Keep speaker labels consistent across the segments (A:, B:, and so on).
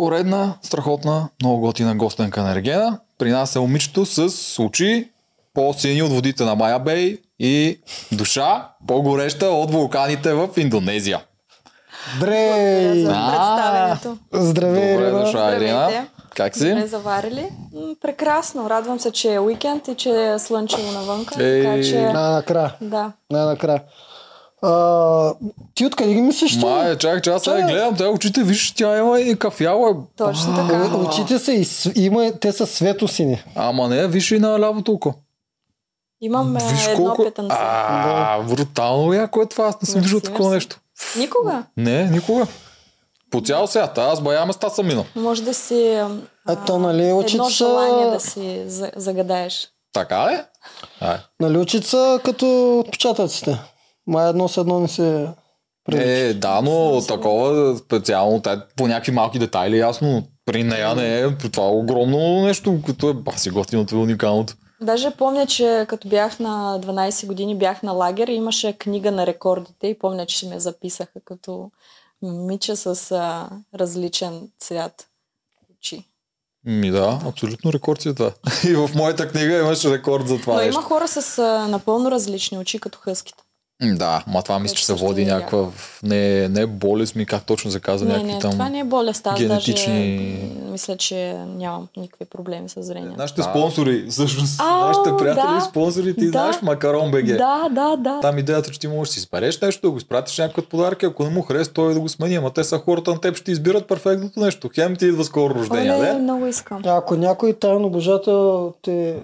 A: Поредна, страхотна, много готина гостенка на Ергена. При нас е момичето с очи по-сини от водите на Майя Бей и душа по-гореща от вулканите в Индонезия.
B: Добре!
C: за.
B: Здравей,
A: Добре
B: Ирина.
A: дошла, Ирина. Как
C: Добре
A: си?
C: заварили. М, Прекрасно. Радвам се, че е уикенд и че е слънчево навънка.
A: Ей.
C: Така че...
B: Най-накрая.
C: Да.
B: Най-накрая. А, ти откъде ги мислиш?
A: Май, чак, че аз сега гледам, тя очите, виж, тя има и кафяла.
C: Точно
A: А,
C: така.
B: Очите са и има, те са светосини.
A: Ама не, виж и на лявото око.
C: Имам
A: Виж
C: едно
A: колко...
C: петънце.
A: А, брутално яко е това. Аз не съм
C: Мерси,
A: виждал такова
C: мерси.
A: нещо.
C: Никога.
A: Не, никога. По цял свят. Аз бая места съм минал.
C: Може да си...
B: А то, нали, очите
C: едно желание да си за- загадаеш.
A: Така ли? Ай.
B: Нали очите са като отпечатъците. Май едно с едно не се прилича.
A: Е, да, но такова специално, те, по някакви малки детайли, ясно, но при нея не е, при това е огромно нещо, като е баси готиното и уникалното.
C: Даже помня, че като бях на 12 години, бях на лагер и имаше книга на рекордите и помня, че ме записаха като момиче с а, различен цвят очи.
A: Ми да, абсолютно рекорд си е това. И в моята книга имаше рекорд за това
C: Но
A: нещо.
C: има хора с а, напълно различни очи, като хъските.
A: Да, ма това мисля, че се води
C: не е
A: някаква, не, не е болест ми, как точно се казва,
C: Не,
A: някакви
C: не,
A: там...
C: това не е болест. Аз
A: генетични-
C: даже мисля, че нямам никакви проблеми с зрението.
A: Нашите спонсори, всъщност,
C: Ау,
A: нашите приятели,
C: да,
A: спонсори, ти
C: да.
A: знаеш Макарон БГ.
C: Да, да, да.
A: Там идеята, че ти можеш да си избереш нещо, да го изпратиш някакъв подарък, ако не му хареса, той да го смени. Ама те са хората на теб, ще избират перфектното нещо. Хем ти идва скоро рождения
C: Оле,
A: ден.
C: много искам.
B: А Ако някой тайно обожател те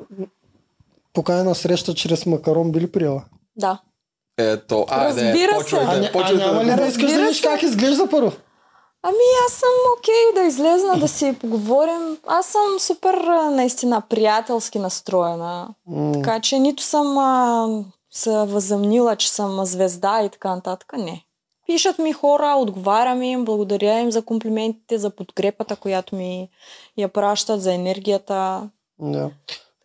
B: покани на среща чрез макарон, би ли приела?
C: Да.
A: Ето, айде,
C: Разбира се.
A: почвайте,
B: А, ня- а
A: почвайте.
B: няма ли да искаш да видиш как изглежда първо?
C: Ами аз съм окей да излезна, да си поговорим. Аз съм супер а, наистина приятелски настроена.
B: М,
C: Така че нито съм а, се възъмнила, че съм звезда и така нататък. Не. Пишат ми хора, отговарям им, благодаря им за комплиментите, за подкрепата, която ми я пращат, за енергията.
B: Да.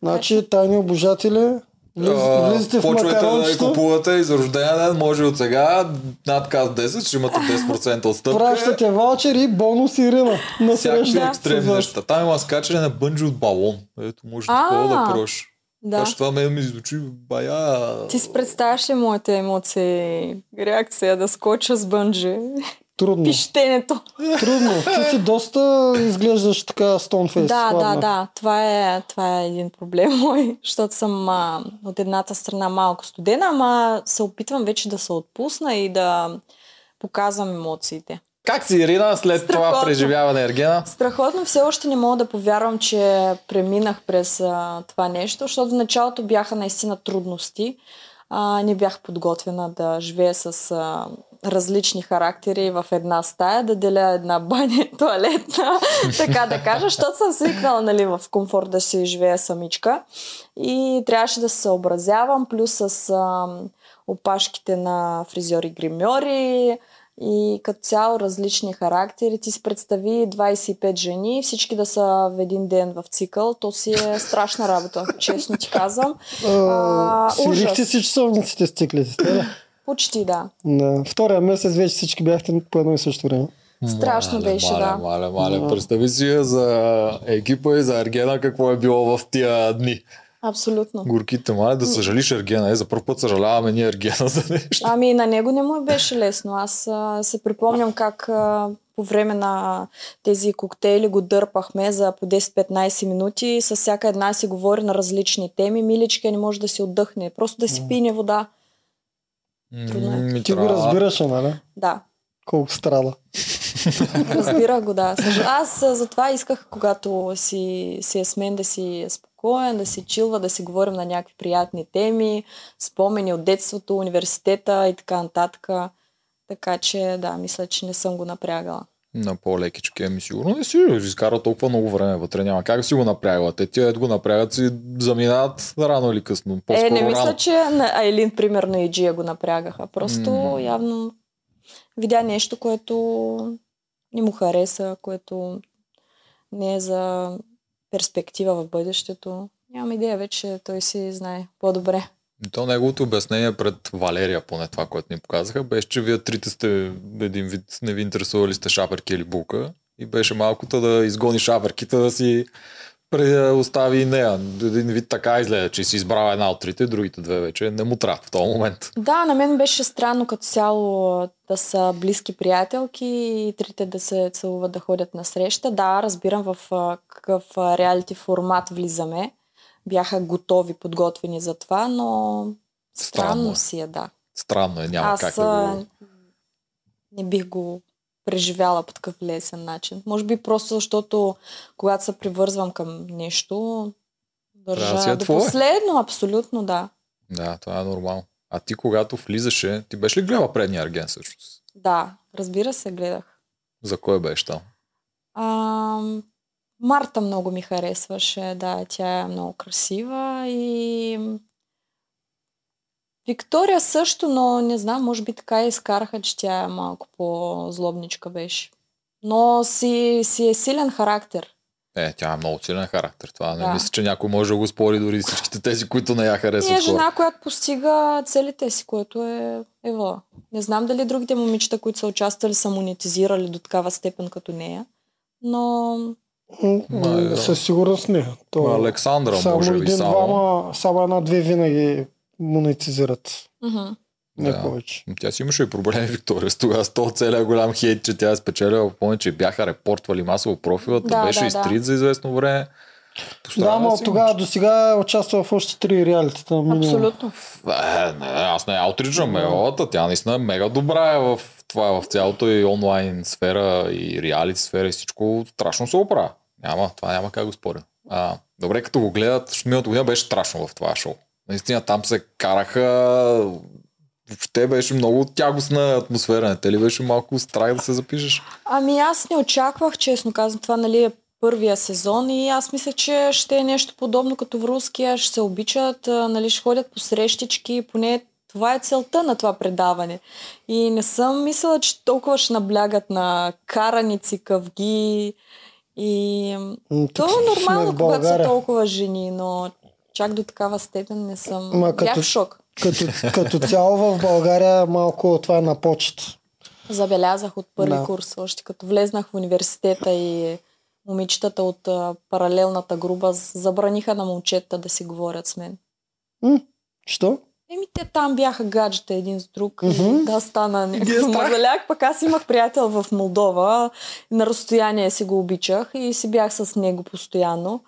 B: Значи тайни обожатели,
A: А,
B: влизате в
A: да купувате и за рождения ден може от сега над каз 10 ще имате 10% отстъпка.
B: пращате ваучер и бонус Ирина на
A: Всякакви
B: среща.
A: екстремни неща. Там има скачане на бънджи от балон. Ето, може такова да прош.
C: Да.
A: Че това ме ми изучи бая...
C: Ти си представяш ли моите емоции, реакция да скоча с бънджи?
B: Трудно.
C: Пищенето.
B: Трудно. Ти си доста изглеждаш така стонфейс.
C: Да, да, да. Това е, това е един проблем мой, защото съм а, от едната страна малко студена, ама се опитвам вече да се отпусна и да показвам емоциите.
A: Как си, Ирина, след това
C: Страхотно.
A: преживяване, Ергена?
C: Страхотно, все още не мога да повярвам, че преминах през а, това нещо, защото в началото бяха наистина трудности. А, не бях подготвена да живея с а, различни характери в една стая, да деля една баня и туалетна, така да кажа, защото съм свикнала нали, в комфорт да си живея самичка и трябваше да се съобразявам, плюс с а, опашките на фризьори-гримьори, и като цяло различни характери. Ти си представи 25 жени, всички да са в един ден в цикъл. То си е страшна работа, честно ти казвам.
B: Свирихте си часовниците с циклите?
C: Почти да.
B: На втория месец вече всички бяхте по едно и също време.
C: Страшно
A: Мале,
C: беше,
A: мале,
C: да.
A: Мале, мале, представи си я за екипа и за Ергена какво е било в тия дни.
C: Абсолютно.
A: Горките, мале, да съжалиш Ергена. Е, за първ път съжаляваме ние Ергена за нещо.
C: Ами на него не му беше лесно. Аз а, се припомням как а, по време на тези коктейли го дърпахме за по 10-15 минути и с всяка една си говори на различни теми. Миличка не може да си отдъхне, просто да си пине вода. Трудно е.
A: Ми,
B: Ти го разбираше, нали?
C: Да,
B: Колко страда.
C: Разбирах го, да. Аз затова исках, когато си, си е с мен, да си е спокоен, да си чилва, да си говорим на някакви приятни теми, спомени от детството, университета и така нататък. Така че, да, мисля, че не съм го напрягала.
A: На по-лекички, ами сигурно не си изкара толкова много време вътре. Няма как си го напрягала. Те тия го напрягат си заминават рано или късно. По-скоро
C: е, не мисля,
A: рано.
C: че на Айлин, примерно, и Джия го напрягаха. Просто
A: М.
C: явно видя нещо, което не му хареса, което не е за перспектива в бъдещето. Нямам идея вече, той си знае по-добре.
A: То неговото обяснение пред Валерия, поне това, което ни показаха, беше, че вие трите сте един вид, не ви интересували сте шаперки или булка И беше малкото да изгониш аверките, да си остави нея. Един вид така изгледа, че си избрала една от трите, другите две вече не му трябва в този момент.
C: Да, на мен беше странно като цяло да са близки приятелки и трите да се целуват да ходят на среща. Да, разбирам в какъв реалити формат влизаме. Бяха готови, подготвени за това, но странно,
A: Странно е.
C: си е, да.
A: Странно е, няма
C: Аз
A: как да го...
C: не бих го преживяла по такъв лесен начин. Може би просто защото когато се привързвам към нещо,
A: Трябва да
C: държа
A: е
C: до
A: твое.
C: последно, абсолютно да.
A: Да, това е нормално. А ти когато влизаше, ти беше ли гледала предния Арген всъщност?
C: Да, разбира се, гледах.
A: За кой беше там?
C: А, Марта много ми харесваше, да, тя е много красива и Виктория също, но не знам, може би така изкараха, че тя е малко по-злобничка беше. Но си, си е силен характер.
A: Е, тя е много силен характер. Това не
C: Да.
A: мисля, че някой може да го спори дори всичките тези, които не я харесват.
C: е
A: хора.
C: жена, която постига целите си, което е Ева. Не знам дали другите момичета, които са участвали, са монетизирали до такава степен като нея. Но
B: М,
A: Ма,
B: м,
A: да.
B: Със сигурност не. То,
A: Ма, Александра,
B: само
A: може би,
B: един,
A: само.
B: двама, само една-две винаги монетизират.
C: мгм.
B: Не
A: Да.
B: повече.
A: Тя си имаше и проблеми, Виктория, с тогава с този целият голям хейт, че тя е спечелила. Помня, че бяха репортвали масово профилът,
C: Да,
A: беше
C: да,
A: изтрит
C: да.
A: за известно време.
B: Да, но
A: си,
B: тогава до сега е участвал в още три реалитета.
C: абсолютно.
A: Е, не, аз не я отричам Елата, тя наистина е мега добра е в това, в цялото и онлайн сфера и реалити сфера и всичко страшно се оправя. Няма, това няма как го споря. А, добре, като го гледат, защото миналата година беше страшно в това шоу. Наистина там се караха въобще беше много тягостна атмосфера. Не те ли беше малко страх да се запишеш?
C: Ами аз не очаквах, честно казвам, това нали е първия сезон и аз мислех, че ще е нещо подобно като в руския, ще се обичат, нали, ще ходят по срещички, поне това е целта на това предаване. И не съм мислила, че толкова ще наблягат на караници, къвги и
B: М,
C: то
B: тук
C: е нормално, когато са толкова жени, но чак до такава степен не съм...
B: Ма,
C: Бях
B: като-
C: в шок.
B: Като, като цяло в България малко това е на почет.
C: Забелязах от първи
B: Да.
C: курс, още като влезнах в университета и момичетата от а, паралелната група забраниха на момчета да си говорят с мен.
B: М, Що?
C: Еми, те там бяха гаджета един с друг. И да, стана
A: е
C: някакъв
A: страх.
C: мазаляк. Пък аз имах приятел в Молдова. На разстояние си го обичах и си бях с него постоянно.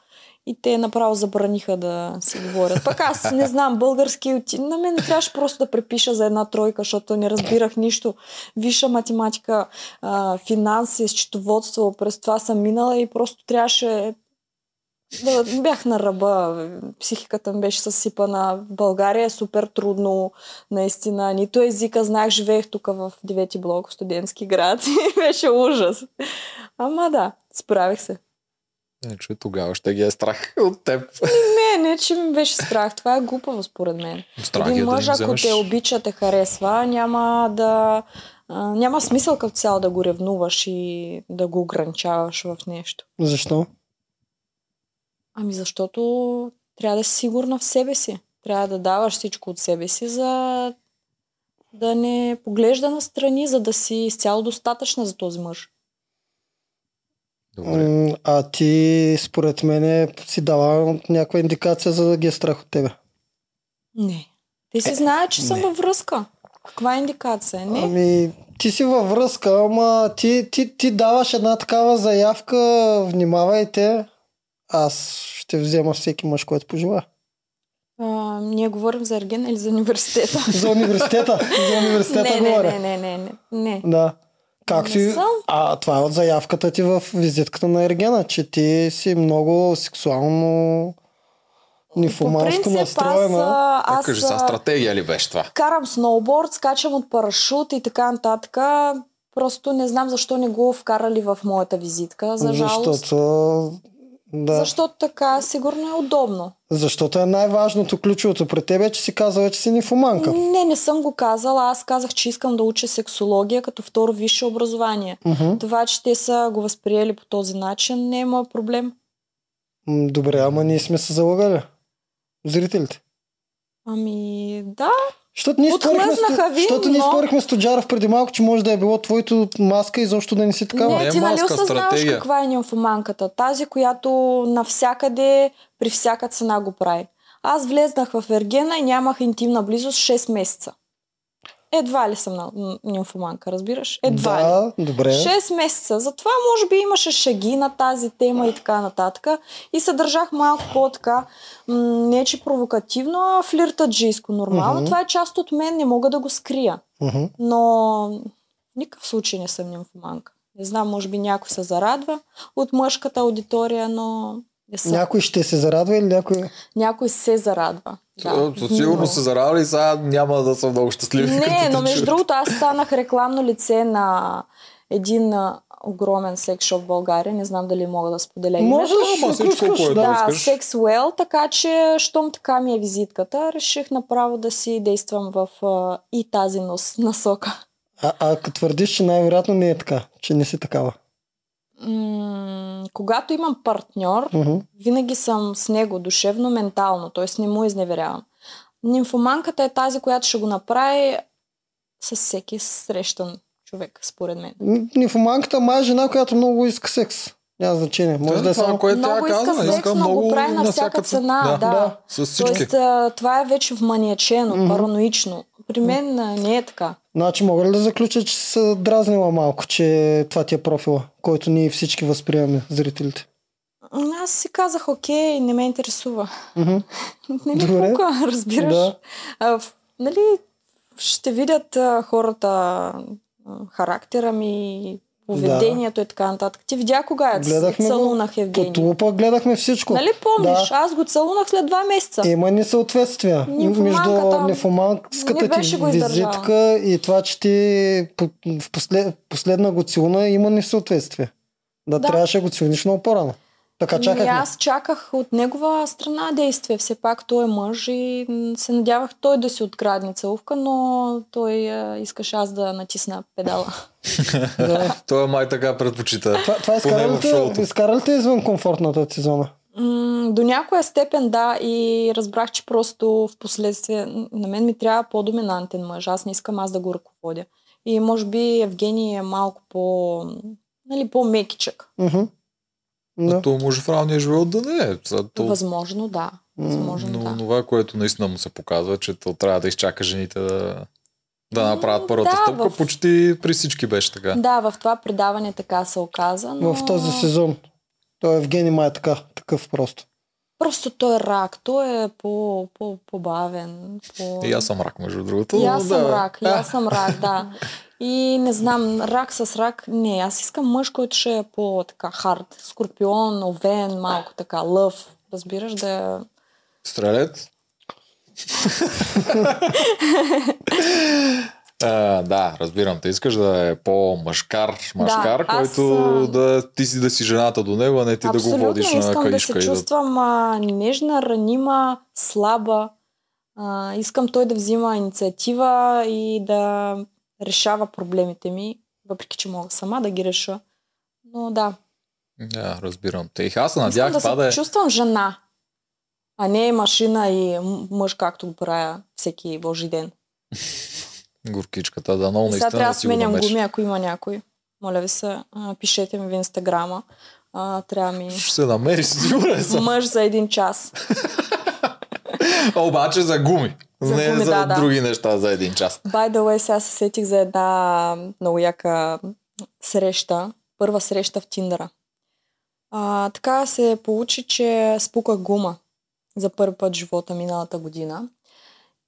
C: И те направо забраниха да си говорят. Пък аз не знам български. На мен трябваше просто да препиша за една тройка, защото не разбирах нищо. Висша математика, а, финанси, счетоводство. През това съм минала и просто трябваше да, бях на ръба. Психиката ми беше съсипана. В България е супер трудно, наистина. Нито езика знаех, живеех тук в девети блок, студентски град. И беше ужас. Ама да, справих се.
A: Не, че тогава ще ги е страх от теб.
C: Не, не, че ми беше страх. Това е глупаво според мен.
A: Страх е
C: Един
A: да
C: мъж,
A: им
C: ако
A: вземеш...
C: те обича, те харесва, няма да... А, няма смисъл като цяло да го ревнуваш и да го ограничаваш в нещо.
B: Защо?
C: Ами защото трябва да си сигурна в себе си. Трябва да даваш всичко от себе си, за да не поглежда настрани, за да си изцяло достатъчна за този мъж.
A: Добре.
B: А ти, според мен, си дала някаква индикация, за да ги е страх от тебе.
C: Не. Те си знаят, че съм
B: не.
C: във връзка. Каква е индикация? Не.
B: Ами, ти си във връзка, ама ти, ти, ти даваш една такава заявка, внимавайте, аз ще взема всеки мъж, който пожелая.
C: А, ние говорим за Ерген или за университета?
B: За университета, за университета
C: не, не,
B: говоря.
C: не, не, не, не, не.
B: Да. Както
C: Не
B: и...
C: съм.
B: А, това е от заявката ти в визитката на Ергена, че ти си много сексуално нифоманско
C: принцип, аз,
B: настроена.
C: а,
A: Аз,
C: аз
A: кажи, са стратегия ли беше това?
C: карам сноуборд, скачам от парашут и така нататък. Просто не знам защо не го вкарали в моята визитка, за жалост.
B: Защото... Да.
C: Защото така сигурно е удобно.
B: Защото е най-важното, ключовото пред тебе, е, че си казала, че си нифоманка.
C: Не, не съм го казала. Аз казах, че искам да уча сексология като второ висше образование.
B: Мгм.
C: Това, че те са го възприели по този начин, не е моят проблем.
B: Добре, ама ние сме се залагали. Зрителите.
C: Ами, да,
B: Защото ние
C: Отхлъзнаха ви,
B: защото ние
C: но-
B: спорихме с Тоджаров преди малко, че може да е било твоето маска и защо да не си такава.
A: Не
C: Не,
A: е
C: ти нали
A: маска,
C: осъзнаваш
A: стратегия.
C: каква е нимфоманката? Тази, която навсякъде, при всяка цена го прави. Аз влезнах в Ергена и нямах интимна близост 6 месеца. Едва ли съм на нимфоманка, разбираш? Едва ли.
B: да, добре.
C: 6 месеца. Затова може би имаше шаги на тази тема и така нататък. И се държах малко по-така, м, не че провокативно, а флиртаджийско нормално.
B: Мгм.
C: Това е част от мен, не мога да го скрия.
B: Мгм.
C: Но никакъв случай не съм нимфоманка. Не знам, може би някой се зарадва от мъжката аудитория, но не съм.
B: Някой ще се зарадва или някой...
C: Някой се зарадва.
A: Да, със сигурност се зарадвали сега няма да са много щастливи.
C: Не, но между другото аз станах рекламно лице на един огромен секс шоп в България. Не знам дали мога да споделя
B: Можеш,
C: името.
A: Ама всичко, което
B: да.
C: Да,
A: искаш.
C: Sexwell, така че, щом така ми е визитката, реших направо да си действам в а, и тази нос, насока.
B: А, а като твърдиш, че най-вероятно не е така, че не си такава.
C: М- когато имам партньор,
B: Мгм.
C: винаги съм с него душевно, ментално, т.е. не му изневерявам. Нимфоманката е тази, която ще го направи с всеки срещан човек, според мен.
B: Нимфоманката май е жена, която много иска секс. Няма значение. Може да е
A: това,
B: само...
A: което тя
C: Много иска
A: каза,
C: секс,
A: иска
C: но го
A: много
C: прави на всяка цена. Да.
B: Да.
A: С всички.
C: Тоест, това е вече вманиачено,
B: Мгм.
C: параноично. При мен не е така.
B: Значи мога ли да заключа, че се дразнила малко, че това ти е профила, който ние всички възприемаме, зрителите?
C: Аз си казах, окей, не ме интересува. Не ми
B: Добре.
C: пука, разбираш.
B: Да.
C: А, в, нали, ще видят а, хората а, характера ми, поведението и така нататък. Ти видя кога я
B: Гледахме го.
C: целунах Евгений.
B: тулупа гледахме всичко.
C: Нали помниш?
B: Да.
C: Аз го целунах след два месеца.
B: Има несъответствия между нефоманската
C: не
B: ти визитка и това, че ти в послед, последна го целуна има несъответствие. Да,
C: Да.
B: трябваше да го целуниш много по-рано. Така чакахме.
C: аз чаках от негова страна действие. Все пак той е мъж и се надявах той да си открадне целувка, но той а, искаше аз да натисна педала.
B: Да.
A: Той е май така предпочита.
B: Това, това
A: Поне
B: изкара,
A: в
B: ли те,
A: шоуто.
B: изкара ли те извън комфортната ти зона?
C: М, до някоя степен да и разбрах, че просто в последствие на мен ми трябва по-доминантен мъж. Аз не искам аз да го ръководя. И може би Евгений е малко по, нали, по-мекичък.
B: Мгм. Да.
A: То може в равния живот да не е. То,
C: Възможно да. Възможно
A: но
C: да.
A: това, което наистина му се показва, че то трябва да изчака жените да, да направят първата
C: да,
A: стъпка.
C: в-
A: Почти при всички беше така.
C: Да, в това предаване така се оказа, но...
B: В този сезон. Той Евгений май е така, такъв просто.
C: Просто той е рак, той е по, по, по-бавен. По...
A: И аз съм рак, между другото.
C: И аз
A: но
C: съм
A: да.
C: рак, и аз съм рак, да. И не знам, рак с рак, не, аз искам мъж, който ще е по-така хард, скорпион, овен, малко така, лъв, разбираш, да е...
A: Стрелец? А, да, разбирам. Те искаш да е по-мъжкар, мъжкар,
C: аз,
A: който
C: а,
A: да ти си да си жената до него, а не ти да го водиш на
C: искам да
A: каишка.
C: се
A: да...
C: чувствам а, нежна, ранима, слаба. А, искам той да взима инициатива и да решава проблемите ми, въпреки че мога сама да ги реша. Но да,
A: Да, разбирам. Те, аз се
C: искам
A: надях
C: да
A: това
C: се
A: да е...
C: чувствам жена, а не машина и мъж, както го правя всеки божи ден.
A: Горкичката, да, много
C: И сега
A: наистина
C: трябва
A: да
C: да сменям
A: намериш.
C: гуми, ако има някой. Моля ви се, пишете ми в инстаграма. А, трябва ми
A: Ще се намери, сигурен съм.
C: мъж за един час.
A: Обаче за гуми.
C: За
A: не
C: гуми,
A: за
C: да, да.
A: други неща за един час.
C: By the way, сега се сетих за една много яка среща. Първа среща в Тиндъра. А, така се получи, че спуках гума за първи път живота миналата година.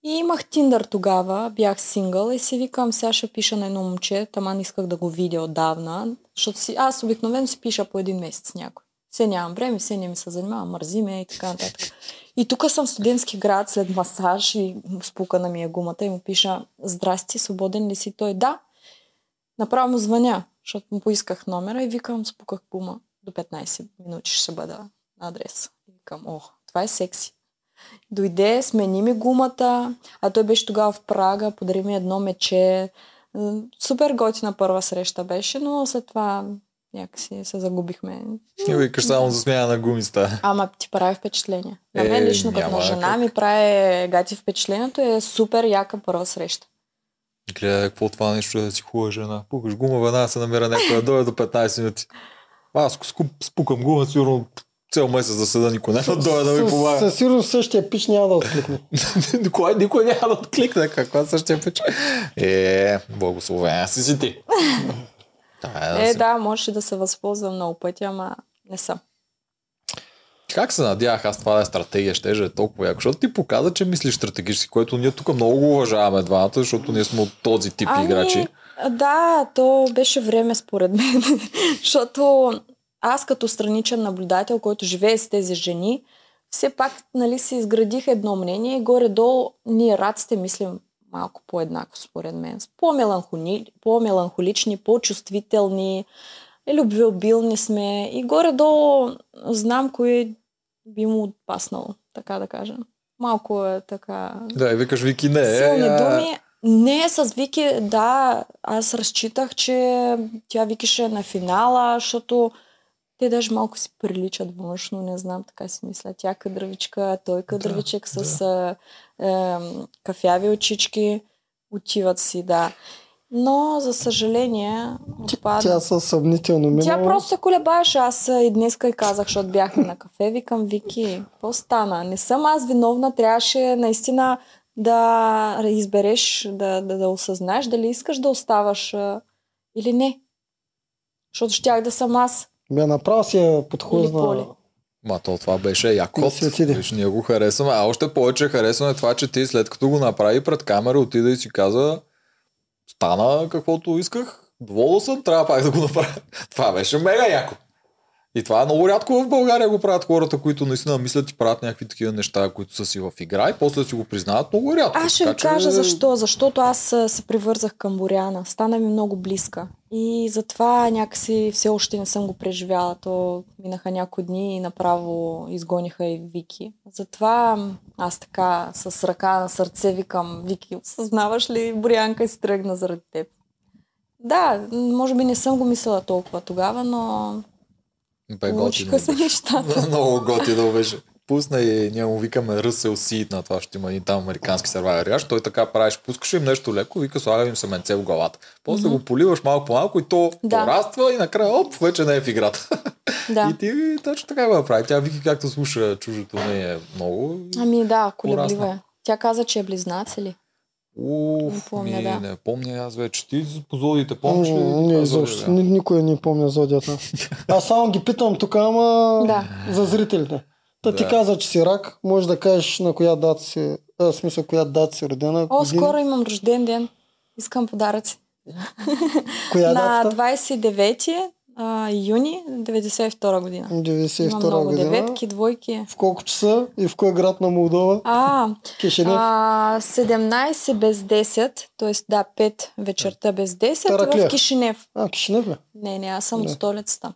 C: И имах Тиндър тогава, бях сингъл и си викам, сега ще пиша на едно момче, таман исках да го видя отдавна, защото си, аз обикновено си пиша по един месец някой. Все нямам време, все не ми се занимава, мързи ме и така нататък. И тук съм в студентски град след масаж и спукана ми е гумата и му пиша Здрасти, свободен ли си? Той да. Направо му звъня, защото му поисках номера и викам спуках гума. До 15 минути ще бъда на адреса. Викам, о, това е секси. Дойде, смени ми гумата, а той беше тогава в Прага, подари ми едно мече. Супер готина първа среща беше, но след това някакси се загубихме.
A: И викаш само за смяна на гумиста.
C: Ама ти прави впечатление. На
A: Е,
C: мен лично като на жена
A: как.
C: ми прави гати впечатлението е супер яка първа среща.
A: Гледай, какво това нещо е да си хубава жена. Пукаш гума, веднага се намира някой да дойде до 15 минути. Аз спукам гума, сигурно цел месец за съда никой няма да дойде да ми
B: Със-
A: помага.
B: Със сигурност същия пич няма да откликне.
A: никой, никой няма да откликне, каква същия пич. Е, благословен си си ти. Да,
C: Е,
A: си-
C: да, можеше да се възползвам много пъти, ама не съм.
A: Как се надявах аз това да е стратегия, ще е толкова яко, защото ти показа, че мислиш стратегически, което ние тук много го уважаваме двамата, защото ние сме от този тип играчи.
C: Да, то беше време според мен. Защото аз като страничен наблюдател, който живее с тези жени, все пак нали, се изградих едно мнение и горе-долу ние раците мислим малко по-еднакво според мен. По-меланхоли, по-меланхолични, по-чувствителни, любвеобилни сме и горе-долу знам кое би му отпаснало, така да кажем. Малко е така
A: Да, и викаш Вики не. е,
C: Силни
A: а-
C: думи. Не, с Вики, да, аз разчитах, че тя викаше на финала, защото те даже малко си приличат външно, не знам, така си мисля. Тя кадървичка, той кадървичек
A: Да,
C: с а, е, кафяви очички. Отиват си, да. Но, за съжаление, отпада.
B: Тя със съмнително минало.
C: Тя просто се колебаеше. Аз и днеска и казах, защото бяхме на кафе, викам Вики, какво стана? Не съм аз виновна, трябваше наистина да избереш, да, да, да осъзнаеш дали искаш да оставаш а, или не. Защото щях да съм аз.
B: Бе, направо си я подхлъзна.
A: Ма то това беше як
B: Не
A: ход.
B: си отиде.
A: Виж, ние го харесваме. А още повече харесваме това, че ти след като го направи пред камера, отида и си каза стана каквото исках, доволен съм, трябва пак да го направя. Това беше мега яко. И това е много рядко в България го правят хората, които наистина мислят и правят някакви такива неща, които са си в игра и после си го признават много рядко.
C: Аз ще ви
A: Така че-
C: кажа защо. Защото аз се привързах към Боряна. Стана ми много близка. И затова някакси все още не съм го преживяла. То минаха някои дни и направо изгониха и Вики. Затова аз така с ръка на сърце викам Вики, осъзнаваш ли, Борянка си тръгна заради теб. Да, може би не съм го мислила толкова тогава, но
A: Бе,
C: получиха се нещата.
A: Много готино беше. Пусна и ние му викаме Russell Seed на това, ще има един там американски сервайер. Той така правиш, пускаш им нещо леко, вика слага им семенце в главата. После
C: Мгм.
A: го поливаш малко по малко и то
C: Да.
A: пораства и накрая оп, вече не е в играта.
C: Да.
A: И ти точно така го направи. Тя Вики както слуша чуждото не е много.
C: Ами да, колеблива е. Тя каза, че е близнаци ли?
A: Уф,
C: Не помня,
A: ми,
C: да.
A: не помня аз вече. Ти по зодиите помниш ли?
B: Не, изобщо. Ни- Никой не помня зодията. Аз само ги питам тук, ама
C: Да.
B: за зрителите. Та ти
A: Да.
B: каза, че си рак, може да кажеш на коя дата си, а, в смисъл, коя дата си родена.
C: О,
B: година.
C: скоро имам рожден ден. Искам подаръци.
B: Коя
C: на
B: дата?
C: 29 а, юни 92 година. Има
B: 92
C: много
B: година.
C: деветки, двойки.
B: В колко часа и в кой град на Молдова?
C: А,
B: Кишинев.
C: а 17 без 10, т.е. да, 5 вечерта без 10
B: Тараклия.
C: в Кишинев.
B: А, Кишинев ли?
C: Не, не, аз съм
B: Да.
C: от столицата.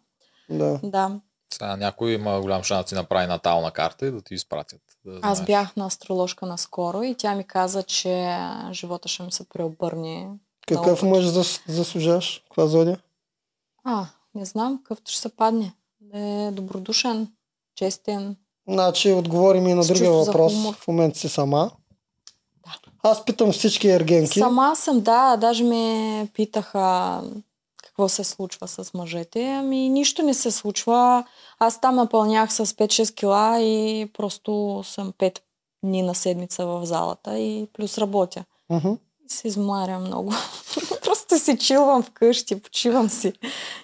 B: Да.
C: Да.
A: Сега някой има голям шанс да си направи натална карта и да ти изпратят. Да
C: Аз
A: знаеш.
C: бях на астрологка наскоро и тя ми каза, че живота ще ми се преобърне.
B: Какъв мъж зас, заслужаш? Каква зодия?
C: А, не знам, какъвто ще се падне. Да е добродушен, честен.
B: Значи, отговори ми на другия въпрос. В момента си сама.
C: Да.
B: Аз питам всички ергенки.
C: Сама съм, да, даже ме питаха какво се случва с мъжете. Ами нищо не се случва. Аз там напълнях с 5-6 кила и просто съм 5 дни на седмица в залата и плюс работя.
B: Мгм.
C: Се измарям много. просто си чилвам вкъщи, почивам си.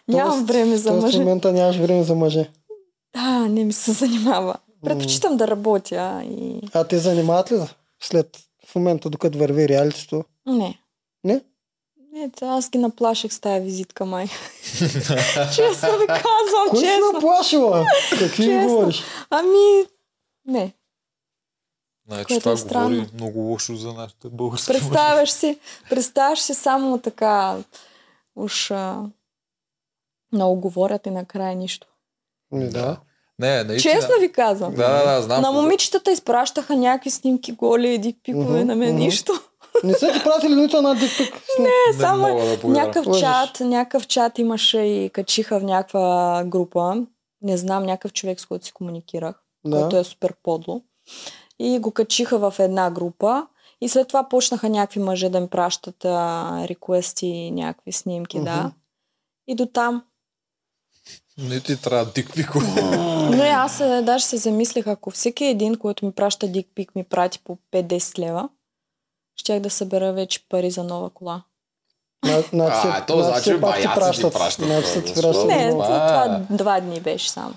C: Нямам
B: Тоест-
C: време за мъже.
B: в момента нямаш време за мъже.
C: Да, не ми се занимава. Предпочитам да работя и...
B: А те занимават ли след в момента, докато върви реалитето?
C: Не.
B: Не?
C: Не, т- аз ги наплаших с тази визитка, май. честно ви казвам,
B: Кой си
C: честно.
B: наплашила? Какви
C: Честно.
B: говориш?
C: Ами, не.
A: Значи
C: което
A: това
C: е странно.
A: говори много лошо за нашите български
C: Представяш си, представяш си само така, уж а, много говорят и накрая нищо.
B: Ми, да.
A: Не, наистина.
C: Честно ви казвам.
A: Да, да, да, знам.
C: на момичетата изпращаха някакви снимки голи, едик пикове,
B: Мгм,
C: на мен нищо.
B: Не са ти пратили нито една дикпик? Не,
C: Не, само
A: да
C: някакъв
B: Лъжеш.
C: чат, някакъв чат имаше и качиха в някаква група. Не знам, някакъв човек, с който си комуникирах,
B: Да.
C: който е супер подло. И го качиха в една група. И след това почнаха някакви мъже да ми пращат а, реквести, някакви снимки, да.
B: Мгм.
C: И до там.
A: Не ти трябва дикпико.
C: Но и аз е, даже се замислих, ако всеки един, който ми праща дикпик, ми прати по 5-10 лева, щях да събера вече пари за нова кола.
B: На-
A: А, то значи
B: пак ти
A: баяци ти
B: пращат. ти пращат.
C: Не,
A: това
C: два дни беше само.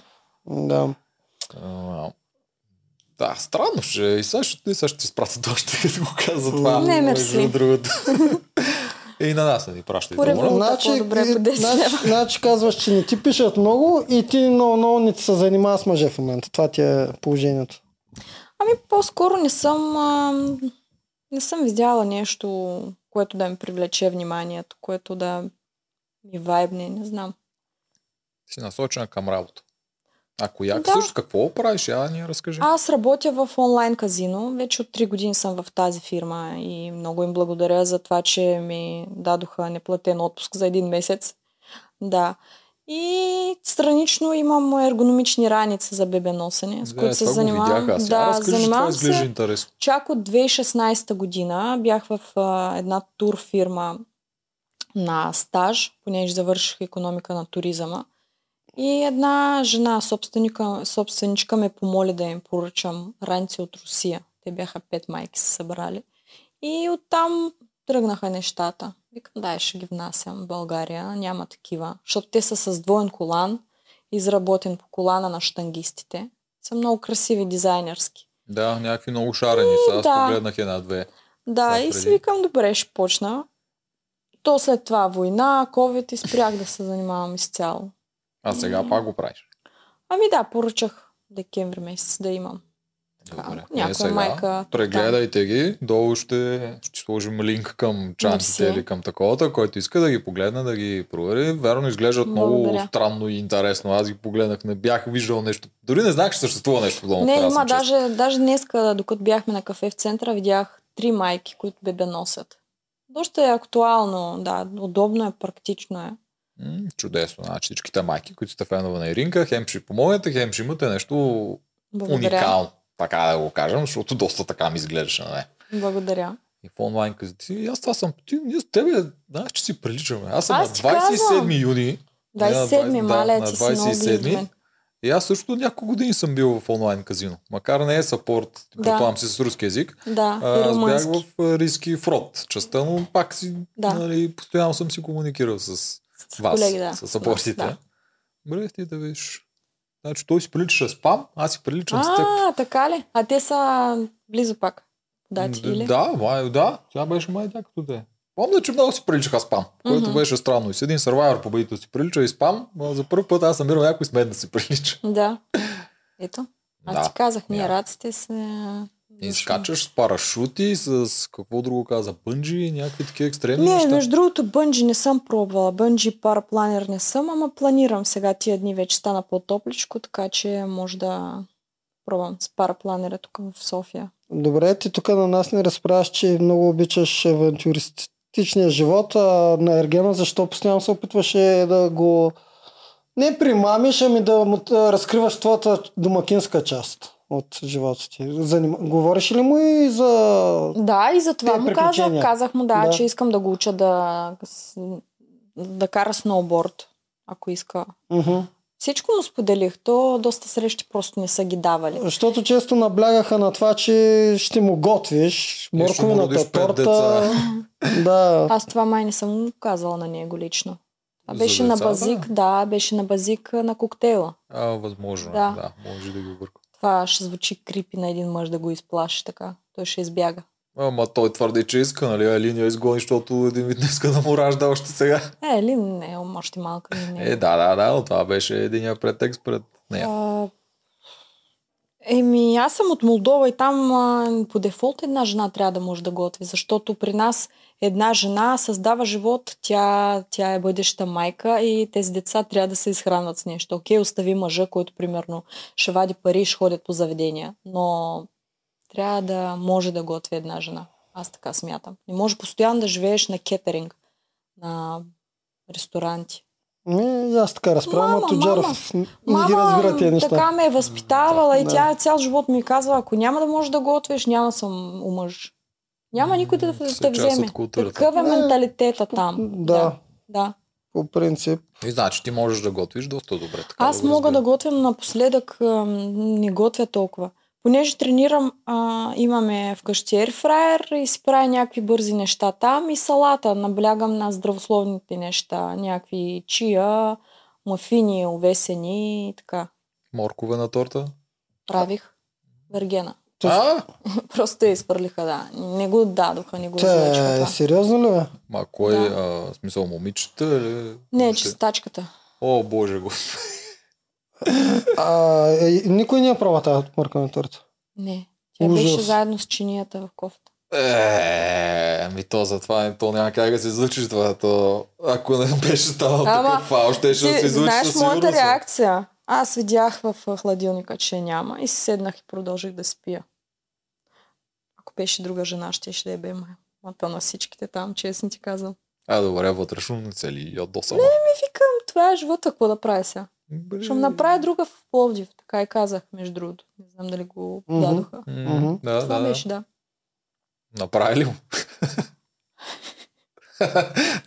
B: Да.
A: А, Да, странно ще. И сега ще, и сега ще ти спратят още, като го каза това.
C: Не, мерси.
A: другото. И на нас не ни.
C: Валута
B: Значи,
C: по-добре по 10
B: значи, значи казваш, че не ти пишат много и ти много, много не ти се занимава с мъже в момента. Това ти е положението.
C: Ами по-скоро не съм, а, не съм видяла нещо, което да ми привлече вниманието, което да ми вайбне, не знам.
A: Си насочена към работа. Ако як
C: Да.
A: също какво правиш, я ни разкажи.
C: Аз работя в онлайн казино. Вече от 3 години съм в тази фирма и много им благодаря за това, че ми дадоха неплатен отпуск за един месец. Да. И странично имам ергономични раници за бебеносене, с
A: Да,
C: които се занимавам.
A: видях. Я
C: Да,
A: разкажи,
C: занимавам се
A: интересно.
C: чак от 2016 година. Бях в а, една тур фирма на стаж, понеже завърших економика на туризъма. И една жена, собственика, собственичка ме помоли да им поръчам ранци от Русия. Те бяха пет майки се събрали. И оттам тръгнаха нещата. Викам, дай ще ги внасям в България. Няма такива. Защото те са с двоен колан, изработен по колана на штангистите. Са много красиви, дизайнерски.
A: Да, някакви много шарени са. Аз
C: да.
A: погледнах една-две.
C: Да,
A: Това
C: и си викам, добре, ще почна. То след това война, COVID и спрях да се занимавам изцяло.
A: А сега пак го правиш.
C: Ами да, поръчах декември месец да имам.
A: Добре.
C: ако някоя
A: Е, сега
C: майка...
A: Прегледайте ги. Долу ще, ще сложим линк към чантите
C: Мерси.
A: или към таковата, който иска да ги погледне, да ги провери. Верно, изглеждат много
C: Благодаря.
A: странно и интересно. Аз ги погледнах, не бях виждал нещо. Дори не знаех, че съществува нещо подобно.
C: Не, има даже, даже днеска, докато бяхме на кафе в центъра, видях три майки, които бебе носят. Доста е актуално, да, удобно е, практично е.
A: М, чудесно. Значи всичките майки, които сте фенове на Иринка, хем ще помогнете, хем ще имате нещо
C: Благодаря.
A: уникално. Така да го кажем, защото доста така ми изглеждаше на мен.
C: Благодаря.
A: И в онлайн казати, аз това съм, ти, ние с тебе, знаеш, че си приличаме. Аз съм
C: Аз
A: на
C: ти
A: 27
C: казвам.
A: юни. Не, на
C: 27-ми,
A: 20,
C: маля,
A: да,
C: ти
A: на
C: си много близо до
A: 27-ми.
C: мен.
A: И аз също няколко години съм бил в онлайн казино. Макар не е сапорт,
C: Да.
A: предполагам си с руски язик.
C: Да,
A: А, аз бях в риски фрод частта, но пак си,
C: Да.
A: нали, постоянно съм си комуникирал с
C: С
A: вас,
C: колеги, да.
A: с сапортите.
C: Да.
A: Добре, ти да виж. Значи той си прилича с пам, аз си приличам с теб.
C: А, така ли? А те са близо пак. Дати
A: Д-
C: или?
A: Да, май, да. Тя беше май тя като те. Помня, че много си приличаха спам, което
C: Мгм.
A: беше странно. И с един сървайвер победител си прилича и спам, но за първ път аз намирам някой с мен да си прилича.
C: Да. Ето. Аз
A: Да.
C: ти казах, ние
A: Я.
C: раците се...
A: И
C: Защо?
A: скачаш с парашути, с какво друго каза, бънджи, някакви такива екстремни
C: Не,
A: неща.
C: между другото, бънджи не съм пробвала. Бънджи парапланер не съм, ама планирам сега тия дни вече стана по-топличко, така че може да пробвам с парапланера тук в София.
B: Добре, ти тук на нас не разправяш, че много обичаш авантюристичния живот, а на Ергена защо постоянно се опитваше да го не примамиш, ами да му разкриваш твоята домакинска част от живота ти. Заним... Говориш ли му и за...
C: Да, и затова
B: Те
C: му казах, казах му да,
B: Да.
C: че искам да го уча да, да кара сноуборд, ако иска.
B: Мгм.
C: Всичко му споделих, то доста срещи просто не са ги давали.
B: Защото често наблягаха на това, че ще му готвиш морковината торта. да.
C: Аз това май не съм му казала на него лично. Това
A: За
C: беше на базик, да, беше на базик на коктейла.
A: А, възможно.
C: Да.
A: Да. да, може да ги обърка.
C: Това ще звучи крипи на един мъж да го изплаши така. Той ще избяга.
A: Ама той твърди, че иска, нали? А линия изгони, защото един вид не иска да му ражда още сега.
C: Е, ли не, още малка не.
A: Е, да, да, да, но това беше единия претекст пред нея.
C: А, Еми, аз съм от Молдова и там а, по дефолт една жена трябва да може да готви, защото при нас една жена създава живот, тя, тя е бъдеща майка и тези деца трябва да се изхранват с нещо. Окей, остави мъжа, който примерно ще вади пари и ще ходят по заведения, но трябва да може да готви една жена. Аз така смятам. Не може постоянно да живееш на кетеринг, на ресторанти.
B: Ми, и аз така разправям,
C: Мама,
B: а Тоджаров не ги разбира тия неща.
C: така ме е възпитавала и
B: Да.
C: тя цял живот ми казва, ако няма да можеш да готвиш, няма съм умъж. Няма никой да те
A: част
C: вземе. Такъв е
B: Е,
C: менталитета там.
B: Да,
C: да.
B: по принцип.
A: И значи ти можеш да готвиш доста добре. Така
C: Аз
A: го
C: мога да готвя, но напоследък не готвя толкова. Понеже тренирам, а, имаме вкъщи ерфрайер и си правя някакви бързи неща там и салата. Наблягам на здравословните неща. Някакви чия, мафини, овесени и така.
A: Моркове на торта.
C: Правих. Вергена.
A: А,
C: Просто я изхвърлиха, да. Не го дадоха, не го
B: е
C: това.
B: сериозно ли бе?
A: ма кой,
C: Да.
A: а, смисъл момичета или...
C: Не, чистачката.
A: О, боже го.
B: А, е, никой не е права тази мърка на торта.
C: Не. Тя
B: Ужас.
C: беше заедно с чинията в кофта.
A: Е, ами то затова то няма как да се излучиш това. То, ако не беше станал
C: Ама,
A: такъв фал, ще ще да се
C: Ти
A: излучи
C: знаеш моята реакция? Аз видях в хладилника, че няма и си седнах и продължих да спия. Ако беше друга жена, ще ще да е бе мата на всичките там, честно ти казвам.
A: А, добре, вътрешно не се ли ядосала?
C: Ми викам, това е живота, какво да правя сега?
A: Бре.
C: Ще му направя друга в Пловдив, така и казах, между другото. Не знам дали го
B: Мгм.
C: дадоха.
B: Мгм.
A: Да,
C: Това
A: да,
C: беше, да.
A: Направи ли му?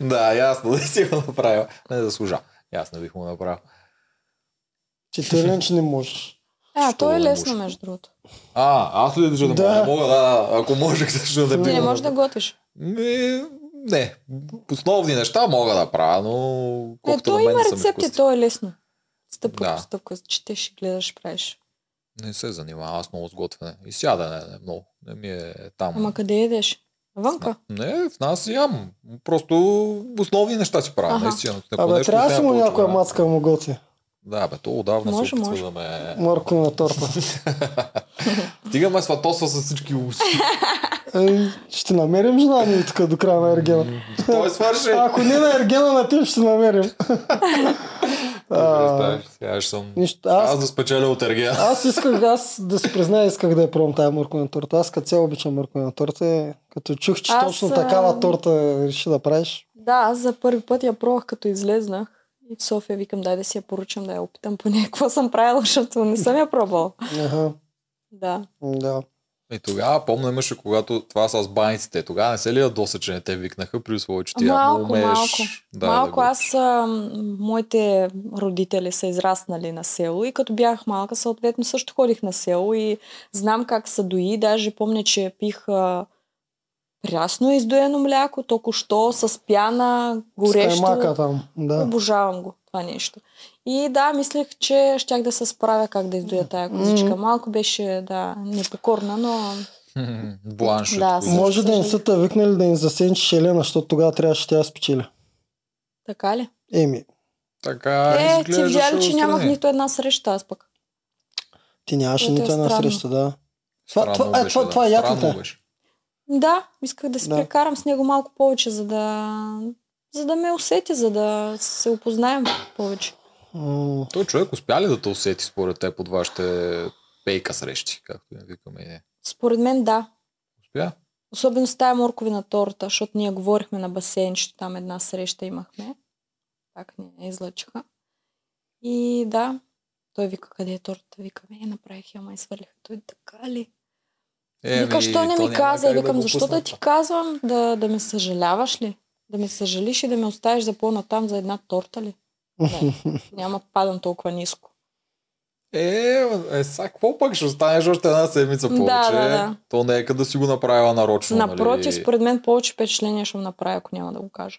A: да, ясно, да си го направил. Не заслужа. Аз не бих му направил.
B: Че ти иначе не можеш.
C: А, то е
A: не
C: лесно, между другото.
A: А, аз ли държа да,
B: Да.
A: мога? Не мога, да. Ако можех, също да
B: Ти
C: Ти не
B: го
C: можеш да готвиш.
A: Ми, не. Основни неща мога да правя, но
C: Не,
A: колкото
C: то има
A: не
C: рецепти, то е лесно. Стъпка
A: Да.
C: по стъпка, четеш и гледаш, правиш.
A: Не се занимавам аз много с готвене. И сядане не, много. Не ми е там.
C: Ама къде едеш? Вънка?
A: Не, в нас ям. Просто основни неща си правя.
C: Аха.
A: Наистина. Ако
B: Абе,
A: нещо
B: трябва да си
A: отнема
B: му някоя мацка му готви.
A: Да, бе, то отдавна
C: Може,
A: се опитва
C: може.
A: да ме...
B: Морко на торта.
A: Стига ме сватосва с всички уши.
B: Е, ще намерим жена ни тук до края на Ергена.
A: Той свърши.
B: Ако не на Ергена, на теб ще намерим. А,
A: Представяш, сега ще съм...
B: Нищо,
A: Аз
B: аз,
A: да спечеля от Ергена.
B: аз исках, аз да си призная, исках да я пробвам тази морковна торта. Аз като цяло обичам морковна торта. Като чух, че
C: Аз,
B: точно
C: а,
B: такава торта реши да правиш.
C: Да, аз за първи път я пробвах като излезнах. И в София викам, дай да си я поръчам, да я опитам поне какво съм правила, защото не съм я пробвала.
B: Ага,
C: Да.
B: да.
A: И тогава помня имаше, когато това с баниците. Тогава не се ли ядоса, че не те викнаха при условие, че ти
C: Малко,
A: явно умееш.
C: малко.
A: Да,
C: Малко
A: да,
C: аз, а, моите родители са израснали на село и като бях малка, съответно също ходих на село и знам как се дои. Даже помня, че пих а, прясно издоено мляко, току-що с пяна, горещо.
B: С каймака там. Да.
C: Обожавам го това нещо. И да, мислех, че щях да се справя как да издоя тая козичка. Малко беше, да, непокорна, но
A: Бланш.
C: Да.
B: Може да не са те викнали да ни засенчиш Елена, защото тогава трябваше тя да спечели.
C: така ли?
B: Еми,
A: Така
C: е, ти видя ли, че нямах нито една среща аз пък.
B: ти нямаше
C: Което е
B: нито една
C: странно.
B: среща, да. Това- това- е,
A: беше,
B: това-
A: да.
B: това е
A: беше.
C: Да, исках да се
B: Да.
C: прекарам с него малко повече, за да, за да ме усети, за да се опознаем повече.
A: Той човек успя ли да те усети според теб от вашите пейка срещи, както я викаме?
C: Според мен да.
A: Успя?
C: Особено с тая морковина торта, защото ние говорихме на басейнчето, там една среща имахме. Пак ни излъчиха. И да, той вика, къде е тортата? Викаме, е, направих я, ама изхвърлиха. Той така ли?
A: Е,
C: Вика, що не ми каза? И викам,
A: го
C: защо да ти казвам? Да, да ме съжаляваш ли? Да ме съжалиш и да ме оставиш за по-натам за една торта ли? Не, няма да падам толкова ниско.
A: Е, е, сега какво пък ще останеш още една седмица
C: Да,
A: повече?
C: да, да.
A: То не е къде да си го направила нарочно,
C: Напротив,
A: нали?
C: според мен повече впечатление ще му направя, ако няма да го кажа.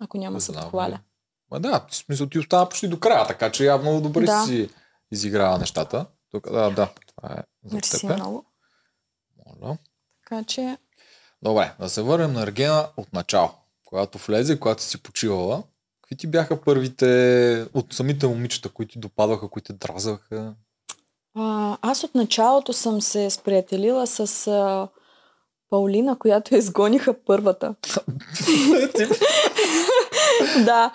C: Ако няма да се
A: знам,
C: похваля.
A: Ма да, в смисъл ти остава почти до края, така че явно добре
C: Да.
A: си изиграва нещата. Тук, да, да, това е за
C: Мерси
A: теб.
C: много.
A: Моля.
C: Така че,
A: Добре, да се върнем на Ергена от начало. Когато влезе, когато си почивала, какви ти бяха първите от самите момичета, които ти допадваха, които те дразваха?
C: а, аз от началото съм се сприятелила с а, Паулина, която изгониха първата. да.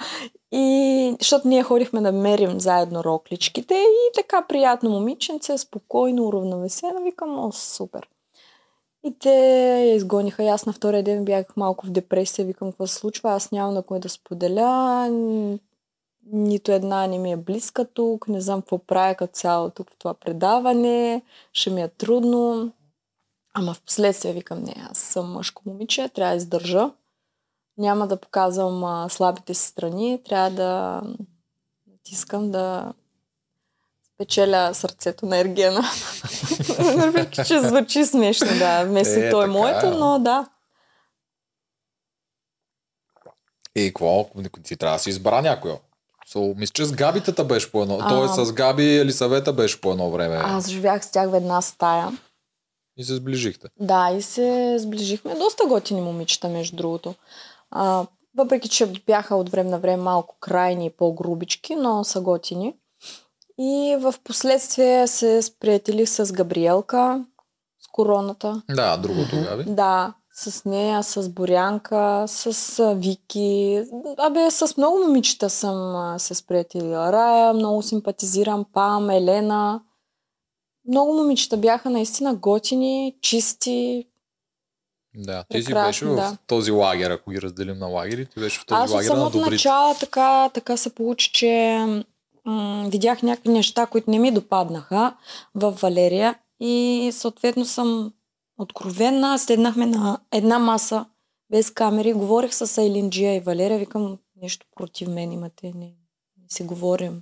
C: И защото ние ходихме да мерим заедно рокличките и така приятно момиченце, спокойно, уравновесено. Викам, о, супер. И те я изгониха. Аз на втория ден бях малко в депресия. Викам, какво се случва? Аз нямам на кой да споделя. Нито една не ми е близка тук. Не знам какво правя като цяло тук в това предаване. Ще ми е трудно. Ама в последствие викам, не, аз съм мъжко момиче, трябва да издържа. Няма да показвам а, слабите си страни, трябва да натискам да спечеля сърцето на Ергена. Въпреки, че звучи смешно, да, вместо
A: Е,
C: той
A: така
C: моето,
A: е.
C: но да.
A: И какво? Ти трябва да си избра някой. So, мисля, че с Габитата беше по едно.
C: А.
A: Тоест с Габи Елисавета беше по едно време.
C: Аз живях с тях в една стая.
A: И се сближихте.
C: Да, и се сближихме. Доста готини момичета, между другото. А, въпреки, че бяха от време на време малко крайни и по-грубички, но са готини. И в последствие се сприятелих с Габриелка, с короната.
A: Да, другото Габи.
C: Да, с нея, с Борянка, с Вики. Абе, с много момичета съм се сприятелила. Рая, много симпатизирам, Пам, Елена. Много момичета бяха наистина готини, чисти.
A: Да, ти си беше в
C: да.
A: този лагер, ако ги разделим на лагери, ти беше в този
C: Аз от
A: лагер на добрите.
C: начало така, така се получи, че м- видях някакви неща, които не ми допаднаха в Валерия и съответно съм откровенна. Седнахме на една маса без камери, говорих с Айлинджия и Валерия, викам нещо против мен имате, не, не си говорим,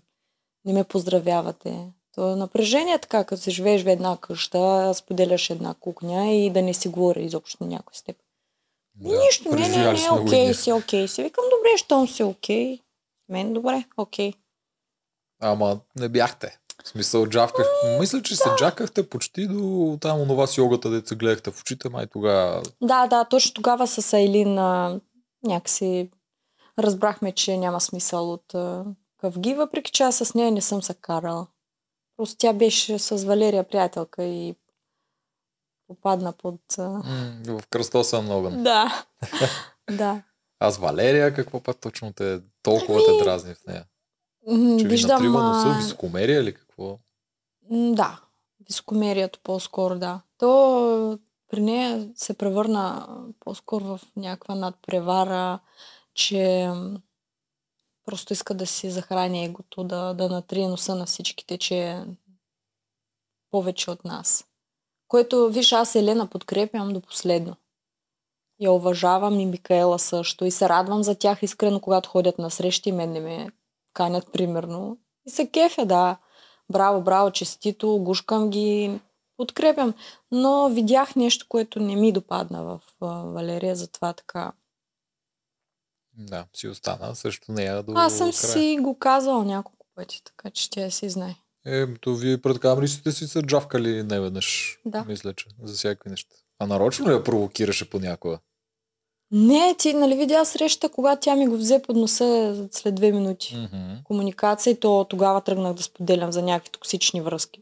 C: не ме поздравявате. То е напрежение така, като се живееш в една къща, споделяш една кухня и да не си говори изобщо на някой с теб.
A: Да,
C: Нищо, не, не, не, окей си, окей си. Викам, добре, щом си окей. Мен добре, окей.
A: Ама не бяхте. В смисъл, джавках. Мисля, че се джакахте почти до там онова с йогата, се гледахте в очите, май тогава.
C: Да, да, точно тогава с Айлин а, някакси разбрахме, че няма смисъл от а, къвги, въпреки че аз с нея не съм се карала. Просто тя беше с Валерия приятелка и попадна под...
A: В кръстосан огън.
C: Да, да.
A: Аз Валерия, какво пък точно те толкова те дразни в нея?
C: М,
A: Че ви
C: Виждам...
A: натрива носа, високомерие или какво?
C: М, Да, високомерието по-скоро, да. То при нея се превърна по-скоро в някаква надпревара, че просто иска да си захрани егото, да, да натрие носа на всичките, че е повече от нас. Което, виж, аз Елена подкрепям до последно. Я уважавам и Микаела също. И се радвам за тях искрено, когато ходят на срещи и мен не ме канят, примерно. И се кефя, да. Браво, браво, честито, гушкам ги, подкрепям. Но видях нещо, което не ми допадна в Валерия, затова така.
A: Да, си остана също нея до
C: Аз съм
A: края.
C: си го казала няколко пъти, така че тя си знае.
A: Е, то вие пред камерите си се джавкали неведнъж.
C: Да.
A: Мисля, че за всякакви неща. А нарочно ли я провокираше понякога?
C: Не, ти нали видя среща, когато тя ми го взе под носа след две минути.
A: Мгм.
C: комуникация и то тогава тръгнах да споделям за някакви токсични връзки.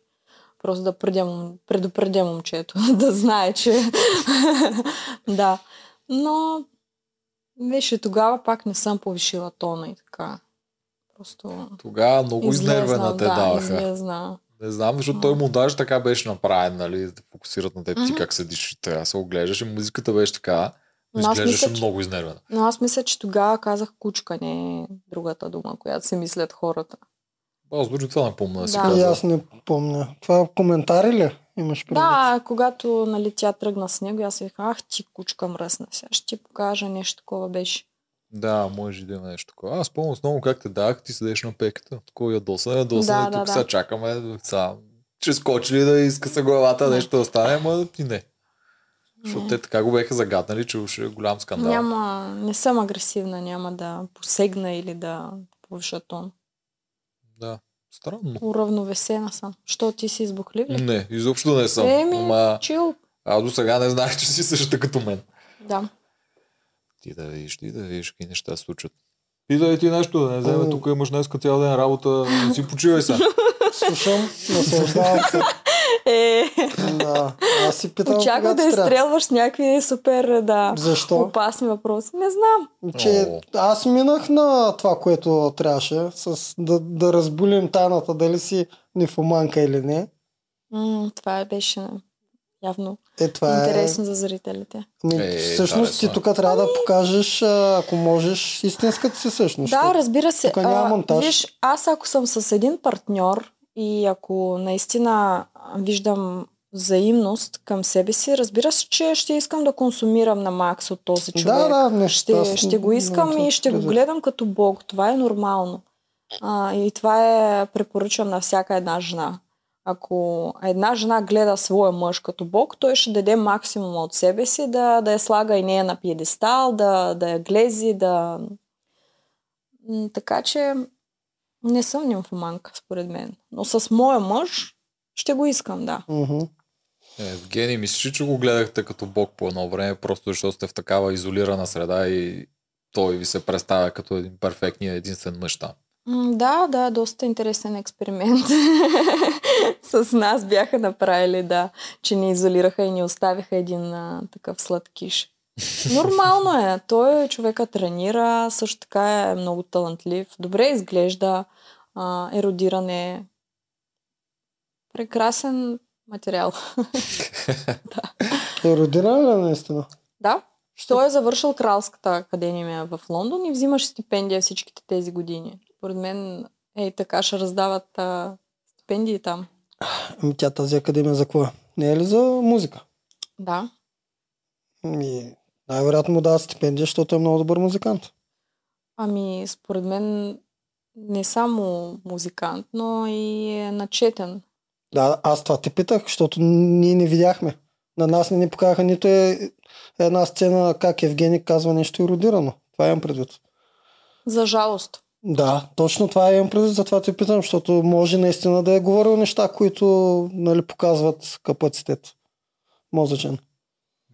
C: Просто да предя, предупредя момчето, да знае, че... да. Но беше тогава пак не съм повишила тона и така. Просто
A: Тогава много изнервена те
C: да,
A: даваха.
C: излезна.
A: Не знам, защото той му даже така беше направен, нали, да фокусират на теб, ти
C: Мгм.
A: как седиш трябва да се оглеждаш. И музиката беше така, но
C: Но аз
A: изглеждаше
C: мисля, че-
A: много изнервена.
C: Но аз мисля, че тогава казах кучка, не е другата дума, която си мислят хората.
A: Аз дори това не помня да си
C: Да.
B: И аз не помня. Това коментари ли имаш предвид?
C: Да, когато нали, тя тръгна с него, аз си викам, ах ти кучка мръсна, сега ще ти покажа нещо такова беше.
A: Да, може да има нещо такова. Аз помня основно как те дах, ти седеш на пеката. Такова ядоса, ядоса,
C: Да,
A: и тук
C: да, да.
A: сега чакаме. Са, че скочи ли да иска се главата,
C: Да.
A: нещо да стане, ама ти не. Защото те така го беха загаднали, че ще е голям скандал.
C: Няма, не съм агресивна, няма да посегна или да повиша тон.
A: Да, странно.
C: Уравновесена съм. Що ти си избухлив ли?
A: Не, изобщо не съм.
C: Еми,
A: Ама
C: чил.
A: аз до сега не знаех, че си същата като мен.
C: Да.
A: Ти да видиш, ти да видиш какви неща се случват. Питай ти нещо, да не вземе, тук имаш днес цял ден работа, не си почивай сега.
B: Слушам, наслаждавам се.
C: Е,
B: Да. Аз си питам
C: очаква да изстрелваш с някакви супер, да,
B: Защо?
C: опасни въпроси. Не знам.
B: Че аз минах на това, което трябваше, с да, да разбулим тайната, дали си нефоманка или не.
C: М, това беше явно
B: Е, това е...
C: интересно за зрителите.
B: Ами,
A: Е,
B: всъщност ти тук трябва да покажеш, а, ако можеш, истинската си същност.
C: Да, разбира се.
B: тук няма
C: А,
B: монтаж.
C: Виж, аз ако съм с един партньор и ако наистина виждам взаимност към себе си, разбира се, че ще искам да консумирам на макс от този човек.
B: Да, да, не,
C: ще, ще го искам
B: не-
C: и ще го гледам като Бог. Това е нормално. А, и това е препоръчвам на всяка една жена. Ако една жена гледа своя мъж като Бог, той ще даде максимума от себе си да, да я слага и нея на пиедестал, да, да я глези, да... Така че не съм нимфоманка, според мен. Но с моя мъж ще го искам, да.
A: Е, Евгений, мислиш, ли, че го гледахте като бог по едно време, просто защото сте в такава изолирана среда и той ви се представя като един перфектния единствен мъж там.
C: Да, да, доста интересен експеримент. С нас бяха направили, да, че ни изолираха и ни оставиха един а, такъв сладкиш. Нормално е. Той човека тренира, също така е много талантлив, добре изглежда, а, еродиран е. Прекрасен материал.
B: Е, родина ли наистина?
C: Да. Той е завършил Кралската академия в Лондон и взимаше стипендия всичките тези години. Според мен е така ще раздават а, стипендии там.
B: Ами тя тази академия за какво е? Не е ли за музика?
C: Да.
B: Ами, най-вероятно му дава стипендия, защото е много добър музикант.
C: Ами, според мен не само музикант, но и е начетен.
B: Да, аз това те питах, защото ние не видяхме. На нас не ни показаха нито е една сцена как Евгений казва нещо еродирано. Това имам предвид.
C: За жалост.
B: Да, точно това имам предвид, затова те питам, защото може наистина да е говорил неща, които нали, показват капацитет мозъчен.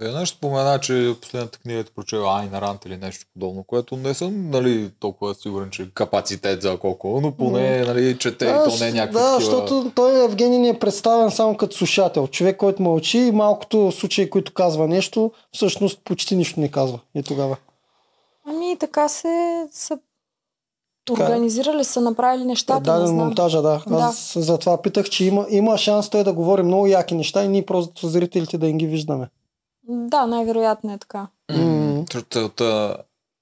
A: Веднъж спомена, че последната книга ти прочела Айн Рант или нещо подобно, което не съм нали, толкова сигурен, че е капацитет за колко, но поне нали, чете и то не е някакви
B: да,
A: такива...
B: защото той Евгений ни е представен само като слушател. Човек, който мълчи и малкото случаи, които казва нещо, всъщност почти нищо не казва. И тогава.
C: Ами, така се са
B: Така е.
C: организирали, са направили нещата, не
B: Даден
C: знам.
B: монтажа, да.
C: Да.
B: Аз затова питах, че има, има шанс той да говори много яки неща и ние просто зрителите да им ги виждаме.
C: Да, най-вероятно е така.
A: Целта,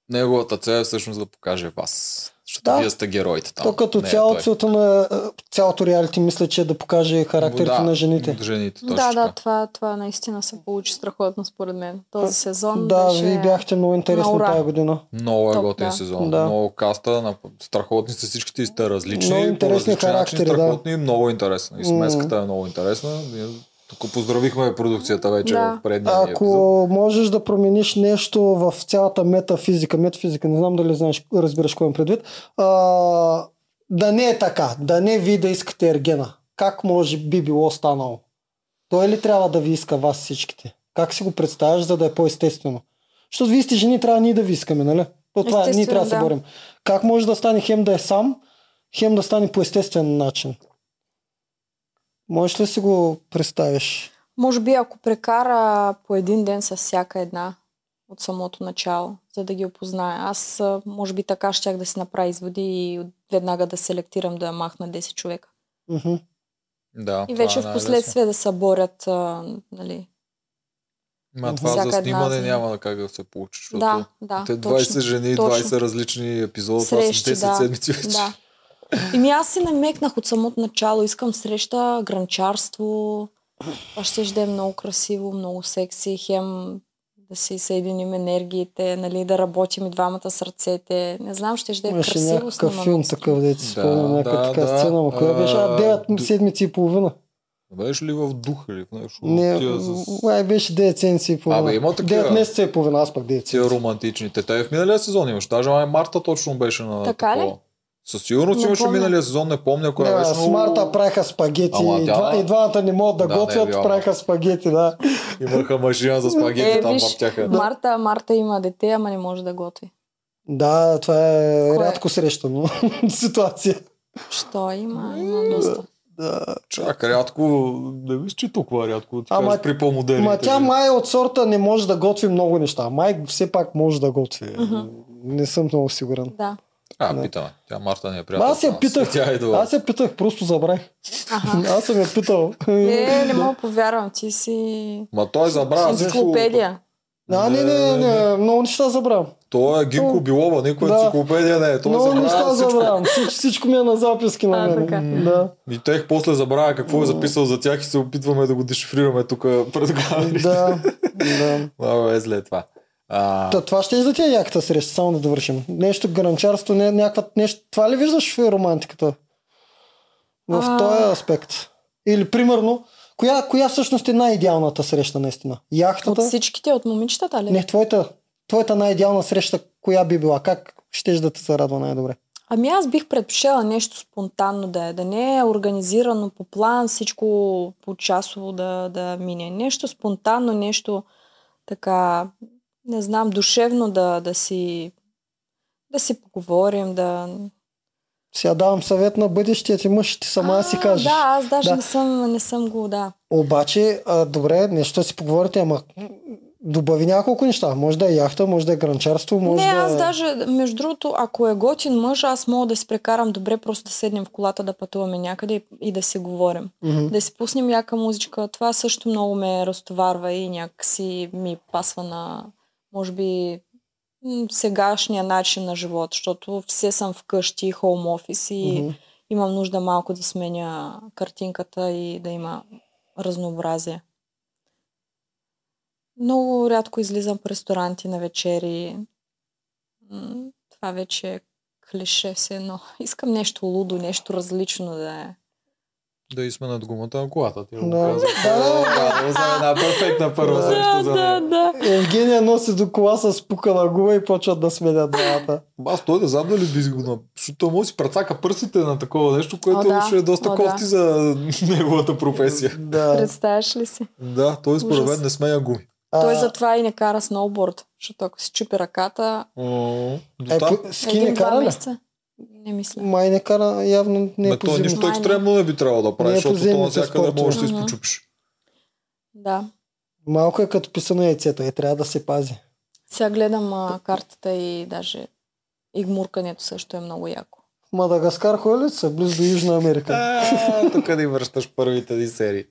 A: неговата цел е всъщност да покаже вас. Защото
B: Да.
A: вие сте героите там.
B: То като
A: не е
B: цяло
A: той.
B: целта на е, цялото реалити мисля, че е да покаже характерите
A: Да,
B: на жените.
A: Жените, точно
C: Да, да, това, това наистина се получи страхотно, според мен. Този сезон
B: Да,
C: беше...
B: вие бяхте много интересни тази година.
A: Много е
C: Топ,
A: готин
C: да.
A: сезон.
B: Да.
A: Много каста, на- страхотни са всичките и сте различни.
B: Много
A: по
B: интересни
A: различен начин,
B: характери, да.
A: страхотни, много интересна. И смеската е много интересна. Тук поздравихме продукцията вече
C: Да.
A: в предния ни
B: Ако
A: епизод.
B: можеш да промениш нещо в цялата метафизика, метафизика, не знам дали знаеш, разбираш какво имам предвид, а, да не е така, да не ви да искате ергена. Как може би било станало? Той ли трябва да ви иска вас всичките? Как си го представяш, за да е по-естествено? Защото вие сте жени, трябва ние да ви искаме, нали? То това е, ние трябва да се борим. Как може да стане хем да е сам, хем да стане по естествен начин? Можеш ли си го представиш?
C: Може би ако прекара по един ден с всяка една от самото начало, за да ги опознае. Аз а, може би така щях да си направя изводи и веднага да селектирам да махна 10 човека.
B: Мгм.
A: Да,
C: И вече
A: е
C: в
A: най-лесно.
C: последствие да се борят, а, нали.
A: Ма това
C: всяка
A: за
C: една
A: снимане
C: за-
A: няма как да се получи, защото
C: Да, да.
A: те 20
C: точно.
A: жени,
C: точно.
A: 20 различни епизода, това са
C: Срещи,
A: 10
C: да.
A: седмици вече.
C: Да. Еми аз си намекнах от самото начало. Искам среща, гранчарство. Това ще да е много красиво, много секси. Хем да си съединим енергиите, нали, да работим и двамата с ръцете. Не знам, ще да е
B: Имаше
C: красиво
B: някакъв
C: снимано.
B: филм такъв, дете си
A: Да,
B: спомням, някаква
A: да,
B: така
A: да.
B: сцена, но коя беше? А,
A: А,
B: 9
A: ду-
B: седмици и половина.
A: Беше ли в дух или в нещо?
B: Не,
A: Тия с-
B: май беше 9 седмици и половина.
A: Абе, има такива.
B: 9 месеца и половина, аз пък 9
A: Тия
B: седмици.
A: романтичните. Те в миналия сезон имаш. Даже май Марта точно беше на
C: Така ли?
A: Със сигурност имаше
C: помня.
A: миналия сезон, не помня
B: Да,
A: беше.
B: с Марта правиха спагети.
A: Ама
B: и,
A: тя-
B: и двамата не могат да,
A: Да, е
B: готвят,
A: била.
B: правиха спагети, да.
A: Имаха машина за спагети,
C: Е,
A: там
C: виж,
A: въртяха.
C: Марта, Марта има дете, ама не може да готви.
B: Да, това е
C: Кое?
B: рядко срещано ситуация.
C: Що има? Има доста.
B: Да.
A: Чак, рядко, не мисля, че толкова рядко. Ти
B: Ама-
A: кажеш при по-модерните.
B: Ма тя май е от сорта не може да готви много неща. Май все пак може да готви.
C: Мгм.
B: Не съм много сигурен.
C: Да.
A: Трябва да питаме. Тя Марта не е приятел.
B: аз я питах.
A: Тя е идола.
B: Аз я питах, просто забравих.
C: Аха.
B: Аз съм я питал.
C: Е, не мога повярвам, ти си
A: Ма той забравя
C: енциклопедия.
B: А, не, не, не, много неща забравям.
A: Той е Гинко Билова, никой
B: Да.
A: енциклопедия не е. Той
B: Много неща забравям. Всичко, всичко ми е на записки на
C: А,
B: мен.
C: така.
B: Да.
A: И тех после забравя какво е записал за тях и се опитваме да го дешифрираме тук пред камерите.
B: Да, да.
A: Много е зле това. А,
B: Та, това ще е за тия яката среща, само да довършим. Нещо гранчарство, не, някаква, нещо. Това ли виждаш в романтиката? В
C: А.
B: този аспект. Или примерно, коя, коя всъщност е най-идеалната среща наистина?
C: От
B: Яхтата?
C: всичките, от момичетата ли?
B: Не, твоята, твоята най-идеална среща, коя би била? Как щеш да те зарадва най-добре?
C: Ами аз бих предпочела нещо спонтанно да е, да не е организирано по план, всичко по часово да, да мине. Нещо спонтанно, нещо така, не знам, душевно да, да си да си поговорим, да...
B: Сега давам съвет на бъдещия ти мъж, ти сама да си
C: А,
B: кажеш.
C: Да, аз даже
B: Да.
C: Не, съм, не съм го, да.
B: Обаче, а, добре, нещо си поговорите, ама добави няколко неща. Може да е яхта, може да е гранчарство, може
C: не,
B: да
C: аз
B: е...
C: даже, между другото, ако е готин мъж, аз мога да си прекарам добре, просто да седнем в колата, да пътуваме някъде и, и да си говорим.
B: Мгм.
C: Да си пуснем яка музичка. Това също много ме разтоварва и някакси ми пасва на, може би, сегашния начин на живот, защото все съм вкъщи, хоум офис и
B: Мгм.
C: имам нужда малко да сменя картинката и да има разнообразие. Много рядко излизам по ресторанти на вечери. Това вече е клише все едно. Искам нещо лудо, нещо различно да е.
A: Да и сме над гумата на колата. Ти го
B: Да.
A: каза.
B: Да, да,
A: Да, за една перфектна първа
B: Да,
A: среща за
C: да,
A: нея.
C: да.
B: Евгения носи до кола с пукана губа и почват да сменят двамата.
A: Аз той да знам дали би го на... Защото да си прецака пърсите на такова нещо, което
C: О, да.
A: ще е доста
C: О,
A: кофти
C: да.
A: за неговата професия.
B: Да.
C: Представяш ли си?
A: Да, той според мен не сменя гуми.
C: Той
B: А,
C: затова и не кара сноуборд, защото ако си чупи ръката,
B: Е, ски не кара ли?
C: Не мисля.
B: Май не кара, явно не е
A: Ме, то
B: зимно.
A: нищо екстремно не би трябвало да прави,
B: Не е
A: защото то навсякъде можеш да изпочупиш.
C: Да.
B: Малко е като писано яйцето и трябва да се пази.
C: Сега гледам а, картата и даже и гмуркането също е много яко.
B: Мадагаскар ходили ли са? Близо до Южна Америка.
A: А, Тук да връщаш първите ни серии.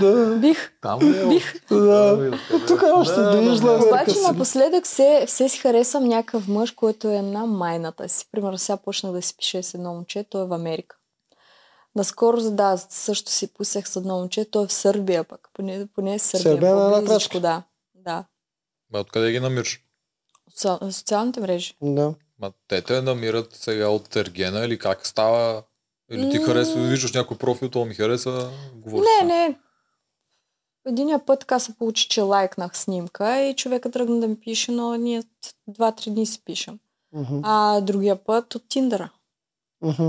B: да,
C: Бих.
A: Там е?
C: Бих.
B: да. Тук е още до Южна Америка.
C: Обаче напоследък все, все си харесвам някакъв мъж, който е на майната си. Примерно сега почнах да си пише с едно момче, той е в Америка. Наскоро, да, също си пусех с едно момче, той е в Сърбия пък. Поне, поне е Сърбия.
B: Сърбия на една крачка.
C: да. Да.
A: Ма откъде ги намираш?
C: Социал- Социалните мрежи.
B: Да.
A: Ма те те намират сега от Ергена или как става? Или ти харесва, виждаш някой профил, то ми хареса, говориш.
C: Не, не. Единия път така се получи, че лайкнах снимка и човека тръгна да ми пише, но ние два-три дни си пишем.
B: Мгм.
C: А другия път от Тиндъра.
B: Мгм.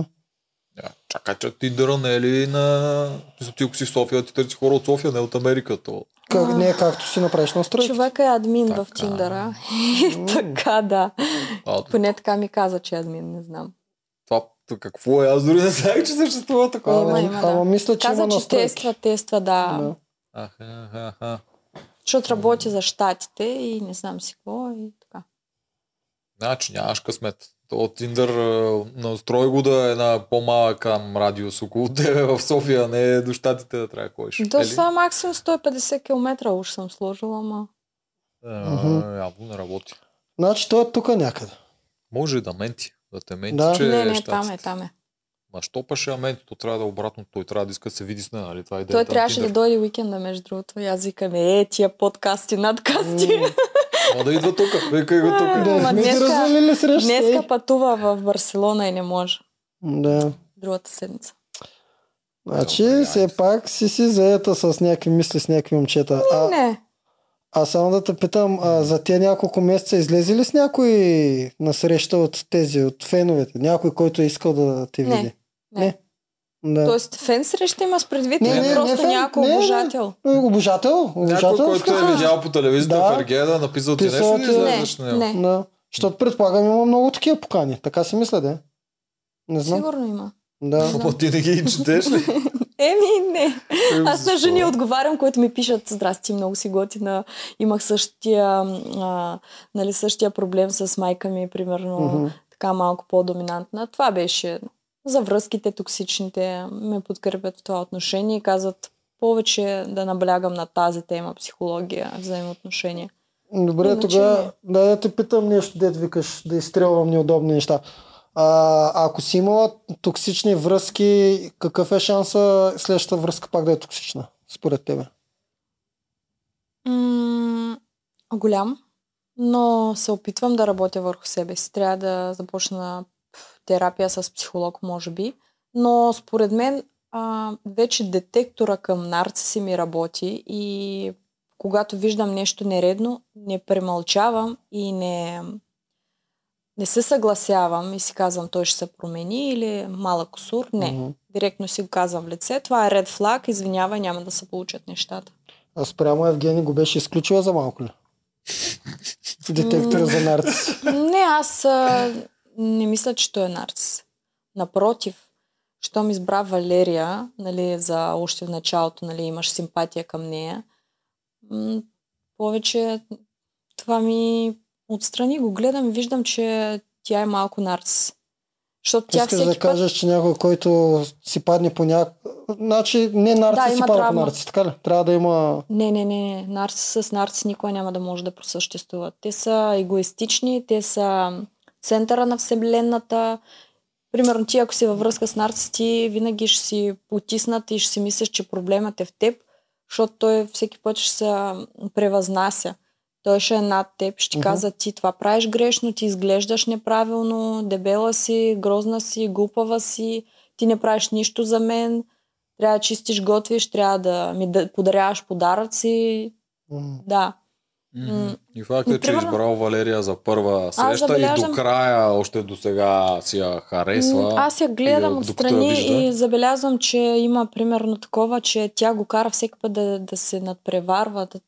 A: Ja, чакай, че ти дъра не е ли на... Ти ако си в София, ти търси хора от София, не от Америка. То.
B: Как,
C: А.
B: не е както си направиш на стройка.
C: Човека е админ в
A: Така.
C: Тиндъра. И така, да.
A: А,
C: Поне така ми каза, че е админ, не знам.
A: това то какво е? Аз дори не знаех, че съществува такова.
C: Има, има, да.
B: ама мисля, че
C: Каза,
B: има
C: че
B: настройки.
C: тества, тества, да.
B: Да.
A: Аха, аха, аха.
C: Защото работи за щатите и не знам си какво и така.
A: Значи нямаш късмет. То от Тиндър а, настрой го да е на по-малък там радиус около тебе в София, не до щатите да трябва да ходиш.
C: До са максимум 150 км уж съм сложила, ама...
B: Мгм.
A: Явно не работи.
B: Значи той е тук някъде.
A: Може и да менти. Да те менти,
B: Да.
A: че
C: не,
A: е
C: не,
A: щатите.
C: там е, там е.
A: Ма що па ще я менти? То трябва да е обратно. Той трябва да иска да се види с нея, нали? Това е
C: Той трябваше да дойде уикенда, между другото. И аз викам, е, тия подкасти, надкасти.
B: М,
A: Ма да идва тук. Викай го тук.
B: Да, ги
C: днеска-. Днеска пътува в Барселона и не може.
B: Да.
C: Другата седмица.
B: Значи, все пак си си заета с някакви мисли, с някакви момчета. А,
C: Не.
B: а само да те питам, а, за тези няколко месеца излезе ли с някой на среща от тези, от феновете? Някой, който е искал да те
C: Не.
B: види?
C: Не.
B: Да.
C: Тоест, фен среща има с предвид
B: Не,
C: или
B: не, не
C: просто
B: фен,
C: някой
B: не, не.
C: обожател?
B: Обожател? Обожател?
A: Някой, който е видял по телевизията
B: Да.
A: в Ергена, написал ти нещо и
C: Не,
A: излезеш на него.
C: не.
B: Да. Защото предполагам има много такива покани. Така си мисля, да? Не знам.
C: Сигурно има.
B: Да.
A: Ама ти не ги четеш ли?
C: Еми, не. Аз на жени отговарям, които ми пишат, здрасти, много си готина. Имах същия, а, нали, същия проблем с майка ми, примерно.
B: Мгм.
C: така малко по-доминантна. Това беше за връзките токсичните. Ме подкрепят в това отношение и казват повече да наблягам на тази тема психология, взаимоотношения.
B: Добре,
C: Иначе
B: тогава да, да те питам нещо, дет викаш, да изстрелвам неудобни неща. А, ако си имала токсични връзки, какъв е шанса следващата връзка пак да е токсична, според тебе?
C: М- голям, но се опитвам да работя върху себе си. Трябва да започна терапия с психолог, може би. Но според мен а, вече детектора към нарциси ми работи и когато виждам нещо нередно, не премълчавам и не, не се съгласявам и си казвам той ще се промени или е малък косур. Не.
B: Мгм.
C: Директно си го казвам в лице. Това е ред флаг, извинявай, няма да се получат нещата.
B: А спрямо Евгений го беше изключила за малко ли? Детектора за нарцис.
C: Не, аз а, не мисля, че той е нарцис. Напротив, щом избра Валерия, нали, за още в началото, нали, имаш симпатия към нея, м- повече това ми отстрани го гледам и виждам, че тя е малко нарцис. Защото тя
B: Искаш
C: всеки
B: да
C: път...
B: кажеш, че някой, който си падне по някак... Значи не нарцис
C: Да,
B: си пада по нарцис, така ли? Трябва да има...
C: Не, не, не, не. Нарцис с нарцис никой няма да може да просъществуват. Те са егоистични, те са центъра на Вселената. Примерно ти, ако си във връзка с нарцис, ти винаги ще си потиснат и ще си мислиш, че проблемът е в теб, защото той всеки път ще се превъзнася. Той ще е над теб, ще ти
B: Мгм.
C: казва ти това правиш грешно, ти изглеждаш неправилно, дебела си, грозна си, глупава си, ти не правиш нищо за мен, трябва да чистиш, готвиш, трябва да ми да подаряваш подаръци.
B: М,
C: Да.
A: Мгм. И факт е, че е
C: Примерно-
A: избрал Валерия за първа среща и
C: забележдам-
A: до края, още до сега си я харесва.
C: Аз я гледам
A: и я
C: отстрани
A: вижда.
C: и забелязвам, че има примерно такова, че тя го кара всеки път да, да се надпреварва. Да...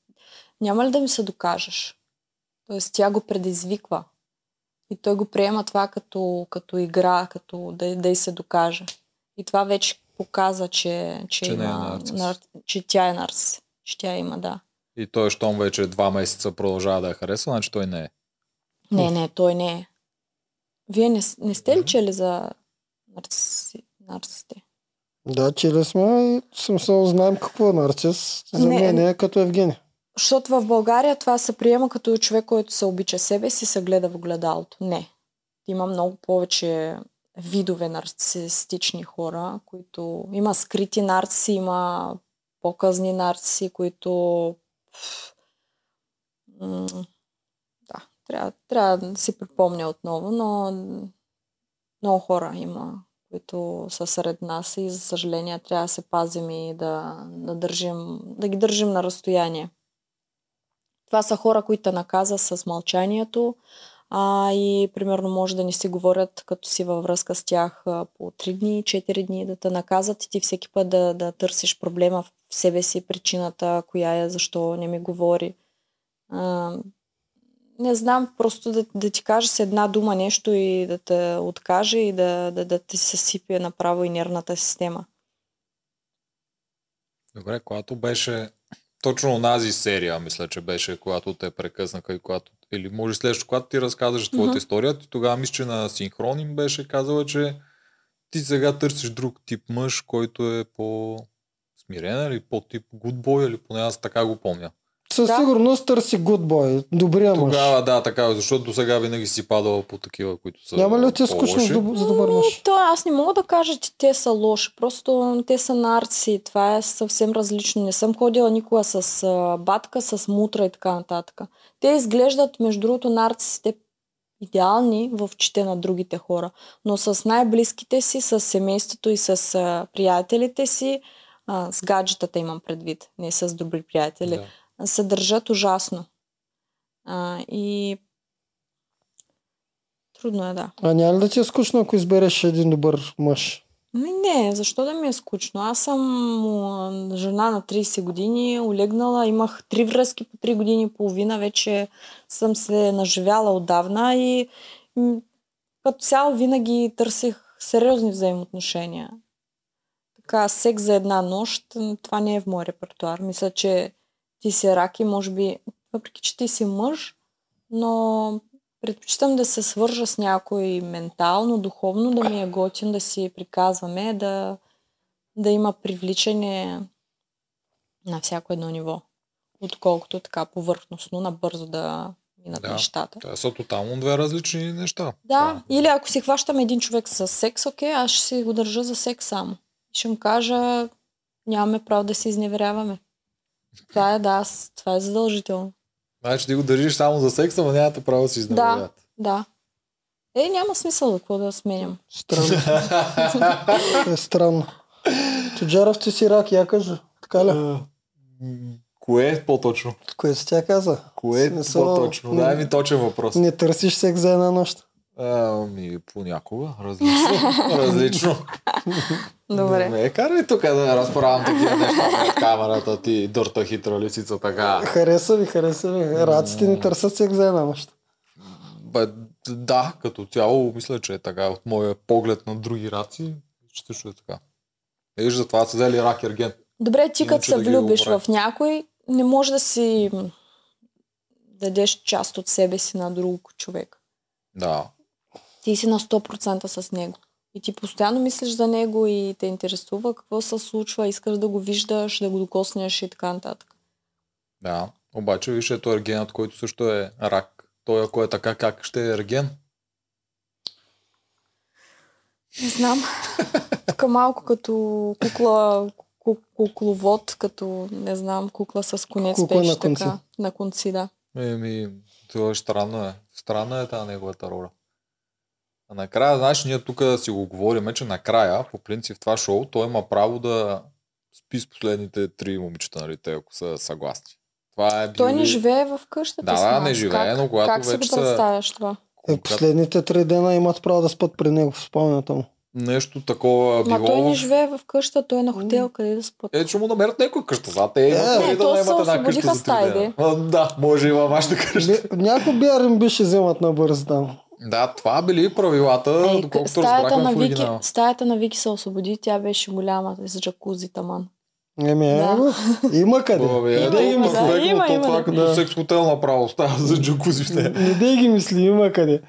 C: Няма ли да ми се докажеш? Тоест тя го предизвиква. И той го приема това като, като игра, като да, да й се докаже. И това вече показа, че, че,
A: Че е
C: има,
A: нарцис.
C: нар... че тя е нарцис. Че тя има, да.
A: И той, щом вече два месеца продължава да я харесва, значи той не е.
C: Не, не, той не е. Вие не, не сте ли чели за нарциси, нарцисите?
B: Да, чили сме и смисъл знаем какво е нарцис. За
C: Не.
B: мен е като Евгений.
C: Защото в България това се приема като човек, който се обича себе си, се гледа в огледалото. Не. Има много повече видове нарцисистични хора, които има скрити нарциси, има показни нарциси, които да, трябва, трябва да си припомня отново, но много хора има, които са сред нас и за съжаление трябва да се пазим и да, да, държим, да ги държим на разстояние. Това са хора, които наказа с мълчанието а, и примерно може да не си говорят като си във връзка с тях по 3 дни, 4 дни, да те наказат и ти всеки път да, да търсиш проблема в себе си, причината, коя е, защо не ми говори. А, не знам, просто да, да ти кажа с една дума нещо и да те откаже и да, да, да ти се сипе направо и нервната система.
A: Добре, когато беше точно онази серия, мисля, че беше, когато те прекъснаха и когато, или може следващо, когато ти разказваш твоята
C: Мгм.
A: история, ти тогава мисля, че на синхрон им беше казала, че ти сега търсиш друг тип мъж, който е по смирен или по-тип good boy, или поне аз така го помня.
B: Със
C: Да.
B: сигурност търси good boy, добрия мъж.
A: Тогава да, така, защото до сега винаги си падала по такива, които са
B: Няма ли ти е скучно за, доб- за добър мъж?
C: То аз не мога да кажа, че те са лоши. Просто те са нарци. Това е съвсем различно. Не съм ходила никога с а, батка, с мутра и така нататък. Те изглеждат, между другото, нарцисите идеални в очите на другите хора. Но с най-близките си, с семейството и с а, приятелите си, а, с гаджетата имам предвид, не с добри приятели,
A: Да.
C: се държат ужасно. А, и трудно е, да.
B: А няма ли да ти е скучно, ако избереш един добър мъж?
C: Ми не, защо да ми е скучно? Аз съм жена на 30 години, олегнала, имах три връзки по 3 години и половина, вече съм се наживяла отдавна и като цяло винаги търсих сериозни взаимоотношения. Така, секс за една нощ, това не е в мой репертуар. Мисля, че ти си рак и може би, въпреки че ти си мъж, но предпочитам да се свържа с някой ментално, духовно, да ми е готин, да си приказваме, да, да има привличане на всяко едно ниво. Отколкото така повърхностно, набързо да минат
A: Да.
C: нещата.
A: Това са тотално две различни неща.
C: Да, или ако си хващам един човек с секс, окей, аз ще си го държа за секс само. Ще му кажа, нямаме право да се изневеряваме. Това е, да, това е задължително.
A: Значи ти го държиш само за секса, но нямате право да си изневерявате.
C: Да. Е, няма смисъл да какво да сменям.
B: Странно. е странно. Тоджаров, ти си рак, я кажа. Така ли?
A: М, Кое е по-точно?
B: Кое си тя каза?
A: Кое е
B: Смисъл,
A: по-точно?
B: не-
A: Дай ми точен въпрос.
B: Не търсиш секс за една нощ.
A: Ами, понякога. Различно. Различно.
C: Добре.
A: Не, карай тук да разправям такива неща пред камерата ти, дърта хитра лисица така.
B: Хареса ви, хареса ви. Раците не търсят секс за една нощ.
A: Бе, да, като цяло мисля, че е така. От моя поглед на други раци, че също е така. Виж, затова са взели рак ерген.
C: Добре, ти като се влюбиш в някой, не може да си дадеш част от себе си на друг човек.
A: Да.
C: Ти си на 100% с него. И ти постоянно мислиш за него и те интересува какво се случва, искаш да го виждаш, да го докоснеш и така нататък.
A: Да. Обаче, виж, ето ергенът, който също е рак. Той, ако е така, как ще е ерген?
C: Не знам. Тук малко като кукла, ку- кукловод, като, не знам, кукла с конец
B: Кукла
C: беше
B: на конци.
C: така. На конци, да.
A: Еми, това е странно е. Странна е тази неговата роля. А накрая, знаеш, ние тук си го говорим, че накрая, по принцип в това шоу, той има право да спи с последните три момичета, нали, те, ако са съгласни. Това е
C: Той
A: бил
C: не
A: ли-
C: живее в къщата
A: Да, да, не живее,
C: как,
A: но когато
C: как си го
A: вече са-
C: представяш това?
B: Е, последните три дена имат право да спят при него в спалнята му.
A: Нещо такова
C: Ма
A: било.
C: той не живее в къща, той е на хотел, къде да спът.
A: Е, че му намерят някой къща. За те
B: Е,
A: имат пари
C: не,
A: да наемат една къща за три дена. А, Да, може и във вашата къща.
B: Би- Някои BRB ще вземат на бърз там.
A: Да, това били правилата,
C: Ей,
A: доколкото
C: Е, стаята, на Вики,
A: оригинала.
C: стаята на Вики се освободи, тя беше голяма, с джакузи таман.
B: Еми,
C: Да.
B: да. има къде.
A: Абе,
B: Не
A: ето,
B: дей ги
C: има, да,
A: човек,
C: има, има,
A: това
C: да.
A: като
B: Да.
A: секс хотел направо става за джакузи в нея.
B: Не дей ги мисли, има къде.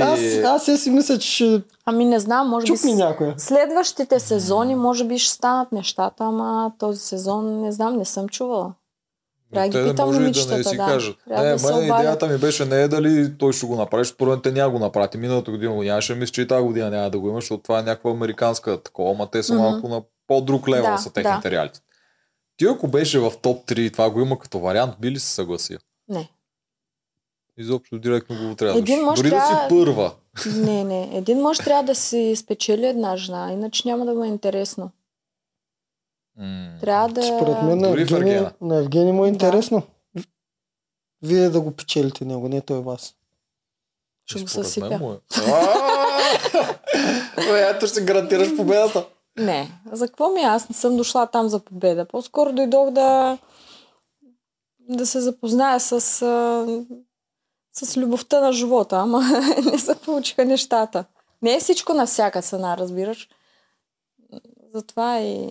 B: Аз, аз я си мисля, че ще
C: Ами не знам, може би
B: чукни
C: с-
B: някоя.
C: следващите сезони може би ще станат нещата, ама този сезон не знам, не съм чувала. Трябва да ги питам
A: и да не
C: момичетата,
A: си
C: да.
A: кажат.
C: Трябва
A: Не,
C: да се
A: мен идеята ми беше не е дали той ще го направи, според мен те няма го направи. Миналата година го нямаше, мисля, че и тази година няма да го има, защото това е някаква американска такова, ама те са
C: Мгм.
A: малко на по-друг левел
C: Да,
A: са техните
C: да.
A: реалити. Ти ако беше в топ 3 и това го има като вариант, би ли се съгласил?
C: Не.
A: Изобщо директно го отрязваш.
C: Един мъж
A: Дори да си
C: трябва-
A: първа.
C: Не, не. Един мъж трябва да си спечели една жена, иначе няма да му е интересно. Трябва да...
B: Според мен на Евгений, на Евгений му е
C: Да.
B: интересно. Вие да го печелите него, не той вас.
C: Ще го съсипя.
A: му е. Ето ще гарантираш победата.
C: Не. За какво ми? е? Аз не съм дошла там за победа. По-скоро дойдох да да се запозная с, с любовта на живота, ама не се получиха нещата. Не е всичко на всяка цена, разбираш. Затова и...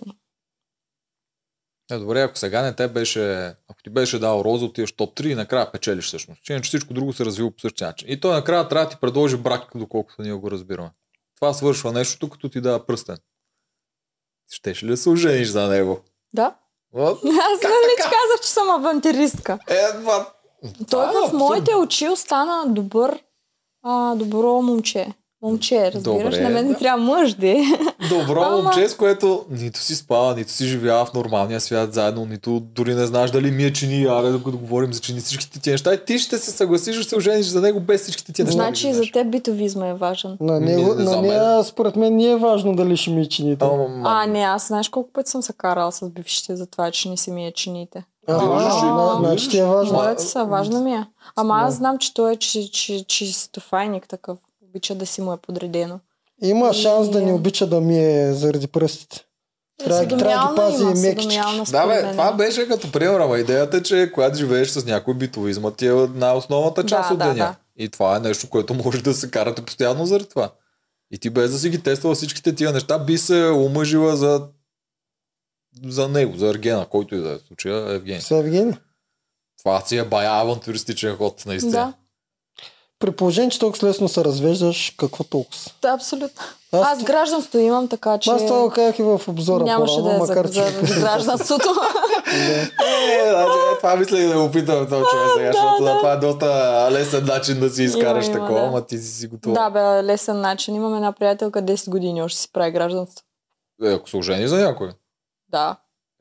A: Е, добре, ако сега не те беше, ако ти беше дал роза, отиваш топ 3 и накрая печелиш всъщност. Че всичко друго се развива по същия начин. И той накрая трябва да ти предложи брак, доколкото ние го разбираме. Това свършва нещото, като ти дава пръстен. Щеш ли да се ожениш за него?
C: Да. Аз нали че казах, че съм авантюристка.
A: Е, това...
C: Той
A: Това е
C: в
A: абсурдно.
C: моите очи остана добър, а, добро момче. Момче, разбираш?
A: Добре,
C: на мен
A: да.
C: не трябва мъж, де.
A: Добро
C: Ама-
A: момче, с което нито си спава, нито си живява в нормалния свят заедно, нито дори не знаеш дали ми е чини, аре да го говорим за чини всичките ти неща. И ти ще се съгласиш да се ожениш за него без всичките ти неща. да
C: Значи
A: ги
C: и за теб битовизма е важен.
B: На,
A: Не,
B: него,
A: не
B: на нея, според мен, не е важно дали ще ми чините.
A: Ама,
C: А, не, аз знаеш колко пъти съм се карала с бившите за това, че не си ми е чините.
B: А, а, значи ти е важно.
C: Моите са, важно ми е. Ама аз
B: Да.
C: знам, че той е чи, чи, чистофайник такъв. Обича да си му е подредено.
B: Има шанс да
C: И-
B: не обича да ми е заради пръстите. Трябва- трябва да ги пази
C: има,
B: мекички.
A: Да, бе,
C: мен.
A: това беше като пример, ама идеята е, че когато живееш с някой битовизма, ти е най-основната част
C: Да,
A: от
C: да,
A: деня.
C: да.
A: И това е нещо, което може да се карате постоянно заради това. И ти без да си ги тествала всичките тия неща, би се омъжила за за него, за Ергена, който и да е в случая Евгений.
B: С Евгений.
A: Това си е бая авантюристичен ход, наистина.
C: Да.
B: При положение, че толкова лесно се развеждаш, какво толкова?
C: Да, абсолютно.
B: Аз-
C: Аз, гражданство имам, така че
B: Аз това казах и в обзора
C: нямаше
B: по-рано,
C: да е за,
B: макар че...
C: за гражданството.
A: Е, значи, е, това мислех да го питам този човек сега, защото
C: да.
A: това е доста лесен начин да си изкараш такова,
C: да.
A: ама ти си си готова.
C: да, бе, лесен начин. Имам една приятелка 10 години, още си прави гражданство.
A: Е, ако се ожени за някой.
C: Да.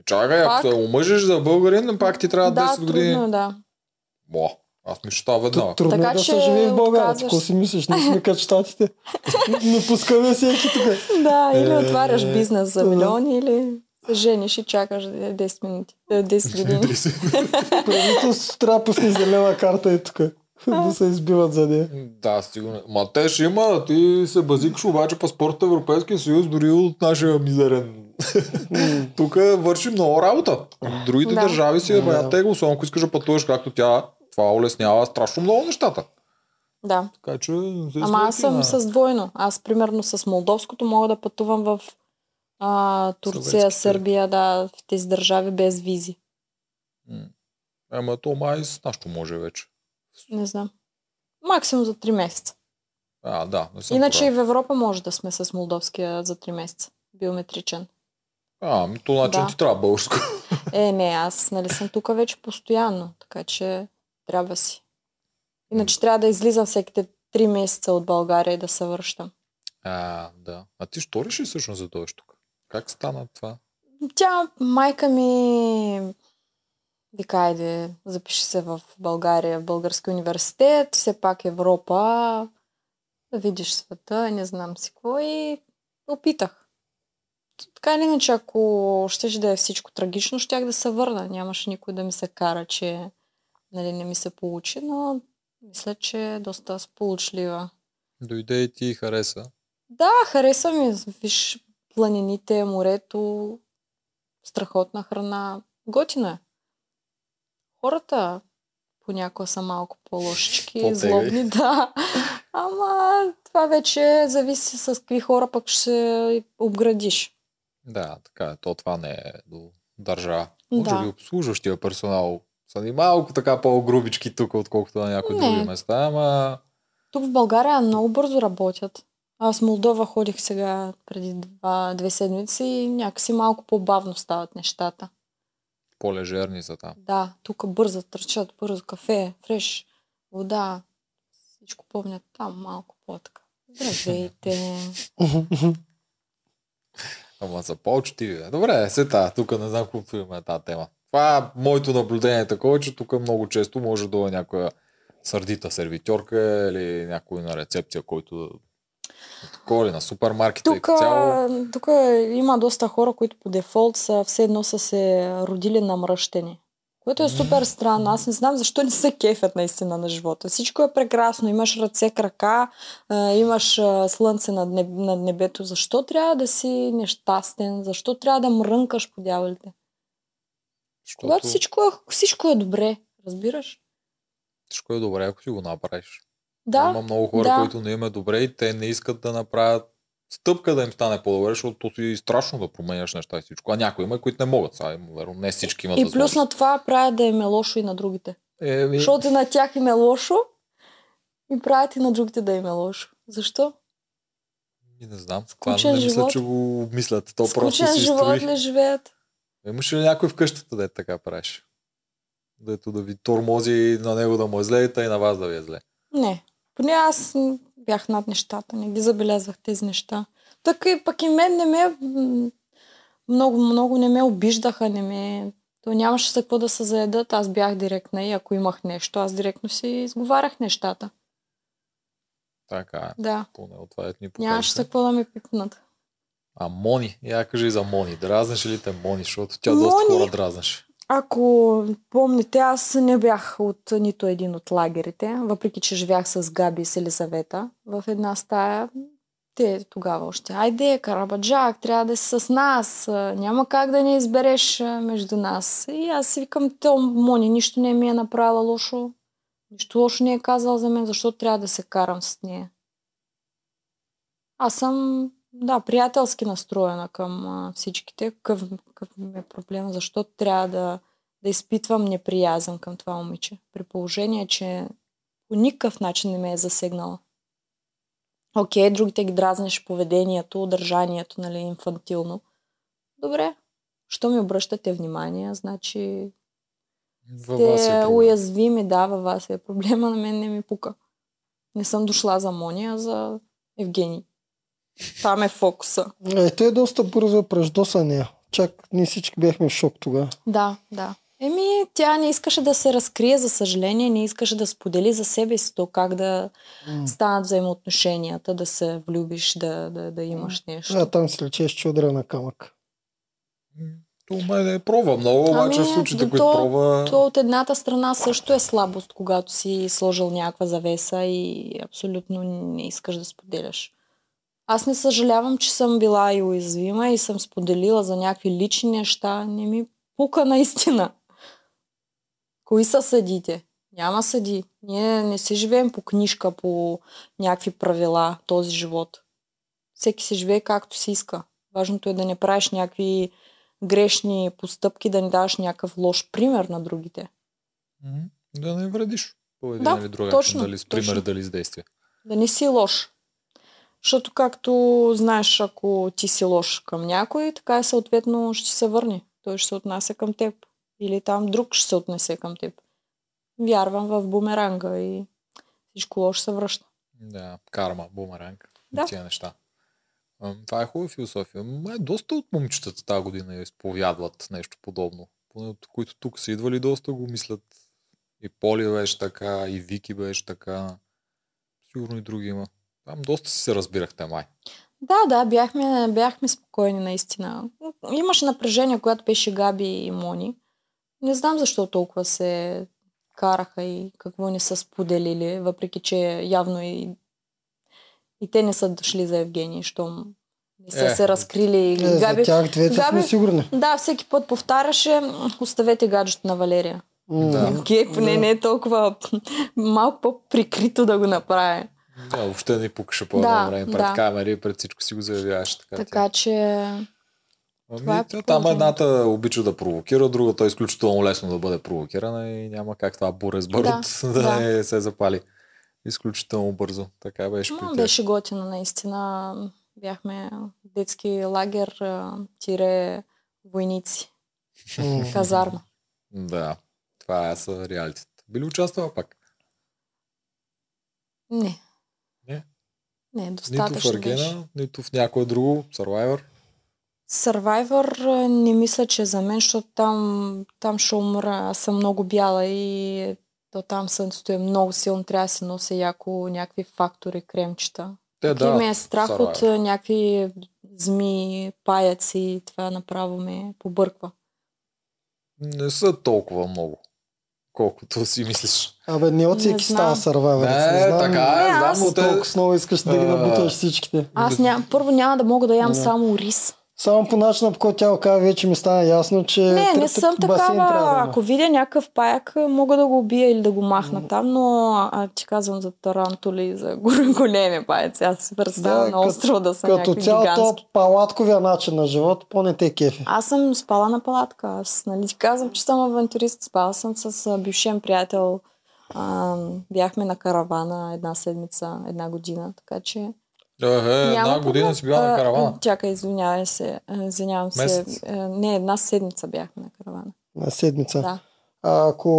A: Чакай, ако се омъжиш за българин, пак ти трябва
C: да,
A: 10 години.
C: трудно е, да.
A: Бо, аз става веднага.
B: Трудно
C: Така
B: е да се живее в България.
C: отказваш
B: Какво си мислиш? Не сме като щатите. Не пускаме всеки тук.
C: Да, или
A: Е,
C: отваряш бизнес за милиони, или се жениш и чакаш 10 минути. е, 10 години.
B: Правителството трябва да пусне зелена карта и тук. Да се избиват за нея.
A: Да, сигурно. Ма те ще има, да ти се базикаш обаче паспорт Европейския съюз, дори от нашия мизерен. Тук върши много работа. Другите
C: Да.
A: държави си е
B: Да.
A: бая тегло, само ако искаш да пътуваш както тя, това улеснява страшно много нещата.
C: Да.
A: Така че
C: Ама аз
A: слепи на-
C: съм с двойно. Аз примерно с молдовското мога да пътувам в а, Турция,
A: Съветските.
C: Сърбия, да, в тези държави без визи.
A: М. Ама то май с нашото може вече.
C: Не знам. Максимум за 3 месеца.
A: А, да. Не съм
C: Иначе и в Европа може да сме с молдовския за 3 месеца. Биометричен.
A: А, ми то начин
C: Да.
A: ти трябва българско.
C: Е, не, аз нали съм тук вече постоянно, така че трябва си. Иначе трябва да излизам всеките 3 месеца от България и да се връщам.
A: А, да. А ти що реши всъщност да дойдеш тук? Как стана това?
C: Тя, майка ми, вика, айде, запиши се в България, в Български университет, все пак Европа, да видиш света, не знам си какво и опитах. Така или иначе, ако щеше да е всичко трагично, щях да се върна. Нямаше никой да ми се кара, че нали, не ми се получи, но мисля, че е доста сполучлива.
A: Дойде и ти и хареса.
C: Да, хареса ми. Виж планините, морето, страхотна храна. Готино е. Хората понякога са малко по-лошички,
A: По-тегави.
C: злобни, да. Ама това вече зависи с какви хора пък ще се обградиш.
A: Да, така е. То това не е до държава. Може
C: Да.
A: би обслужващия персонал са ни малко така по-грубички тук, отколкото на някои
C: Не.
A: други места, ама
C: Тук в България много бързо работят. Аз в Молдова ходих сега преди два, две седмици и някакси малко по-бавно стават нещата.
A: по-лежерни са там.
C: Да, тук бързо тръчат, бързо кафе, фреш, вода. Всичко помнят там малко по-така. Здравейте.
A: Ама са по-учтиви. бе. Добре, се та, тук не знам колко имаме тази тема. Това моето наблюдение е такова, че тук много често може да дойде някоя сърдита сервитьорка или някой на рецепция, който такова ли на супермаркета
C: Тук,
A: цяло.
C: тук има доста хора, които по дефолт са все едно са се родили намръщени. Което е супер странно. Аз не знам защо не се кефят наистина на живота. Всичко е прекрасно. Имаш ръце, крака, имаш слънце над, неб, над небето. Защо трябва да си нещастен? Защо трябва да мрънкаш по дяволите?
A: Защото
C: Когато всичко е, всичко е добре, разбираш?
A: всичко е добре, ако си го направиш.
C: Да,
A: Има много хора,
C: да.
A: които не им е добре и те не искат да направят стъпка да им стане по-добре, защото то си страшно да променяш неща и всичко. А някои има, които не могат. Сега, верно, не всички имат
C: и плюс
A: възможност.
C: на това правят да им е лошо и на другите.
A: Еми,
C: Защото на тях им е лошо и правят и на другите да им е лошо. Защо?
A: и не знам. Това
C: Скучен
A: не мисля,
C: живот.
A: че го обмислят. То просто
C: Скучен
A: си
C: живот ли живеят?
A: Имаш ли някой в къщата, да така правиш? Дето да ви тормози на него да му е зле, и на вас да ви е зле.
C: Не. Поне аз бях над нещата. Не ги забелязвах тези неща. Така и пък и мен не ме... Много, много не ме обиждаха, не ме... То нямаше за какво да се заедат. Аз бях директна и ако имах нещо, аз директно си изговарях нещата.
A: Така е.
C: Да.
A: Поне от това етни
C: Нямаше за какво да ме пипнат.
A: А Мони, я кажи за Мони. Дразнеш ли те Мони, защото тя доста
C: Мони?
A: хора дразнаше.
C: Ако помните, аз не бях от нито един от лагерите, въпреки че живях с Габи и с Елизавета в една стая. Те тогава още, айде, Карабаджак, трябва да си с нас, няма как да не избереш между нас. И аз си викам, то Мони нищо не ми е направила лошо, нищо лошо не е казала за мен, защо трябва да се карам с нея. Аз съм, да, приятелски настроена към а, всичките. Какъв, какъв ми е проблема? Защо трябва да, да изпитвам неприязън към това момиче? При положение, че по никакъв начин не ме е засегнала. Окей, другите ги дразнеш поведението, държанието, нали, инфантилно. Добре, що ми обръщате внимание, значи
A: Във вас е проблем.
C: уязвими, да, във вас е проблема, на мен не ми пука. Не съм дошла за Мония, а за Евгений. Там е фокуса.
B: Е, той е доста бързо преждоса нея. Чак ние всички бяхме в шок тогава.
C: Да, да. Еми, тя не искаше да се разкрие, за съжаление, не искаше да сподели за себе си то как да станат взаимоотношенията, да се влюбиш, да, да, да имаш нещо.
B: А там се лечеш чудра на камък.
A: То мен е пробва много, обаче
C: Ами,
A: случаите,
C: то-
A: които пробва...
C: То от едната страна също е слабост, когато си сложил някаква завеса и абсолютно не искаш да споделяш. Аз не съжалявам, че съм била и уязвима и съм споделила за някакви лични неща. Не ми пука наистина. Кои са съдите? Няма съди. Ние не си живеем по книжка, по някакви правила този живот. Всеки си живее както си иска. Важното е да не правиш някакви грешни постъпки, да не даваш някакъв лош пример на другите.
A: Да не вредиш по един
C: Да,
A: или друг
C: точно,
A: начин, дали с пример,
C: точно.
A: дали с действие.
C: Да не си лош. Защото както знаеш, ако ти си лош към някой, така и съответно ще се върне. Той ще се отнася към теб. Или там друг ще се отнесе към теб. Вярвам в бумеранга и всичко лошо се връща.
A: Да, карма, бумеранг,
C: Да.
A: тия неща. Това е хубава философия. Май доста от момичетата тази година изповядват нещо подобно. Поне от които тук са идвали, доста го мислят. И Поли беше така, и Вики беше така. Сигурно и други има. Там доста си се разбирахте май.
C: Да, да, бяхме, бяхме спокойни наистина. Имаше напрежение, когато беше Габи и Мони. Не знам защо толкова се караха и какво не са споделили, въпреки че явно и, и те не са дошли за Евгений, щом не са
A: Е,
C: се разкрили.
B: Е, за
C: Габи...
B: тях двете
C: Габи-
B: сме сигурни.
C: Да, всеки път повтаряше, оставете гаджето на Валерия.
A: Да.
C: Окей, поне
B: Да.
C: не е толкова малко по-прикрито да го направи.
A: Да, въобще не пукаше по
C: Да,
A: време. Пред
C: да.
A: камери, пред всичко си го заявяваш. Така,
C: Така че... това
A: Ами,
C: е
A: тя- там едната обича да провокира, другата е изключително лесно да бъде провокирана и няма как това буре с барут да, да,
C: да.
A: не се запали. Изключително бързо. Така беше
C: М, беше готино, наистина. Бяхме детски лагер, тире войници, казарма.
A: Да, това са реалитета. Би ли участвала пак?
C: Не?
A: Не, Нито в
C: достатъчно
A: Аргена, нито в някое друго, Survivor.
C: Survivor не мисля, че е за мен, защото там, там ще умра. Аз съм много бяла и то там слънцето е много силно. Трябва да си нося яко някакви фактори, кремчета.
A: Те,
C: Да, ме е страх
A: Survivor.
C: от някакви зми, паяци и това направо ме побърква.
A: Не са толкова много, колкото си мислиш.
B: Абе, не от
C: Не
B: всеки става
C: знам.
B: сървайвер.
A: Не, така е,
C: Не,
A: знам,
C: аз
A: те...
B: Толкова много искаш да ги
A: А.
B: набуташ всичките.
C: Аз ням, първо няма да мога да ям
B: Да.
C: само рис.
B: Само по начина, по който тя го каза, вече ми стана ясно, че
C: Не, не съм такава. Ако видя някакъв паяк, мога да го убия или да го махна там, но а, ти казвам за тарантули, за големи паяци. Аз си представям
B: Да,
C: на острова да са
B: Като
C: някакви
B: цяло то
C: гигантски.
B: палатковия начин на живот, по-не те кефи.
C: Аз съм спала на палатка. Аз нали ти казвам, че съм авантюрист. Спала съм с бившен приятел. А, бяхме на каравана една седмица, една година, така че...
A: Е, е, една година си била на
C: А,
A: каравана.
C: Чакай, извинявай се. а, Извинявам се.
A: Месец?
C: А, Не, една седмица бяхме на каравана.
B: На седмица.
C: Да.
B: А ако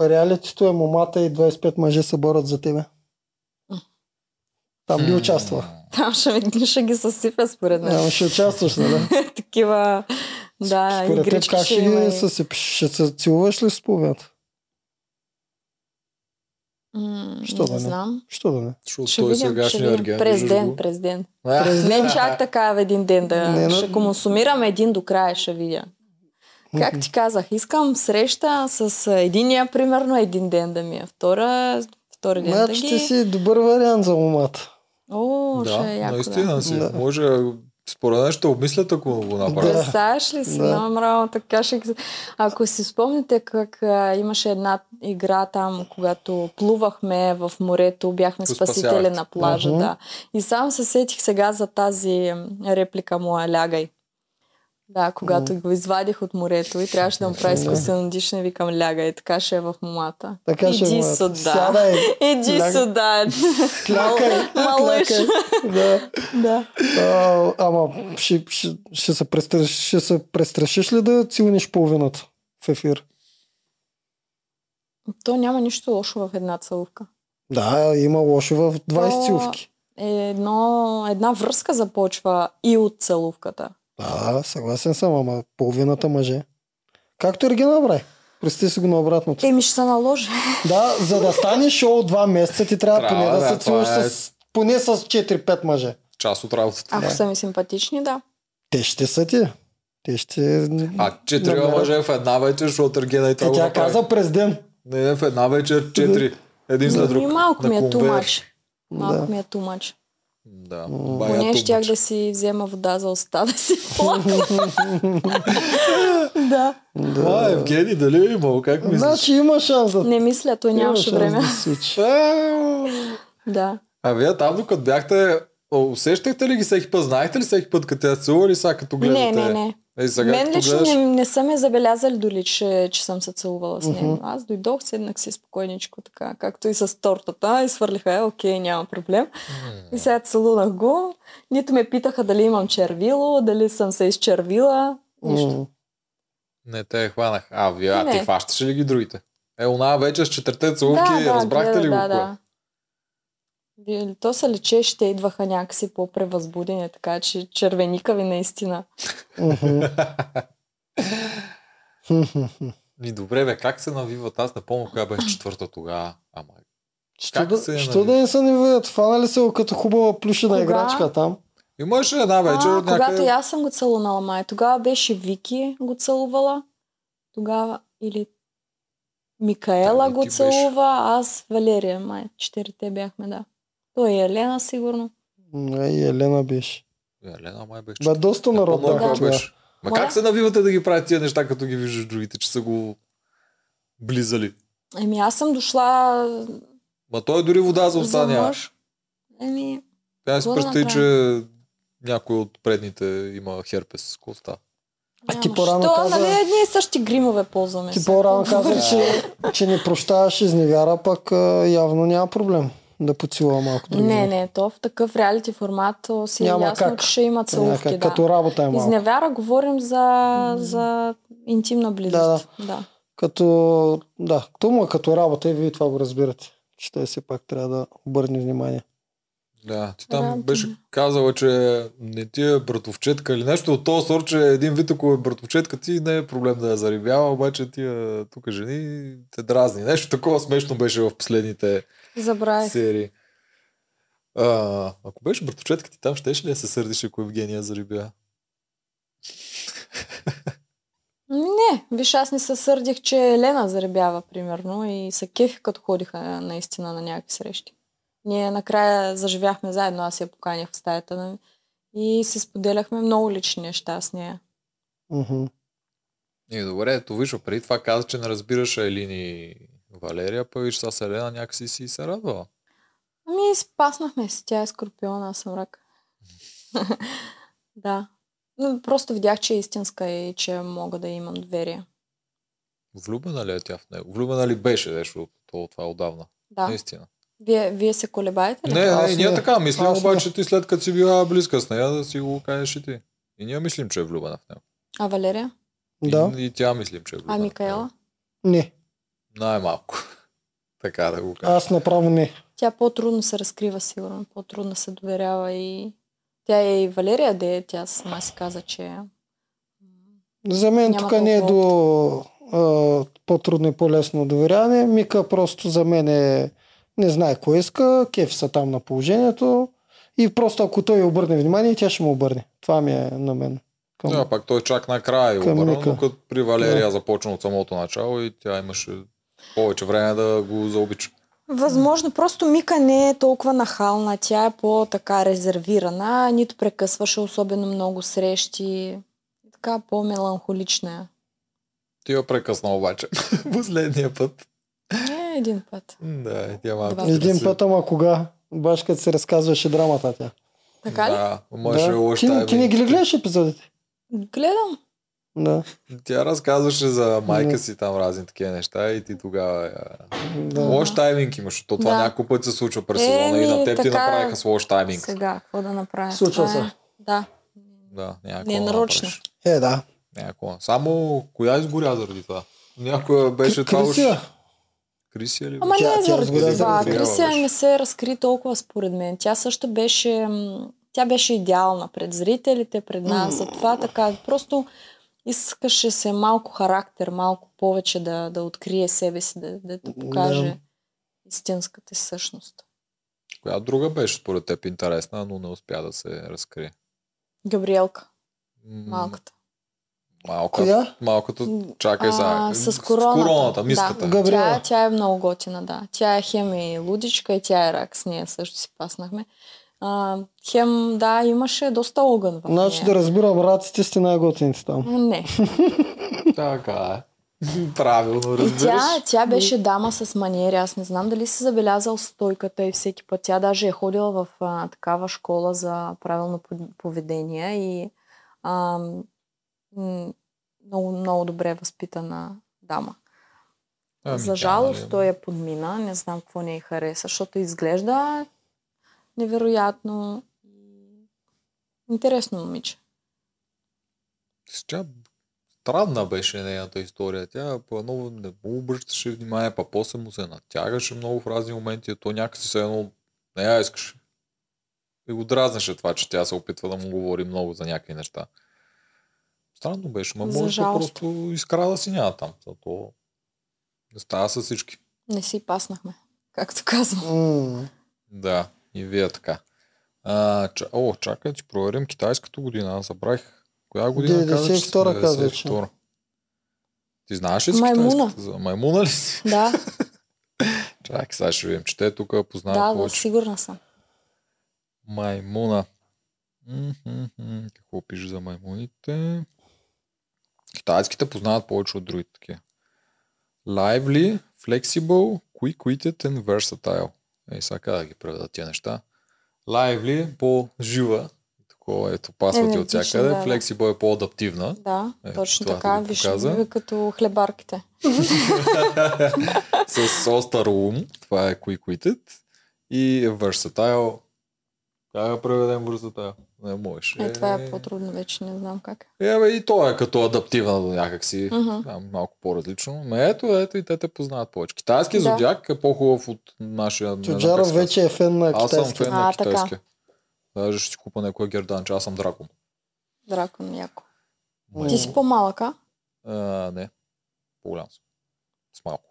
B: реалитито е момата и 25 мъже се борят за тебе? Там би
A: М.
B: участва.
C: Там ще, ми- ще ги съсипя според мен.
B: Няма, ще участваш, нали?
C: Такива, да,
B: Според теб
C: игрички
B: как
C: ще
B: ще
C: и-
B: съсипиш? Ще се целуваш ли с половината?
C: М,
B: Що
C: не
B: да не?
C: знам.
A: Е,
B: Що да не?
A: Защото
C: Ще
A: той
C: видим, ще
A: сегашния
C: видим.
A: ерген.
C: През ден, през ден.
A: А,
B: През
C: Не чак така в един ден да
B: Не, но-
C: ще консумирам един до края, ще видя. Как ти казах, искам среща с единия, примерно, един ден да ми е. Втора, втори ден да
B: Значи
C: ги...
B: ти си добър вариант за момата.
C: О, ще
A: Да,
C: е яко,
A: наистина
C: да.
A: си.
B: Да.
A: Може, според мен ще обмислят, ако го направят.
B: Да.
C: Представяш ли си?
B: Да.
C: Много така ще... Ако си спомните как а, имаше една игра там, когато плувахме в морето, бяхме
A: Го
C: спасители на плажа,
B: Мгм.
C: да. И сам се сетих сега за тази реплика моя лягай. Да, когато го извадих от морето и трябваше да му прави изкуствено дишане, викам лягай, така ще е в момата.
B: Така ще
C: Иди сюда.
B: Сядай.
C: Иди
B: Ляг-
C: сюда.
B: Клякай, клякай. Да.
C: Да.
B: А, ама ще, ще, ще, се престраш, ще се престрашиш ли да целуниш половината в ефир?
C: То няма нищо лошо в една целувка.
B: Да, има лошо в 20
C: То-
B: целувки.
C: Едно, една връзка започва и от целувката.
B: Да, съгласен съм, ама половината мъже. Както Ергена направи. Представи си го на обратното.
C: Еми ще се наложи.
B: Да, за да стане шоу два месеца, ти трябва,
A: Трябва,
B: поне да,
A: да,
B: се целуваш
A: е-
B: с, поне с 4-5 мъже.
A: Част от работата.
C: Ако
B: Да.
C: са ми симпатични, да.
B: Те ще са ти. Те ще...
A: А четири мъже в една вечер, защото Ергена и това
B: тя каза през ден.
A: Не, не, в една вечер четири. Един след друг.
C: И малко ми е тумач. Малко
B: Да.
C: ми е тумач.
A: Да. Бая
C: Поне щях да си взема вода за уста, да си да.
A: Е Евгений, дали е имал? Как мислиш?
B: Значи има шанс да...
C: Не мисля, той нямаше време.
B: Да.
A: А,
C: Да.
A: А вие там, докато бяхте, усещахте ли ги всеки път? Знаехте ли всеки път, като те целува или сега като гледате?
C: Не, не, не.
A: Е, сега,
C: Мен лично
A: гледаш...
C: не, не са ме забелязали дори, че, че съм се целувала с него.
B: Мгм.
C: Аз дойдох, седнах си спокойничко, така, както и с тортата, и свърлиха, е, окей, няма проблем. И сега целунах го. Нито ме питаха дали имам червило, дали съм се изчервила. Нищо.
B: М.
A: Не те хванах. А, вие, а ти хващаше ли ги другите? Е, она вече с четирите целувки, разбрахте
C: гледа,
A: ли го?
C: Да,
A: кое?
C: да. То се лече, ще идваха някакси по-превъзбудени, така че червеника ви наистина.
A: Ми добре, бе, как се навиват? Аз не помня коя беше четвърта тогава. Ама,
B: Що
A: Как
B: да,
A: се
B: що
A: нави-
B: да не са ни видят? Фанали се като хубава плюшена
C: Кога?
B: играчка там.
A: имаше една вечер от
C: когато
A: някъде...
C: и аз съм го целунала, май. Тогава беше Вики го целувала. Тогава или Микаела го
A: ти беше.
C: целува, аз Валерия, май. Четирите бяхме, да. Той и Елена, сигурно.
B: М, И Елена беше.
A: Елена май беше
B: Бе, доста
A: Не
B: народ
A: кой
B: тогава.
A: беше. Ма
C: Моля?
A: как се навивате да ги правите тия неща, като ги виждаш другите, че са го близали?
C: Еми, аз съм дошла
A: Ма той дори вода за уста няма.
C: Еми,
A: Тя си
C: да
A: представи, че някой от предните има херпес. Какво става?
B: А ти по-рано
C: Що,
B: каза-
C: нали едни и същи гримове ползваме.
B: Ти по-рано каза, че, че не прощаваш изневяра, пък явно няма проблем да поцелува малко други.
C: Не, не, то в такъв реалити формат си е
B: Няма
C: ясно,
B: как.
C: че ще има целувки.
B: Някак,
C: да.
B: Като работа е малко.
C: Изневяра говорим за, за интимна близост. Да, да.
B: Като, да, то му е като работа и вие това го разбирате. Че той все пак трябва да обърне внимание.
A: Да, ти там
C: Работа.
A: беше казала, че не ти е братовчетка или нещо от този сорт, че един вид, ако е братовчетка ти, не е проблем да я зарибява, обаче тия тук жени те дразни. Нещо такова смешно беше в последните
C: Забравих.
A: серии. А, ако беше братовчетка ти там, щеше ли да се сърдиш, ако Евгения зарибя?
C: Не, виж, аз не се сърдих, че Елена заребява, примерно, и се кефи, като ходиха наистина на някакви срещи. Ние накрая заживяхме заедно, аз я поканях в стаята нали, и си споделяхме много лични неща с нея.
B: Мгм.
A: И добре, ето виж, преди това каза, че не разбираш Елини Валерия, па виж, с Елена някакси си се радвала.
C: Ами, спаснахме се. Тя е скорпиона, аз съм рак. да. Но просто видях, че е истинска и че мога да имам доверие.
A: Влюбена ли е тя в него? Влюбена ли беше, защото то, това отдавна?
C: Да.
A: Наистина.
C: Вие, вие се колебаете ли?
A: Не, не, ние така мислим,
B: Аз
A: обаче ти след като си била близка с нея, да си го кажеш и ти. И ние мислим, че е влюбена в него.
C: А Валерия?
B: Да.
A: И, и тя мислим, че е влюбена.
C: А. Микаела?
B: Не,
A: Най-малко. така да го кажа.
B: аз направо не.
C: Тя по-трудно се разкрива, сигурно. По-трудно се доверява и... Тя е и Валерия, де тя сама си каза, че...
B: За мен
C: Няма
B: тук не е до а, по-трудно и по-лесно доверяване. Мика просто за мен е не знае кой иска, кефи са там на положението и просто ако той обърне внимание, тя ще му обърне. Това ми е на мен. Към...
A: Да, пак той чак накрая
B: Към
A: обърна, но като при Валерия
B: Да.
A: започна от самото начало и тя имаше повече време да го заобича.
C: Възможно, просто Мика не е толкова нахална. Тя е по-така резервирана, нито прекъсваше особено много срещи. Така по-меланхолична е.
A: Ти я прекъсна обаче. Последния път.
C: Не един път.
A: Да, тя малко
B: Един път, ама кога? Баш като се разказваше драмата тя.
C: Така ли?
A: Да, може
B: да. Ти, ти не ги ли гледаш епизодите?
C: Гледам.
B: Да,
A: Тя разказваше за майка си там разни такива неща и ти тогава... а,
B: да.
A: Лош тайминг имаш, защото това
C: Да.
A: няколко пъти се случва през сезона и на теб ти
C: така е.
A: направиха с лош тайминг.
C: Сега, какво да направя?
B: Случва
C: Това е-
B: се.
C: Да.
A: Да, някакво
C: Не е нарочно.
B: Е, да.
A: Някакво. Само коя изгоря заради това? Някоя беше това уж...
B: Крисия.
A: Ли?
C: Ама
B: Тя-
C: не е
B: тя
C: заради
B: изгоря
C: това. Крисия не се разкри толкова според мен. Тя също беше... Тя беше идеална пред зрителите, пред нас. Затова така. Просто искаше се малко характер, малко повече да, да открие себе си, да, да, да покаже
B: Да.
C: истинската същност.
A: Коя друга беше според теб интересна, но не успя да се разкрие?
C: Габриелка, малката.
A: Малка.
B: Коя?
A: Малката, чакай
C: А,
A: сега.
C: с короната.
A: С короната, миската.
C: Да.
B: Габриела.
C: Тя, тя е много готина, да. Тя е хем и лудичка и тя е рак. С нея също си паснахме. А, хем, да, имаше доста огън в
B: Значи
C: нея.
B: да разбирам, раците сте най-готините там.
C: Не.
A: Така е. Правилно,
C: И
A: разбираш.
C: тя, тя беше дама с маниери. Аз не знам дали си забелязал стойката и всеки път. Тя даже е ходила в а, такава школа за правилно пов- поведение и а, много, много добре възпитана дама.
A: Ами,
C: За
A: тя,
C: жалост
A: нали,
C: той я подмина. Не знам какво не й хареса, защото изглежда невероятно интересно момиче.
A: Тя странна беше нейната история. Тя по едно не му обръщаше внимание, па после му се натягаше много в разни моменти, а то някакси се едно не я искаше. И го дразнеше това, че тя се опитва да му говори много за някакви неща. Странно беше, ма
C: За
A: може да просто изкрада си няма там. То не става с всички.
C: Не си паснахме, както казвам.
B: М,
A: Да, и вие така. А, ча... О, чакай, ти проверим китайската година. Аз забравих. Коя година каза, че
B: 92-ра
A: сме?
B: каза, че.
A: 92-ра. Ти знаеш ли си
C: Маймуна.
A: китайската? За маймуна ли си?
C: Да,
A: Чакай, сега ще видим, че те тук познават
C: да, да,
A: повече.
C: сигурна съм.
A: Маймуна. М-м-м, Какво пише за маймуните? Китайските познават повече от другите такива. Lively, flexible, quick-witted and versatile. Ей, сега как да ги преведа тия неща. Lively, по-жива. Такова ето пасва ти от всякъде.
C: да, да.
A: Flexible е по-адаптивна.
C: Да,
A: Е,
C: точно така.
A: ти го
C: Виж,
A: показа.
C: ви като хлебарките.
A: с остър ум. Това е quick-witted. И versatile. Как да преведем versatile? Не можеш.
C: Е, това е по-трудно вече, не знам как.
A: Е, бе, и то е като адаптивна до някакси. Да, малко по-различно. Но ето, ето и те те познават повече. Китайски
C: Да.
A: зодиак е по-хубав от нашия.
B: Чуджаров вече е фен на
A: Аз съм
B: китайски.
A: фен на
C: А, така.
A: китайския. Даже ще си купа някой гердан, че аз съм дракон.
C: Дракон, яко.
B: М.
C: Ти си по-малък, а?
A: А, не. По-голям съм. С малко.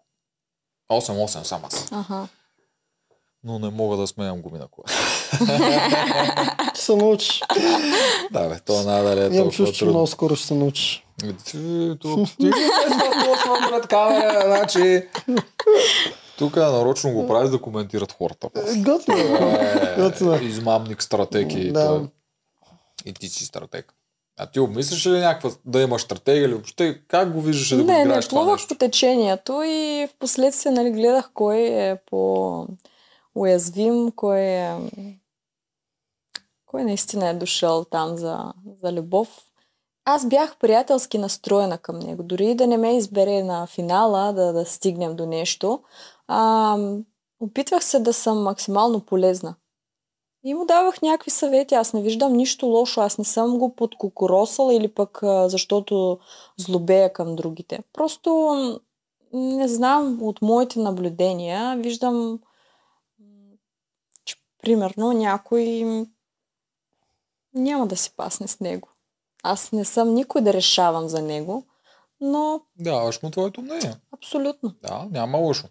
A: 8-8 съм аз.
C: Ага.
A: Но не мога да сменям гуми на кола.
B: Ще се научиш.
A: да, бе, то надали е
B: Имам
A: толкова
B: чувство, че
A: трудно.
B: много скоро ще се научиш.
A: Ти, тук, ти го пред камера, значи... Тук нарочно го правиш да коментират хората. после.
B: Готино.
A: Е, измамник, стратег и,
B: Да.
A: и ти си стратег. А ти обмисляш ли някаква да имаш стратегия или въобще как го виждаш да го
C: не, не,
A: играеш това
C: плувах
A: нещо?
C: по течението и в последствие нали, гледах кой е по-уязвим, кой е кой наистина е дошъл там за, за любов. Аз бях приятелски настроена към него. Дори да не ме избере на финала, да, да стигнем до нещо, а, опитвах се да съм максимално полезна. И му давах някакви съвети. Аз не виждам нищо лошо. Аз не съм го подкокоросала или пък защото злобея към другите. Просто не знам, от моите наблюдения виждам, примерно някой няма да си пасне с него. Аз не съм никой да решавам за него, но
A: Да, му твоето мнение.
C: абсолютно.
A: Да, няма лошо.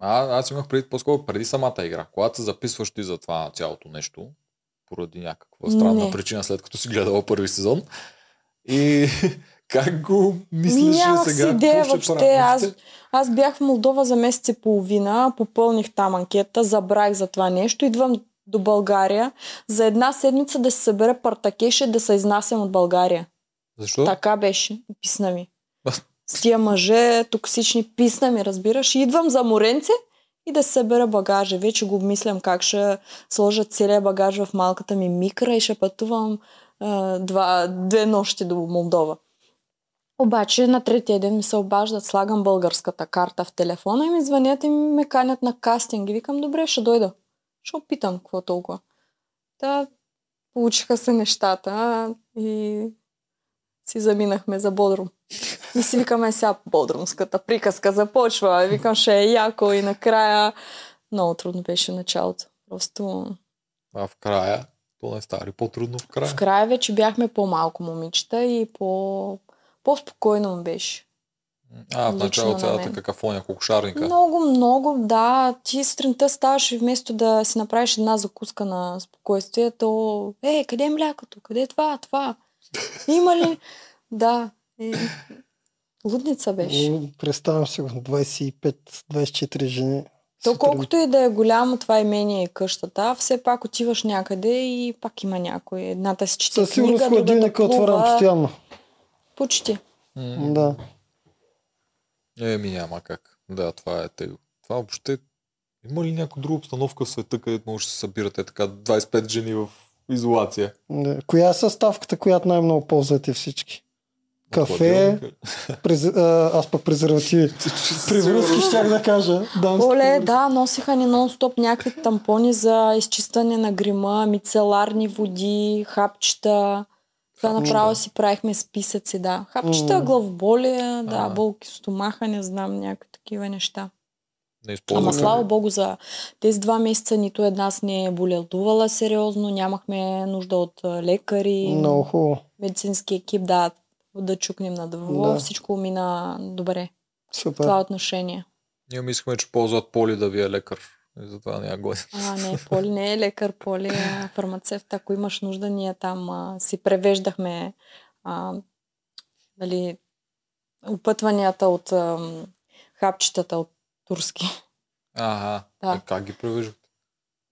A: А, аз имах преди, по-скоро преди самата игра. Когато се записваш ти за това цялото нещо, поради някаква странна
C: Не.
A: причина, след като си гледала първи сезон, и как го мислиш
C: Нямах
A: сега?
C: си идея
A: ще
C: въобще.
A: правя?
C: Аз, аз бях в Молдова за месец и половина, попълних там анкета, забрах за това нещо, идвам до България за една седмица да се събера партакеше да се изнасям от България.
A: Защо?
C: Така беше. Писна ми. С тия мъже, токсични, писна ми, разбираш. И идвам за моренце и да се събера багажа. Вече го обмислям как ще сложа целият багаж в малката ми микра и ще пътувам а, два, две нощи до Молдова. Обаче на третия ден ми се обаждат, слагам българската карта в телефона и ми звънят и ме канят на кастинг. И викам, добре, ще дойда. Ще опитам какво толкова. Та получиха се нещата и си заминахме за Бодрум. И си викаме сега Бодрумската приказка започва. Викам, ще е яко и накрая много трудно беше началото. Просто
A: А в края, то не става ли по-трудно в края?
C: в края вече бяхме по-малко момичета и по... по-спокойно му беше.
A: А, в началото
C: на
A: цялата какафония, кокошарника.
C: Много, много, да. Ти сутринта ставаш и вместо да си направиш една закуска на спокойствие, то е, къде е млякото? Къде е това? Това? Има ли? Да. И... Лудница беше.
B: Представям си го, 25-24 жени.
C: То
B: сутрин.
C: колкото и да е голямо това имение и къщата, все пак отиваш някъде и пак има някой. Едната си чете
B: Със сигурност
C: книга, другата
B: хладилника отварям постоянно.
C: Почти.
A: М,
B: Да.
A: Еми няма как. Да, това е тъй. Това въобще... Има ли някаква друга обстановка в света, където може да се събирате така 25 жени в изолация?
B: да. Коя е съставката, която най-много ползвате всички? Кафе, през, а, аз пък презервативи. При връзки щях да кажа. дамски
C: Оле, да, носиха ни нон-стоп някакви тампони за изчистване на грима, мицеларни води, хапчета. Това
B: Хапчета.
C: направо си правихме списъци, да. Хапчета,
B: М.
C: главоболия, да,
A: А.
C: болки стомаха, не знам, някакви такива неща.
A: Не
C: Ама слава богу за тези два месеца нито една с не е боледувала сериозно, нямахме нужда от лекари,
B: Много хубаво.
C: медицински екип, да, да чукнем на дърво,
B: Да.
C: всичко мина добре
B: Супер.
C: това отношение.
A: Ние мислихме, че ползват Поли да ви е лекар. И затова не я.
C: А, не, Поли не е лекар, Поли е фармацевт. Ако имаш нужда, ние там а, си превеждахме а, нали, опътванията от а, хапчетата от турски.
A: Ага.
C: Да.
A: Е, как ги превеждате?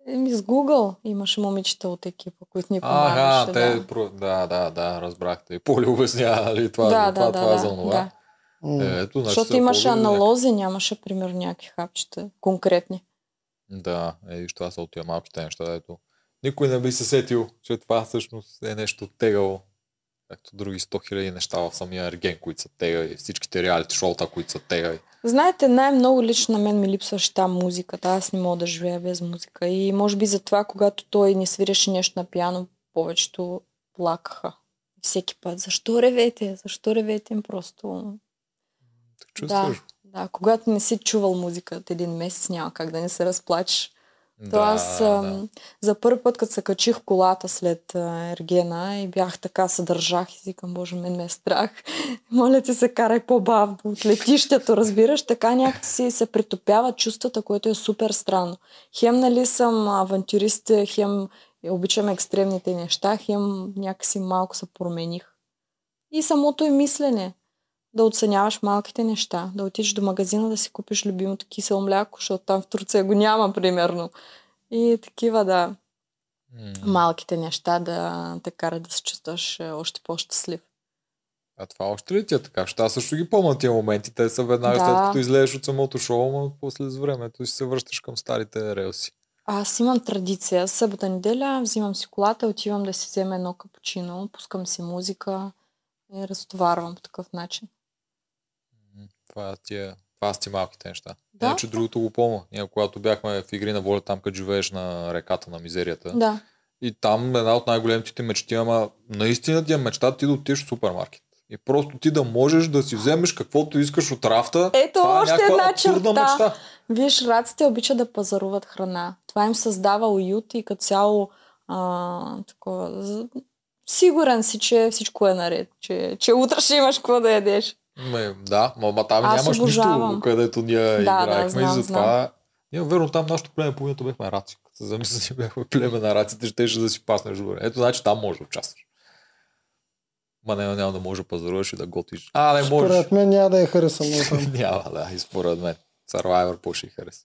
C: Еми, с Google имаше момичета от екипа, които ни
A: Ага,
C: помагаше.
A: те...
C: да.
A: про- Да, да, да, разбрахте. Поли обяснява, нали? Това,
C: да,
A: за
C: да,
A: това,
C: да,
A: това е за това.
C: да.
A: Е, ето, значи
C: Защото
A: са
C: имаше аналози, нямаше, примерно, някакви хапчета конкретни.
A: Да, е, виж, това са от тия малките неща, ето. Никой не би се сетил, че това всъщност е нещо тегаво. Както други 100 хиляди неща в самия ерген, които са тегави, всичките реалити шоута, които са тегави.
C: Знаете, най-много лично на мен ми липсваше там музиката. Аз не мога да живея без музика. И може би затова, когато той ни свиреше нещо на пиано, повечето плакаха. Всеки път. Защо ревете? Защо ревете? Просто...
A: Так чувстваш?
C: Да, когато не си чувал музика от един месец, няма как да не се разплачеш.
A: Да,
C: То аз
A: да.
C: за първи път, като се качих в колата след Ергена и бях така, се държах и си към, боже, мен ме е страх. Моля ти се, карай по-бавно. От летището, разбираш, така някакси се притопяват чувствата, което е супер странно. Хем, нали, съм авантюрист, хем обичам екстремните неща, хем някакси малко се промених. И самото и мислене. Да оценяваш малките неща, да отидеш до магазина да си купиш любимото кисело мляко, защото там в Турция го няма, примерно. И такива, да, малките неща да те карат да се чувстваш е, още по-щастлив.
A: А това още ли ти е така? Защото аз също ги помня тия моменти. Те са веднага
C: Да.
A: след като излезеш от самото шоу, но после с времето си се връщаш към старите релси.
C: Аз имам традиция. Събота неделя взимам си колата, отивам да си взема едно капучино, пускам си музика и разтоварвам по такъв начин.
A: Това, тия, това са ти малките неща.
C: Да.
A: Иначе другото го помня. Ние когато бяхме в игри на воля, там къде живееш на реката на мизерията.
C: Да.
A: И там една от най-големите ти мечти, ама наистина ти е мечта ти да отидеш в супермаркет. И просто ти да можеш да си вземеш каквото искаш от рафта.
C: Ето
A: Това е
C: още
A: някаква
C: една черта.
A: мечта.
C: Виж, раците обичат да пазаруват храна. Това им създава уют и като цяло а, такова. Сигурен си, че всичко е наред, че, че утре ще имаш какво да ядеш.
A: Ме, да, ма, там
C: Аз
A: нямаш
C: обожавам.
A: нищо, където ние
C: Да, да,
A: играехме
C: знам,
A: и затова... Ние, верно, там нашото племе половината бяхме раци. Като замисля, че бяхме племе на раците, ще да си паснеш добре. Ето, значи там можеш да участваш. Ма не, няма да можеш да пазаруваш и да готвиш. А, не можеш.
B: Според мен няма да я харесам.
A: Няма, да, и според мен. Survivor по ще хареса.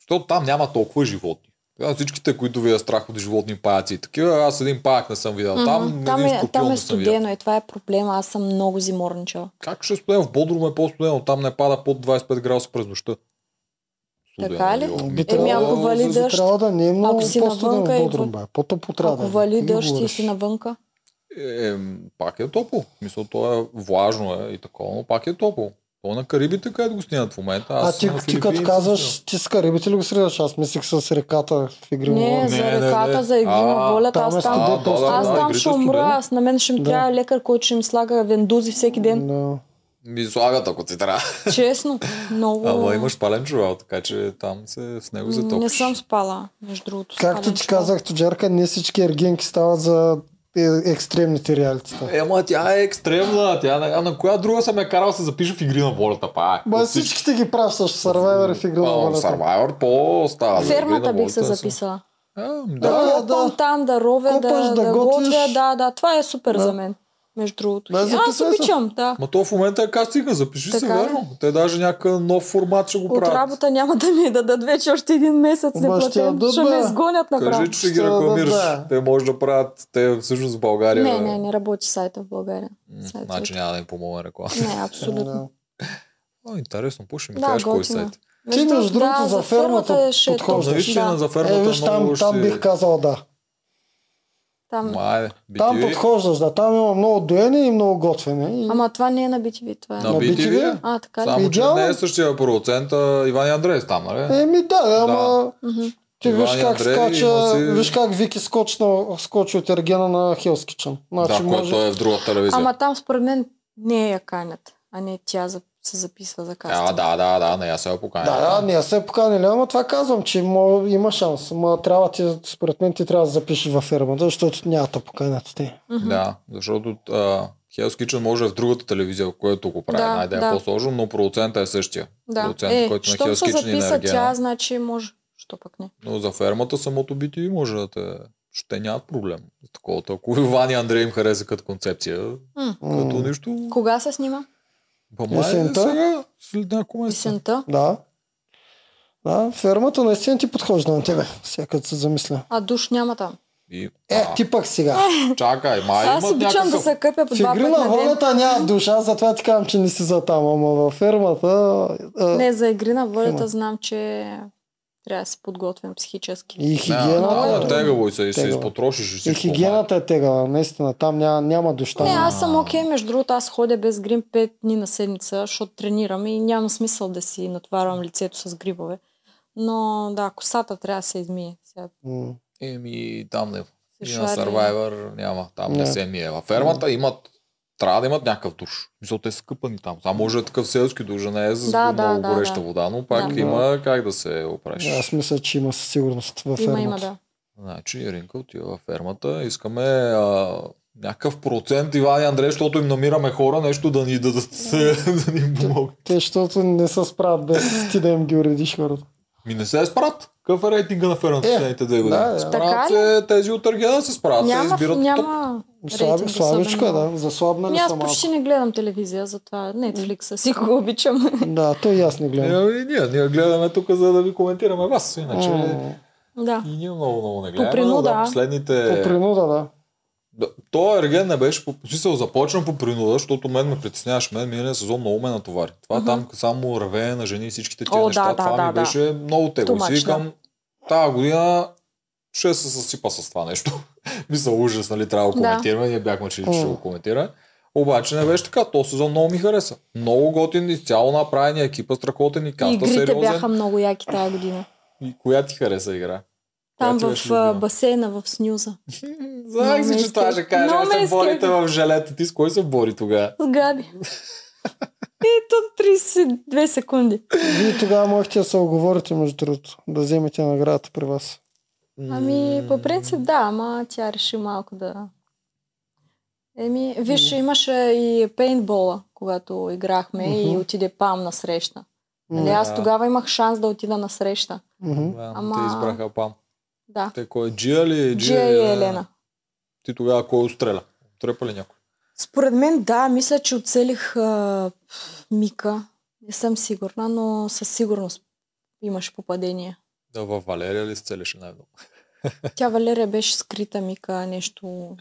A: Защото там няма толкова животни. Сега Всичките, които ви е страх от животни паяци и такива, аз един паяк не съм видял. Там,
C: там, е, там е студено и това е проблема. Аз съм много зиморничала.
A: Как ще студено? В Бодрум е по-студено. Там не пада под 25 градуса през нощта. студено
C: Така ли?
B: Би
A: Ми,
B: трябвало
C: ако вали дъжд,
B: Трябва да не е много
C: Ако си навънка и
B: Бодрум, бе. По-топло трябва да
C: Ако
B: е.
C: вали
B: Ти
C: дъжд и
B: говориш.
C: си навънка.
A: Е, пак е топло. Мисля, то е влажно е и такова, но пак е топло. То на Карибите, където го снимат в момента.
B: А
A: Аз
B: ти,
A: на
B: ти
A: Филипините
B: като казваш, ти с Карибите ли го средаш? Аз мислих с реката в игри.
C: Не,
B: на
C: за
A: Не, не,
C: реката,
A: не.
C: за игри
A: А,
C: на волята.
B: е
C: Аз там,
A: А, да, да,
C: аз
A: да,
C: там ще умра. Аз на мен ще ми
B: Да.
C: трябва лекар, който ще ми слага вендузи всеки ден.
B: Да.
A: Ми слагат, ако ти трябва.
C: Честно. Много.
A: Ама имаш пален чувал, така че там се, с него се
C: Не съм спала, между другото.
B: Както ти
C: чувал.
B: казах, Тоджарка, не всички ергенки стават за екстремните реалитета.
A: Ема тя е екстремна. Тя, а на коя друга съм я карал се запише в игри на волята, па?
B: Ба, всичките ги пращаш в Survivor и в игри на волята.
A: Survivor по става. за игри
C: Фермата
A: на
C: бих се записала.
A: А, Да,
C: да.
B: Да,
C: там, да ровя, да,
B: да
C: да, готвя. Да, да, това е супер
B: Да.
C: за мен. Между другото.
B: Да,
C: Аз
B: се.
C: обичам, да.
A: Ма то в момента е кастинга, запиши се,
C: Така ли?
A: верно. Те даже някакъв нов формат ще го
C: От
A: правят.
C: работа няма да ми дадат вече още един месец
B: Ма ще
C: неплатен. Ще
B: бе.
C: ме изгонят направо.
A: Кажи, че ще ги
B: Ще да,
A: рекламираш.
B: да.
A: Те може да правят, те всъщност в България.
C: Не, не, не работи сайта в България. Сайт,
A: Значи няма да им помогне реклама.
C: Не, абсолютно.
A: О, интересно, по ще ми
C: Да,
A: кажеш кой сайт.
B: Ти, между другото, за фермата
C: ще е
B: подхождаш.
C: Да.
A: за фермата
B: Е, виж, там, там
A: ще...
B: бих казал да.
C: Там...
A: Ма, айде,
B: Там подхождаш, да. Там има много доене и много готвене. И...
C: Ама това не е на BTV, това е.
A: На
B: На
A: BTV.
B: BTV?
C: А, така?
A: Само, че
B: Идеално.
A: не е същия продуцент, а Иван и Андреев там, нали?
B: Еми да, ама
C: Мгм.
B: ти
A: Иван
B: виж как
A: Андрей,
B: скача,
A: си-
B: виж как Вики скочна, скочи от Ергена на Kitchen. Значи
A: да,
B: може...
A: който е в друга телевизия.
C: Ама там според мен не я канят, а не тя за... се записва за
A: А,
C: кастинг.
A: да, да, да, не, аз се я поканя.
B: Да, да, не се поканили, ама това казвам, че мо, има шанс. Ма трябва ти, според мен ти трябва да запишеш във фермата, защото няма да поканят те.
C: Мгм.
A: Да, защото uh, Hell's Kitchen може в другата телевизия, която го прави
C: Да,
A: най-ден
C: да.
A: по-сложно, но продуцента е същия.
C: Да.
A: Продуцент,
C: Е,
A: който на Hell's
C: се
A: Kitchen и на
C: тя, значи може. Що пък не?
A: Но за фермата самото BTV може да те... Ще нямат проблем. За Такова, ако Иван и Андрей им хареса като концепция,
C: М.
A: като нищо...
C: Кога се снима?
A: Ба, май е
B: Есента?
A: сега, след няколко месеца.
C: Есента.
B: Да. Да, фермата наистина ти подхожда на тебе, сега като се замисля.
C: А душ няма там.
A: И,
B: Е,
A: а,
B: ти пък сега.
A: Чакай, май
C: Аз
A: имат
C: обичам
A: някакъв...
C: да се къпя по два пъти
B: на волята няма душа, затова ти казвам, че не си за там, ама във фермата... а,
C: Не, за игри на волята знам, че трябва да се подготвям психически.
B: И хигиената...
A: а,
B: е-
A: тегаво и се, и се
B: Тегаво.
A: изпотрошиш и
B: И хигиената е тегава, наистина. Там няма, няма. Там.
C: Не, аз съм окей, между другото, аз ходя без грим 5 дни на седмица, защото тренирам и няма смисъл да си натварвам лицето с грибове. Но да, косата трябва да се измие. Сега.
A: Еми, там не. И на. Survivor няма. Там не,
B: Не.
A: се мие. Във фермата имат трябва да имат някакъв душ. Мисля, те са къпани там. Само може да е такъв селски душ, не е с
C: Да,
A: много
C: да, да,
A: гореща
C: да.
A: вода, но пак
B: Да.
A: има как да се опреш.
B: Аз мисля, че има със сигурност във фермата.
C: Има, има, да.
A: Значи, Иринка отива във фермата. Искаме а, някакъв процент Иван и Андрей, защото им намираме хора, нещо да ни дадат, да ни помогнат.
B: Те, защото не се справят без ти да им ги уредиш хората.
A: Ми не се справят. Какъв е рейтинга на фермата
B: Е,
A: последните две години?
B: да, да.
A: Справят
C: Така
A: се, тези от Ергена се справят.
C: Няма,
A: избират топ.
C: няма
B: Слаби, слабичка, да. Заслабнали
C: Ами
B: са
C: аз
B: малко.
C: почти не гледам телевизия, затова Netflix си го обичам.
B: Да, то и аз не гледам.
A: Е, и ние, ние гледаме тук, за да ви коментираме вас. Иначе
C: да.
A: и ние много, много не гледаме.
C: принуда,
A: но да, последните...
B: По принуда, да.
A: Да, то Ерген не беше по смисъл, започна по принуда, защото мен ме притесняваше. Мен миналия сезон много ме натовари. Това
C: Мгм.
A: там само ревене на жени и всичките
C: О,
A: неща.
C: да,
A: това
C: да,
A: ми
C: да.
A: беше много тегло. И си викам, тази година ще се съсипа с това нещо. Мисля, ужас, нали, трябва да го
C: Да.
A: коментираме. Ние бяхме, че ще
B: М.
A: го коментира. Обаче не беше така. То сезон много ми хареса. Много готин, изцяло направени екипа, страхотен И каста
C: игрите
A: сериозен.
C: бяха много яки тази година.
A: И коя ти хареса игра?
C: Там в а, басейна в Снюза.
A: Знаех си, че това ще кажа. Аз се борите в желето. Ти с кой се бори тогава?
C: С Габи. И то 32 секунди.
B: Вие тогава можете да се оговорите, между другото, да вземете наградата при вас.
C: Ами, по принцип да, ама тя реши малко да... Еми, виж, имаше и пейнтбола, когато играхме и
B: Мгм.
C: отиде Пам на среща. Нали, аз тогава имах шанс да отида на среща.
A: Да,
C: Ама-
A: Те избраха пам.
C: Да.
A: Те кой е? Джия ли?
C: Джия и
A: е-
C: Елена.
A: Ти тогава кой отстреля? Трепа ли някой?
C: Според мен да, мисля, че оцелих а, Мика. Не съм сигурна, но със сигурност имаше попадение.
A: Да, във Валерия ли сцелеше най-много?
C: Тя Валерия беше скрита Мика, нещо...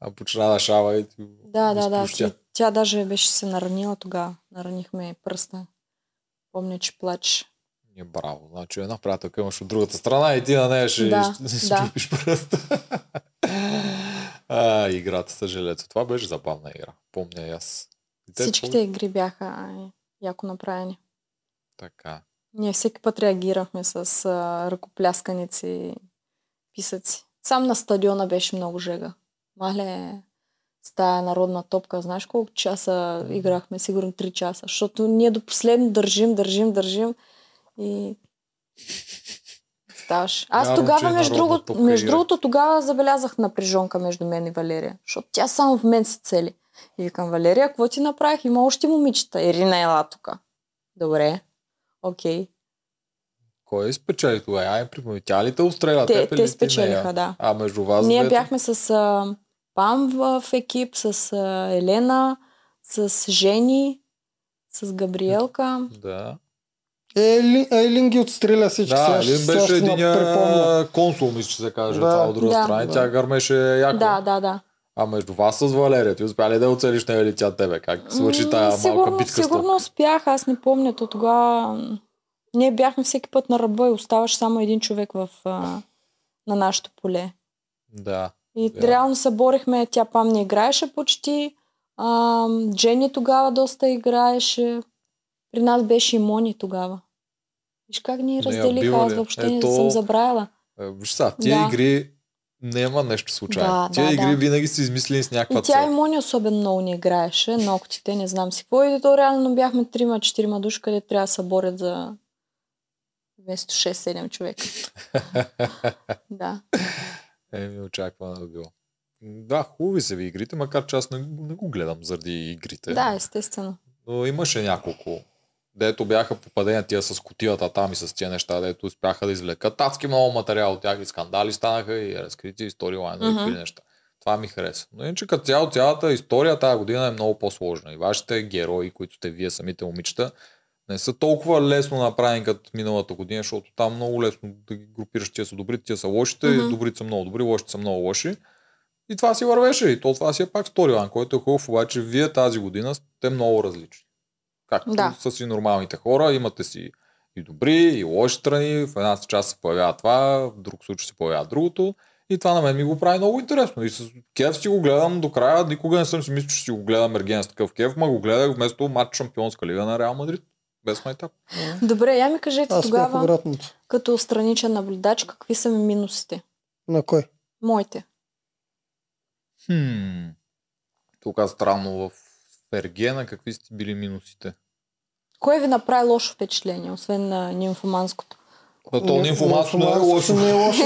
A: А почна да шава и ти
C: Да, да, да. Тя, тя даже беше се наранила тогава. Наранихме пръста. Помня, че плаче.
A: Е, браво. Значи една приятелка имаш от другата страна и ти на нея ще,
C: Да,
A: ще
C: да.
A: пръста. а, играта с жилето. Това беше забавна игра. Помня и аз. И те
C: Всичките игри бяха е, яко направени.
A: Така.
C: Ние всеки път реагирахме с а, ръкоплясканици, писъци. Сам на стадиона беше много жега. Мале, с тая народна топка, знаеш колко часа играхме? Сигурно 3 часа. Защото ние до последно държим, държим, държим и ставаш. Аз
A: че
C: тогава,
A: е
C: между, другото, между другото, тогава забелязах напрежонка между мен и Валерия. Защото тя само в мен се цели. И викам, Валерия, какво ти направих? Има още момичета. Ирина ела тук. Добре. Окей.
A: Кой спечели тогава? Ай, припомни. Тя ли те устреля?
C: Те, те
A: ти
C: спечелиха,
A: нея?
C: да.
A: А между вас
C: Ние
A: двете?
C: бяхме с а, Пам в екип, с а, Елена, с Жени, с Габриелка.
A: Да.
B: Елин, Елин ги отстреля всички.
A: Да,
B: сега
A: Елин беше един консул, мисля, че се каже.
B: Да.
A: Това от друга
C: Да.
A: страна.
B: Да.
A: Тя гърмеше яко.
C: Да, да, да.
A: А между вас с Валерия, ти успя ли да оцелиш или тя тебе? Как свърши тая малка
C: сигурно,
A: битка с
C: Сигурно успях, аз не помня. То тогава ние бяхме всеки път на ръба и оставаш само един човек в, а, на нашото поле.
A: Да.
C: И
A: Вярно.
C: реално се борихме, тя Пам не играеше почти. А, Джени тогава доста играеше. При нас беше и Мони тогава. Виж как ни разделиха, аз
A: ли?
C: въобще
A: Ето-
C: не съм забравила.
A: Е, Виж в тия
C: Да.
A: игри няма нещо случайно.
C: Да,
A: тия
C: да,
A: игри
C: да.
A: винаги са измислени с някаква
C: И тя и
A: цел.
C: Мони особено много не играеше, ногтите, не знам си какво. И то реално бяхме трима-четирима души, къде трябва да се борят за вместо 6-7 човека. да.
A: Еми, очаквано да било. Да, хубави са ви игрите, макар че аз не, не го гледам заради игрите.
C: Да, естествено.
A: Но имаше няколко. Дето бяха попадения тия с котията там и с тия неща, дето успяха да извлекат адски много материал от тях и скандали станаха и разкрити истории лайнове
C: Мгм.
A: mm-hmm. и неща. Това ми хареса. Но иначе като цяло цялата история тази година е много по-сложна. И вашите герои, които сте вие самите момичета, не са толкова лесно направени като миналата година, защото там много лесно да ги групираш, тия са добри, тия са лошите, mm-hmm. добрите са много добри, лошите са много лоши. И това си вървеше. И то това си е пак сторилайн, който е хубав, обаче вие тази година сте много различни. Както
C: Да.
A: са си нормалните хора, имате си и добри, и лоши страни. В една част се появява това, в друг случай се появява другото. И това на мен ми го прави много интересно. И с кев си го гледам до края. Никога не съм си мислил, че си го гледам Ерген с такъв кев, ма го гледах вместо матч Шампионска лига на Реал Мадрид. Без майтап.
C: Добре, я ми кажете
B: Аз
C: тогава,
B: обратното.
C: като страничен наблюдач, какви са ми минусите?
B: На кой?
C: Моите.
A: Хм. Тук е странно в Ергена какви сте били минусите.
C: Кое ви направи лошо впечатление, освен на нимфоманското?
A: А то информация не е лошо.
B: Не е лошо.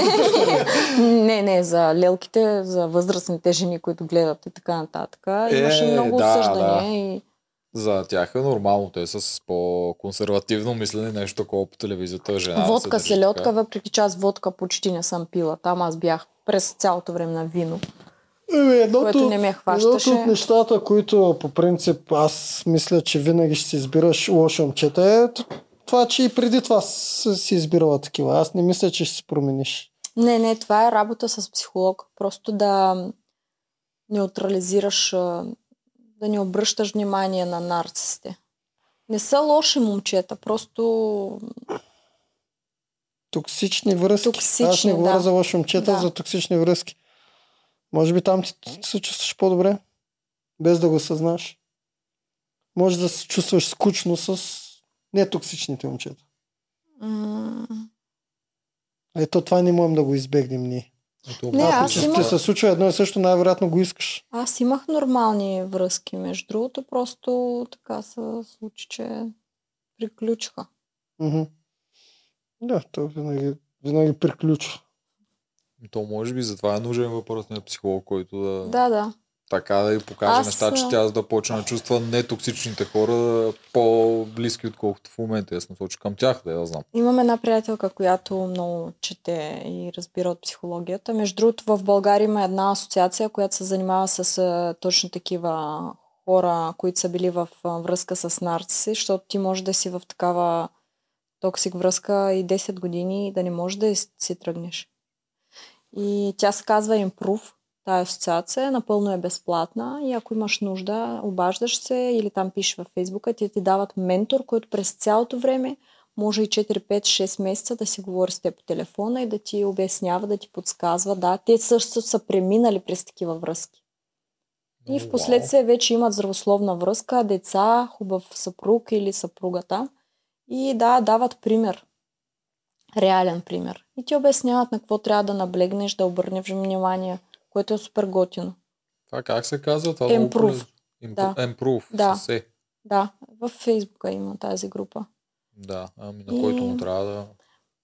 C: не, не, за лелките, за възрастните жени, които гледат и така нататък. Имаше
A: Е,
C: много
A: да,
C: осъждания и
A: За тях е нормално. Те са с по-консервативно мислене, нещо такова по телевизията. Жена да
C: водка,
A: се държи
C: селедка, въпреки че аз водка почти не съм пила. Там аз бях през цялото време на вино.
B: Еми, едното,
C: Което не ме хващаше.
B: Едното от нещата, които по принцип аз мисля, че винаги ще си избираш лоши момчета е това, че и преди това си избирала такива. Аз не мисля, че ще се промениш.
C: Не, не, това е работа с психолог. Просто да неутрализираш, да не обръщаш внимание на нарцисите. Не са лоши момчета, просто
B: Токсични връзки.
C: Токсични,
B: Аз не говоря
C: да.
B: за лоши момчета,
C: Да.
B: за токсични връзки. Може би там ти се чувстваш по-добре, без да го съзнаш. Може да се чувстваш скучно с нетоксичните момчета.
C: м-
B: Ето това не можем да го избегнем ние.
C: Не, аз
A: че
B: ти се случва едно и също, най-вероятно го искаш.
C: аз имах нормални връзки, между другото, просто така се случи, че приключиха.
B: Мгм. Да, то винаги, винаги приключва.
A: То може би затова е нужен въпросният психолог, който да,
C: Да, да.
A: така да й покаже
C: Аз,
A: неща, че тя да почне да чувства нетоксичните хора по-близки, отколкото в момента. Аз насоча към тях, да я знам.
C: Имам една приятелка, която много чете и разбира от психологията. Между другото, в България има една асоциация, която се занимава с точно такива хора, които са били в връзка с нарциси, защото ти може да си в такава токсик връзка и 10 години и да не можеш да си тръгнеш. И тя се казва Improve, тая асоциация, напълно е безплатна и ако имаш нужда, обаждаш се или там пишеш във Фейсбука, ти ти дават ментор, който през цялото време може и 4-5-6 месеца да си говори с теб по телефона и да ти обяснява, да ти подсказва. Да, те също са преминали през такива връзки. И в последствие вече имат здравословна връзка, деца, хубав съпруг или съпругата. И да, дават пример. Реален пример. И ти обясняват на какво трябва да наблегнеш, да обърнеш внимание, което е супер готино.
A: Това как се казва? Това
C: Improve. Да.
A: Improve.
C: Да.
A: С Е.
C: Да, в Фейсбука има тази група.
A: Да, ами на който му трябва да...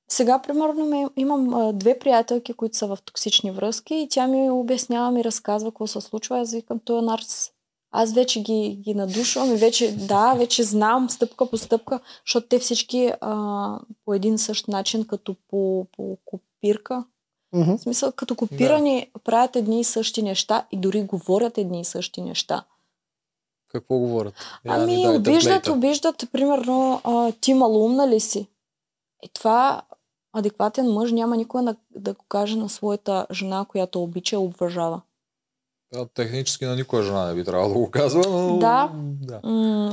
C: Сега, примерно, ме, имам две приятелки, които са в токсични връзки и тя ми обяснява, ми разказва какво се случва. Аз викам, той е нарцис. Аз вече ги, ги надушвам и вече, да, вече знам стъпка по стъпка, защото те всички а, по един същ начин, като по, по копирка.
B: Мгм.
C: В смисъл, като копирани правят едни и същи неща и дори говорят едни и същи неща.
A: Какво говорят? Я
C: Ами, обиждат, обиждат, примерно, а, ти малумна ли си? И това адекватен мъж няма никога да, да го каже на своята жена, която обича и обвържава.
A: Да, технически на никоя жена не би трябвало да го казва, но...
C: Да.
A: да.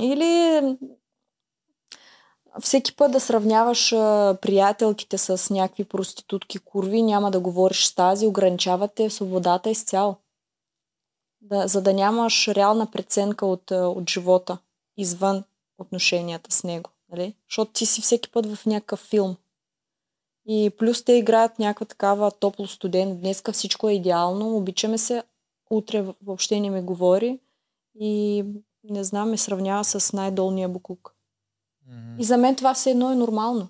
C: Или всеки път да сравняваш а, приятелките с някакви проститутки, курви, няма да говориш с тази, ограничавате свободата изцяло. Да, за да нямаш реална преценка от, от живота, извън отношенията с него. Нали? Защото ти си всеки път в някакъв филм. И плюс те играят някаква такава топло студен. Днеска всичко е идеално, обичаме се, утре въобще не ми говори и не знам, ме сравнява с най-долния буклук.
A: Мгм.
C: И за мен това все едно е нормално.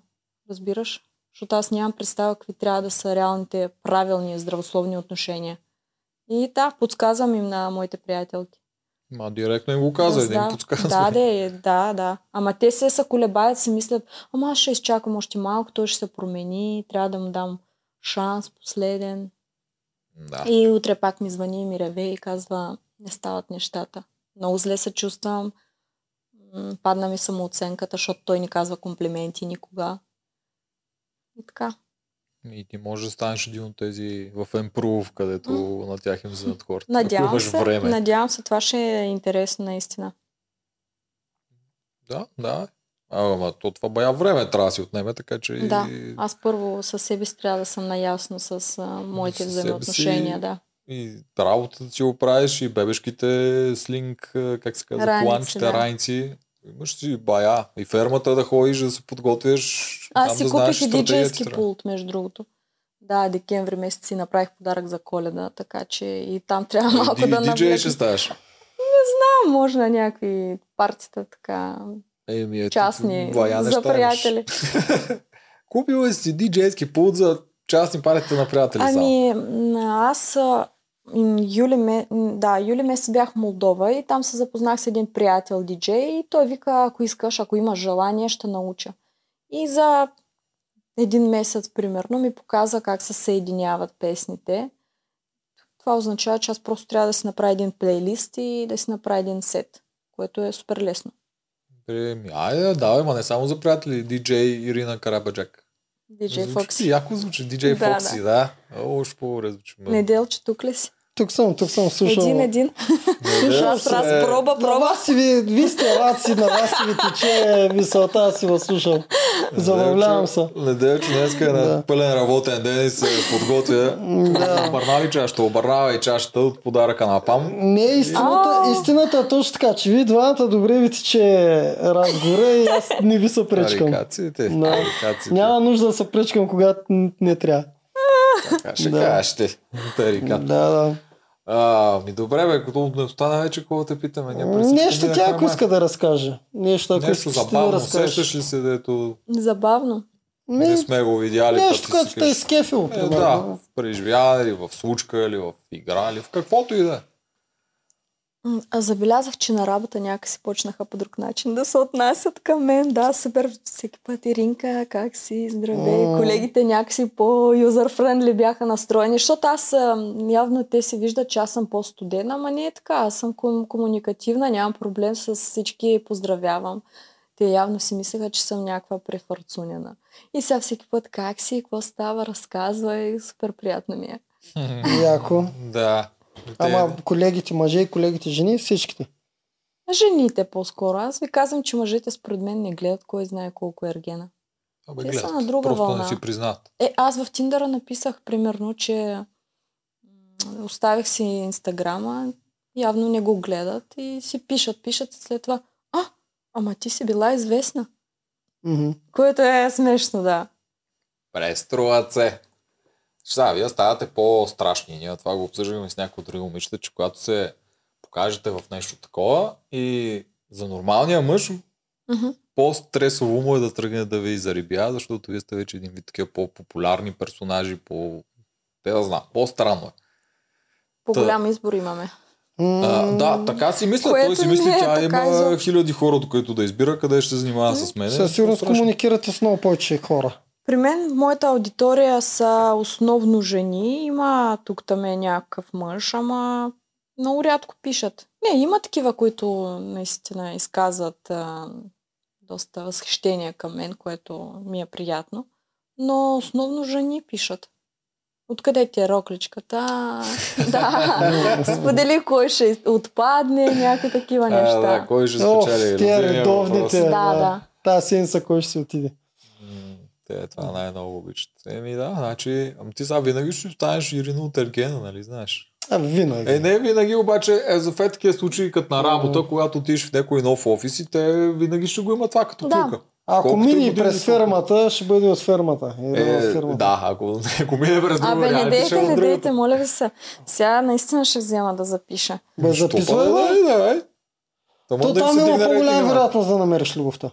C: Разбираш? Защото аз нямам представа какви трябва да са реалните правилни здравословни отношения. И да, подсказвам им на моите приятелки.
A: Ма директно им го каза, да,
C: да,
A: им подсказва.
C: да, де, да, да. Ама те се са колебаят, си мислят, ама аз ще изчакам още малко, той ще се промени, трябва да му дам шанс последен.
A: Да.
C: И утре пак ми звъни и ми реве и казва, не стават нещата. Много зле се чувствам. Падна ми самооценката, защото той ни казва комплименти никога. И така.
A: И ти можеш да станеш един от тези в Improve, където на тях им задат хората.
C: Надявам се,
A: време.
C: надявам се, това ще е интересно наистина.
A: Да, да. А, ама то това бая време трябва да си отнеме, така че... и-
C: Да, аз първо със себе си трябва да съм наясно с а, моите взаимоотношения,
A: си.
C: да.
A: И работата си го правиш, и бебешките слинг, как се казва,
C: Раници,
A: планчета,
C: да.
A: раници. Имаш си бая. И фермата да ходиш, да се подготвяш.
C: Аз си
A: да
C: купих и диджейски пулт, между другото. Да, декември месец си направих подарък за коледа, така че и там трябва малко
A: Ди-
C: да
A: Диджей ще ставаш.
C: А, може на някакви партита така
A: Еми, ето,
C: частни за приятели.
A: Купила си диджейски пулт за частни парите на приятели.
C: Ами, аз юли, ме, да, юли месец бях в Молдова и там се запознах с един приятел диджей и той вика, ако искаш, ако имаш желание, ще науча. И за един месец, примерно, ми показа как се съединяват песните. Това означава, че аз просто трябва да си направя един плейлист и да си направя един сет, което е супер лесно.
A: Еми, айде, давай, ма не само за приятели. Диджей Ирина Карабаджак.
C: Диджей Фокси.
A: си, яко звучи. Диджей
C: Да,
A: Фокси, да. О, ще по-добре звучи.
C: Неделче, тук ли си?
B: Тук съм, тук съм слушал.
C: Един, един.
A: Слушай,
C: Аз раз проба,
B: На
C: проба.
B: вас си ви, вие сте раци, на вас си ви тече мисълта, аз си го слушал. Забавлявам се.
A: Неделчо днеска е на
B: Да.
A: пълен работен ден и се подготвя.
B: Да.
A: Обърна ли чашата? Обърнава и чашата от подаръка на Пам.
B: Не, истината, истината е точно така, че вие двамата добре ви тече разговора и аз не ви се пречкам. Да.
A: Тарикациите.
B: Няма нужда да се пречкам, когато не трябва.
A: Така ще
B: Да.
A: кажеш ти. Тарикат.
B: Да, да.
A: А, ми добре, бе, като не остана вече, какво те питаме? Ние
B: Нещо тя, ако иска да разкаже. Нещо, ако
A: Нещо
B: иска да
A: забавно,
B: разкажеш.
A: сещаш ли се, дето
C: Забавно.
B: Ми,
A: не сме го видяли?
B: нещо, което те е
A: кажеш,
B: скефило,
A: Е, да, в преживяване или в случка, или в игра, или в каквото и да е.
C: А забелязах, че на работа някакси почнаха по друг начин да се отнасят към мен. Да, супер. Всеки път Иринка, как си? Здравей.
B: М.
C: Колегите някакси по-юзър-френдли бяха настроени, защото аз явно те си виждат, че аз съм по-студена, ама не е така. Аз съм ком- комуникативна, нямам проблем с всички, поздравявам. Те явно си мислеха, че съм някаква префарцунена. И сега всеки път как си, какво става, разказва и супер приятно ми е.
B: Яко.
A: Да. Те-
B: Ама колегите мъже и колегите жени, всичките.
C: Жените по-скоро. Аз ви казвам, че мъжете според мен не гледат кой знае колко е ергена.
A: Абе,
C: Те са
A: гледат.
C: на друга
A: Просто
C: вълна.
A: не си признат.
C: Е, аз в Тиндъра написах, примерно, че оставих си инстаграма, явно не го гледат и си пишат, пишат и след това. А, ама ти си била известна.
B: Мгм.
C: Което е смешно, да.
A: Преструват се. Сега, вие ставате по-страшни. Ние това го обсъждаме с някои други момичета, че когато се покажете в нещо такова и за нормалния мъж
C: Мгм.
A: по-стресово му е да тръгне да ви зарибя, защото вие сте вече един вид такива по-популярни персонажи, по... Те да знам, по-странно е.
C: По-голям избор имаме.
A: А, да, така си мисля.
C: Което
A: Той си мисли,
C: е
A: тя има хиляди хора, които да избира, къде ще се занимава с мен.
B: Със сигурност комуникирате с много повече хора.
C: При мен в моята аудитория са основно жени. Има тук там е някакъв мъж, ама много рядко пишат. Не, има такива, които наистина изказват а, доста възхищение към мен, което ми е приятно. Но основно жени пишат. Откъде ти е рокличката? да, сподели кой ще отпадне, някакви такива
A: А,
C: неща.
A: да, кой ще
B: Ох,
A: спечели?
B: тия редовните.
C: Да, да.
B: Тази седмица кой ще си отиде?
A: Те това най-много обичат. Еми да, значи, ами ти сега винаги ще останеш Ирина от Ергена, нали знаеш?
B: А, винаги.
A: Е, не винаги, обаче е за фет такива случаи като на работа, когато отидеш в някой нов офис и те винаги ще го има това като
C: Да.
A: клюка.
B: Ако
A: колкото
B: мини през фермата, ще бъде от фермата. Е,
A: Е,
B: от фермата.
A: да, ако, ако мине през друго
C: Абе, не дейте,
A: е
C: не дейте, моля ви се. Сега наистина ще взема да запиша.
B: Бе, записвай, бе.
A: да, да, бе. То
B: То
A: да
B: там
A: се
B: има по-голяма вероятност да намериш любовта.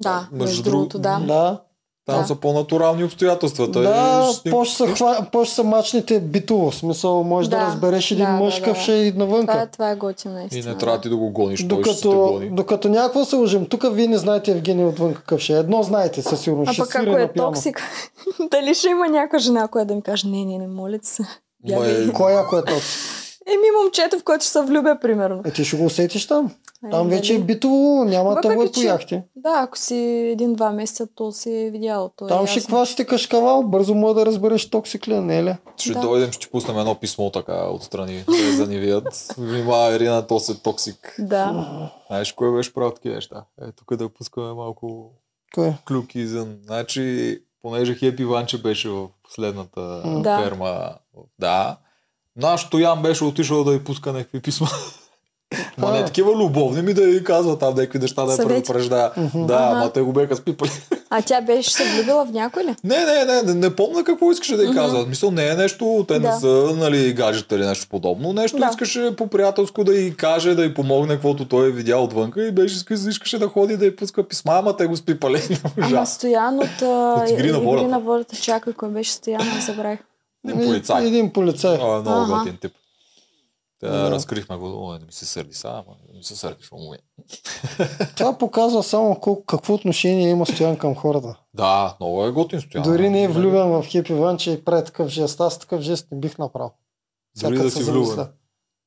C: Да,
A: между
C: между,
A: друг-
C: другото, да.
B: Да.
A: Там
C: Да.
A: са по-натурални обстоятелства. Той
B: Да,
A: ще-
B: по-ще са, хва... по-ще са мачните битово. В смисъл, може да,
C: Да,
B: разбереш един
C: да,
B: мъж
C: да,
B: какъв
C: да.
B: е и
C: Това
B: навънка.
C: е, това е готино,
A: И не трябва ти да го гониш, той ще се те
B: Докато,
A: гони.
B: докато някакво се лъжим, тук вие не знаете Евгений отвън какъв ще е. Едно знаете със сигурност.
C: А пък ако е токсик, дали ще има някоя жена, която да ми каже, не, не, не, моля се.
A: Е-.
B: Кой ако е токсик?
C: Еми момчето, в което ще се влюбя, примерно.
B: Е, ти ще го усетиш там.
C: Е,
B: Там вече е битово, няма
C: Въпреки,
B: по яхти.
C: Да, ако си един-два месеца, то си е видял. То е
B: Там ще
C: ясно.
B: квасите кашкавал, бързо може да разбереш токсик ли е, не е ли?
A: Ще
C: Да.
A: дойдем, ще пуснем едно писмо така отстрани, без да ни видят. Внимава, Ирина, то се токсик.
C: Да.
A: Знаеш, кой беше правил такива неща? Е, тук да пускаме малко
B: Кой?
A: клюки извън. Значи, понеже Хепи Ванче беше в последната
B: М.
C: Да.
A: ферма, да, наш Стоян беше отишъл да й пуска някакви писма. Ма не
B: А.
A: такива любовни ми да й казва там някакви неща да я предупрежда. Да, ама те го беха спипали.
C: А тя беше се влюбила в някой ли?
A: Не, не, не, не, не помня какво искаше да й казва. Мисъл, не е нещо, те не са, нали, гаджета или нещо подобно. Нещо искаше по-приятелско да й каже, да й помогне, каквото той е видял отвънка и беше искаше, да ходи да й пуска писма, ама те го спипали.
C: Ама. Стоян от,
A: От Игри на волята.
C: Чакай, кой беше Стоян, аз забравих.
A: Един полицай.
B: Един полицай.
A: Е много готин тип. Та. Разкрихме го, о, не ми се сърди сега, ама не ми се сърдиш, му
B: Това показва само колко, какво отношение има Стоян към хората.
A: Да, много е готин стоян.
B: Дори не е влюбен в Хепи Ван, че прави такъв жест. Аз такъв жест не бих направил.
A: Дори да
B: се
A: си влюбен.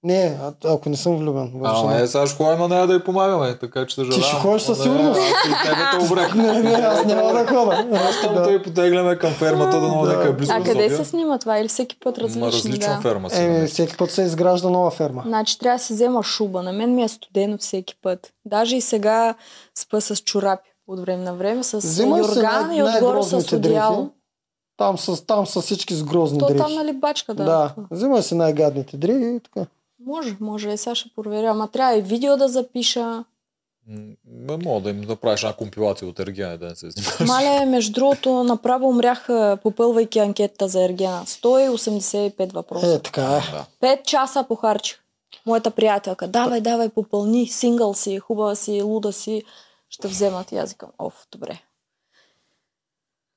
B: Не, а, ако не съм влюбен. в
A: Ама
B: жена.
A: не, сега ще ходим на нея да й помагаме, така че съжалявам.
B: Ти ще ходиш със
A: Не,
B: сигурност.
A: Аз и тебе те обрех.
B: Не, не, аз няма да хода.
A: Просто
B: Да.
A: да. и потегляме към фермата, да много
B: Да.
A: нека е близко
C: А къде се снима това? Или всеки път
A: Ма
C: различни?
A: различна
C: да.
A: ферма намери.
B: всеки път се изгражда нова ферма.
C: Значи трябва да си взема шуба. На мен ми е студено всеки път. Даже и сега спа с чорапи от време на време, с
B: Взимай
C: юрган
B: най-
C: и отгоре с одеяло.
B: Там са, там са всички с грозни
C: То
B: дрехи.
C: там нали бачка, да.
B: да. Взимай си най-гадните дрехи и така.
C: Може, може. Е, сега ще проверя. Ама трябва и видео да запиша.
A: М, Мога да им направиш една компилация от Ергена, да не се снимаш.
C: Мале, между другото, направо умрях, попълвайки анкетата за Ергена. 185 въпроса.
B: Е, така е.
A: Да.
C: 5 часа похарчих. Моята приятелка, давай, давай, попълни, сингъл си, хубава си, луда си, ще вземат. И аз викам, оф, добре.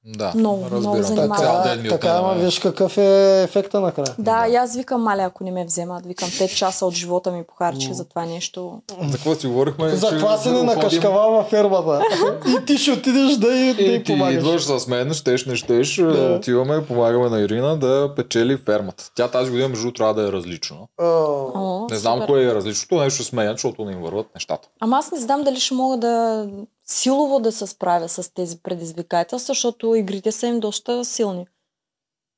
A: Да,
C: Много, много
A: разбирам.
C: занимава.
A: Цял
B: Така,
A: ден ми
B: така ама виж какъв е ефекта накрая.
C: Да,
A: Да.
C: и аз викам, мале, ако не ме вземат, викам 5 часа от живота ми похарчих за това нещо.
A: За какво си говорихме?
B: За
A: че
B: това си не
A: ходим
B: накашкава във фермата. и ти ще отидеш да да
A: И
B: й
A: ти
B: помагаш.
A: идваш с мен, щеш, не щеш,
B: Да.
A: да. отиваме, помагаме на Ирина да печели фермата. Тя тази година, между трябва да е различна.
B: О,
A: Не знам
C: супер.
A: кое е различното, нещо ще сменят, защото не им върват нещата.
C: Ама аз не знам дали ще мога да силово да се справя с тези предизвикателства, защото игрите са им доста силни.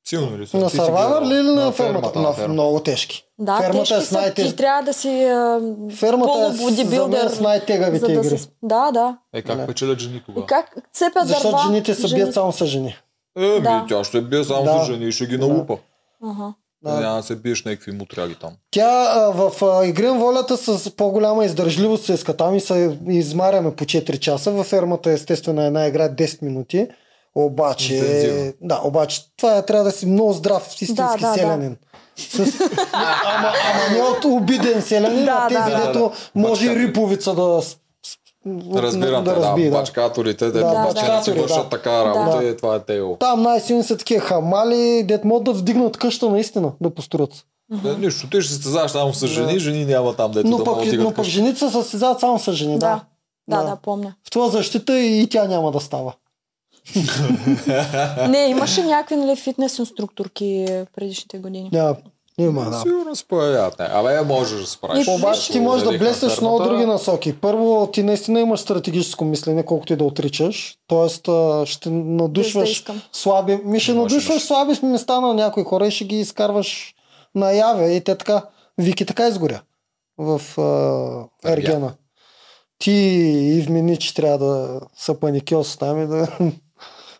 A: Силно ли са?
B: На
A: си
B: Survivor ли или на,
A: На
B: фермата?
A: на
B: На,
A: фермата.
B: много тежки.
C: Да,
B: фермата
C: тежки
B: е с най-теж...
C: Ти трябва да си а,
B: Фермата е с, за мен с най-тегавите
C: да
B: игри.
C: се... Да, да.
A: Е, как
B: Да.
A: печелят жени
C: И
A: тогава?
C: как цепят
B: Защото
C: дърва.
B: жените се бият само с жени.
A: Е, ми,
C: Да.
A: тя ще бие само
B: Да.
A: за жени и ще ги
B: Да.
A: налупа.
C: Ага.
B: Да.
A: Няма да се биеш някакви мутряги там.
B: Тя а, в а, Игрен волята с по-голяма издържливост се иска там и се измаряме по 4 часа. Във фермата естествено една игра 10 минути. Обаче,
A: Интензивно.
B: да, обаче това е, трябва да си много здрав истински
C: Да, да, да.
B: селянин. С, ама, ама не от обиден селянин,
C: Да,
B: а тези,
C: да,
A: да.
B: дето може и риповица да,
A: Разбирам
B: да
A: те, да,
B: разби. Да.
A: бачкаторите, те
B: Да,
A: да,
B: бачкатори,
A: си вършат
B: да.
A: така работа
B: Да.
A: и това е тео.
B: Там най-силни са такива хамали, дет могат да вдигнат къща наистина, да построят.
A: Да, нищо, ти ще се състезаваш само с жени, жени няма там, дето
B: Но
A: да
B: пък,
A: могат да
B: но пък жените се състезават само с жени.
C: Да.
B: Да.
C: Да,
B: Да.
C: да, помня.
B: В това защита и тя няма да става.
C: Не, имаше някакви нали, фитнес инструкторки предишните години.
B: Да, има, да.
A: Сигурно се появяват. Не. Абе, можеш да се справиш.
C: И
B: Обаче ти можеш да блеснеш в много други насоки. Първо, ти наистина имаш стратегическо мислене, колкото и да отричаш. Тоест, ще
C: да
B: надушваш
C: искам.
B: слаби. Ми ще надушваш слаби места на някои хора и ще ги изкарваш наяве. И те така. Вики така изгоря в а, Ергена. Ти и вмени, че трябва да са паникьос там и да,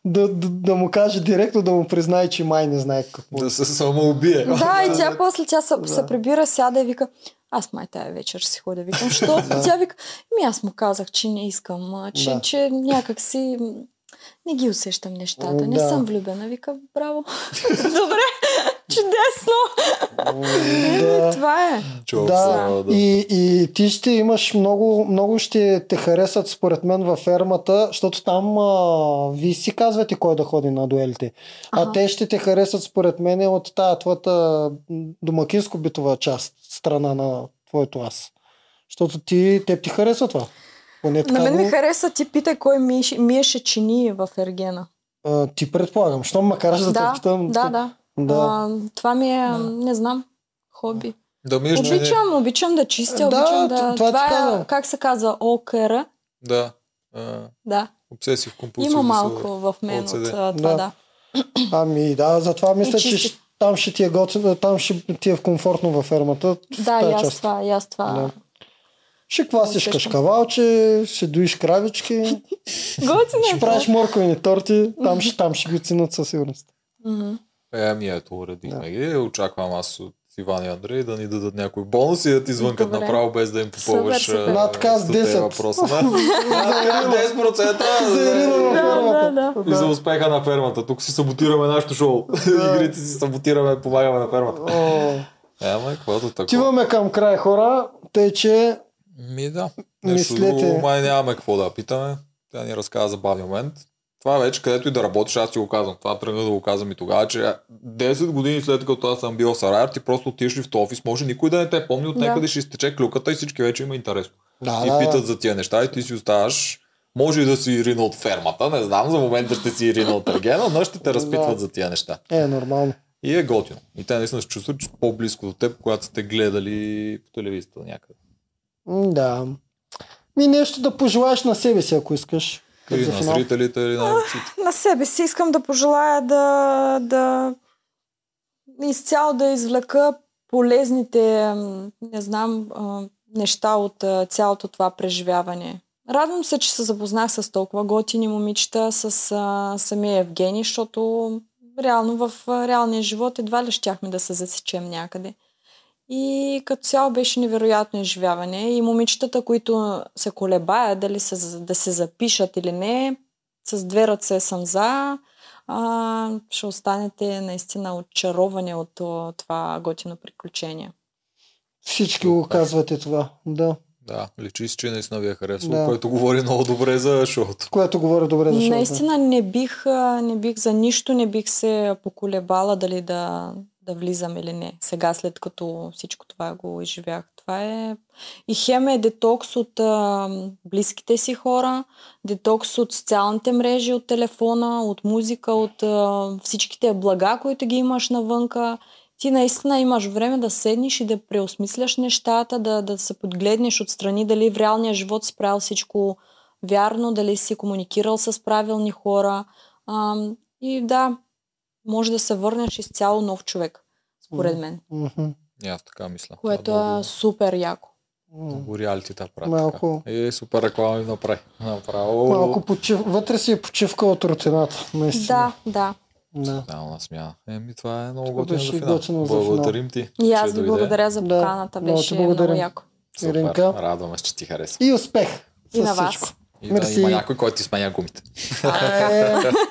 B: да, да, да, му каже директно, да му признае, че май не знае какво.
A: Да се самоубие.
C: Да, и тя после тя се,
B: Да.
C: се прибира, сяда и вика, аз май тая вечер си ходя. Викам, що? Тя вика, ми аз му казах, че не искам, че,
B: Да.
C: че някак си не ги усещам нещата. Не
B: Да.
C: съм влюбена. Вика, браво. Добре, чудесно.
B: Да.
C: Това е.
A: Чувак
B: Да,
A: да.
B: и, и ти ще имаш много, много ще те харесат според мен във фермата, защото там а, ви си казвате кой да ходи на дуелите. А
C: Аха.
B: те ще те харесат според мен от тая твоята домакинско-битова част, страна на твоето аз. Защото ти, теб ти харесва това. Поне така
C: На мен ми хареса, ти питай кой миеше, миеше чини в Ергена.
B: а, ти предполагам. Що ме караш да, те
C: Да,
B: питам?
C: да, да.
B: да.
C: А, това ми е, не знам, хоби.
A: Да миеш, не...
C: Обичам, обичам да чистя,
B: Да,
C: обичам да...
B: това
C: Това
B: казвам.
C: е, как се казва, ОКР.
A: Да. А,
C: Да,
A: обсесив компулсив.
C: има малко в мен от а, това,
B: Да.
C: да.
B: Ами да, затова мисля,
C: И
B: че там ще ти е готино, там ще ти е комфортно във фермата.
C: Да, и аз това, и аз това.
B: Да. Ще квасиш
C: Усещам.
B: кашкавалче, ще доиш кравички,
C: Готино
B: ще
C: е
B: правиш
C: това.
B: морковени торти, там ще, там ще ги оценят със сигурност.
C: Мгм.
A: Е, ами ето, уредихме ги. Очаквам аз от Иван и Андрей да ни дадат някой бонус и да ти звънкат
C: Добре.
A: направо без да им попълваш
C: Супер, супер.
A: а,
B: Над така с
A: 100
B: 10.
A: въпроса. Така 10%
B: За Ирина във
C: Да,
B: фермата.
C: да, да.
A: и за успеха на фермата. Тук си саботираме нашето шоу. Игрите си саботираме, помагаме на фермата.
B: О,
A: Е, ама каквото такова.
B: Отиваме към край хора, тъй че
A: Ми да. Нещо
B: Мислете.
A: друго, май нямаме какво да питаме. Тя ни разказа за бавния момент. Това вече където и да работиш, аз ти го казвам. Това тръгна да го казвам и тогава, че 10 години след като аз съм бил Сарайер, ти просто отиш ли в този офис, може никой да не те помни, от
C: Да.
A: някъде ще изтече клюката и всички вече има интересно.
B: да,
A: и
B: да,
A: питат
B: да.
A: за тия неща и ти си оставаш. Може и да си Ирина от фермата, не знам, за момента ще си Ирина от Ергена, но ще те разпитват
B: Да.
A: за тия неща.
B: Е, нормално.
A: И е готино. И те наистина се чувстват по-близко до теб, когато сте гледали по телевизията някъде.
B: Да. Ми нещо да пожелаеш на себе си, ако искаш.
A: Или
B: за
A: на зрителите, или на дейците.
C: На себе си искам да пожелая да, да изцяло да извлека полезните, не знам, а, неща от а, цялото това преживяване. Радвам се, че се запознах с толкова готини момичета, с а, самия Евгений, защото реално в а, реалния живот едва ли щяхме да се засечем някъде. И като цяло беше невероятно изживяване. И момичетата, които се колебаят дали се, да се запишат или не, с две ръце съм за. А, ще останете наистина очаровани от това готино приключение.
B: Всички го казвате това. Да.
A: Да, личи си, че наистина ви е харесало,
B: Да.
A: което говори много добре за шоуто.
B: Което говори добре за шоуто.
C: Наистина не бих, не бих за нищо не бих се поколебала дали да, да влизам или не. Сега, след като всичко това го изживях. Това е... И хем е детокс от а, близките си хора, детокс от социалните мрежи, от телефона, от музика, от а, всичките блага, които ги имаш навънка. Ти наистина имаш време да седнеш и да преосмисляш нещата, да, да се подгледнеш отстрани дали в реалния живот си правил всичко вярно, дали си комуникирал с правилни хора. А, и да, може да се върнеш изцяло нов човек, според мен.
A: И аз така мисля.
C: Което е
A: много,
C: супер яко.
A: Много реалитета прави.
B: Малко.
A: Така. И супер реклама ми направи. Направо.
B: Малко почив... вътре си е почивка от рутината. Наистина.
C: Да, да.
B: да.
A: Финална смяна. Еми, това е много готино за финал.
B: готино.
A: Благодарим ти.
C: И аз ви благодаря за
B: Да,
C: поканата.
B: ти
C: Беше много яко.
A: Супер.
B: Иринка.
A: Радваме се, че ти харесва.
B: И успех!
C: И на вас.
B: всичко.
A: И да има някой, който ти сменя гумите.
B: Е,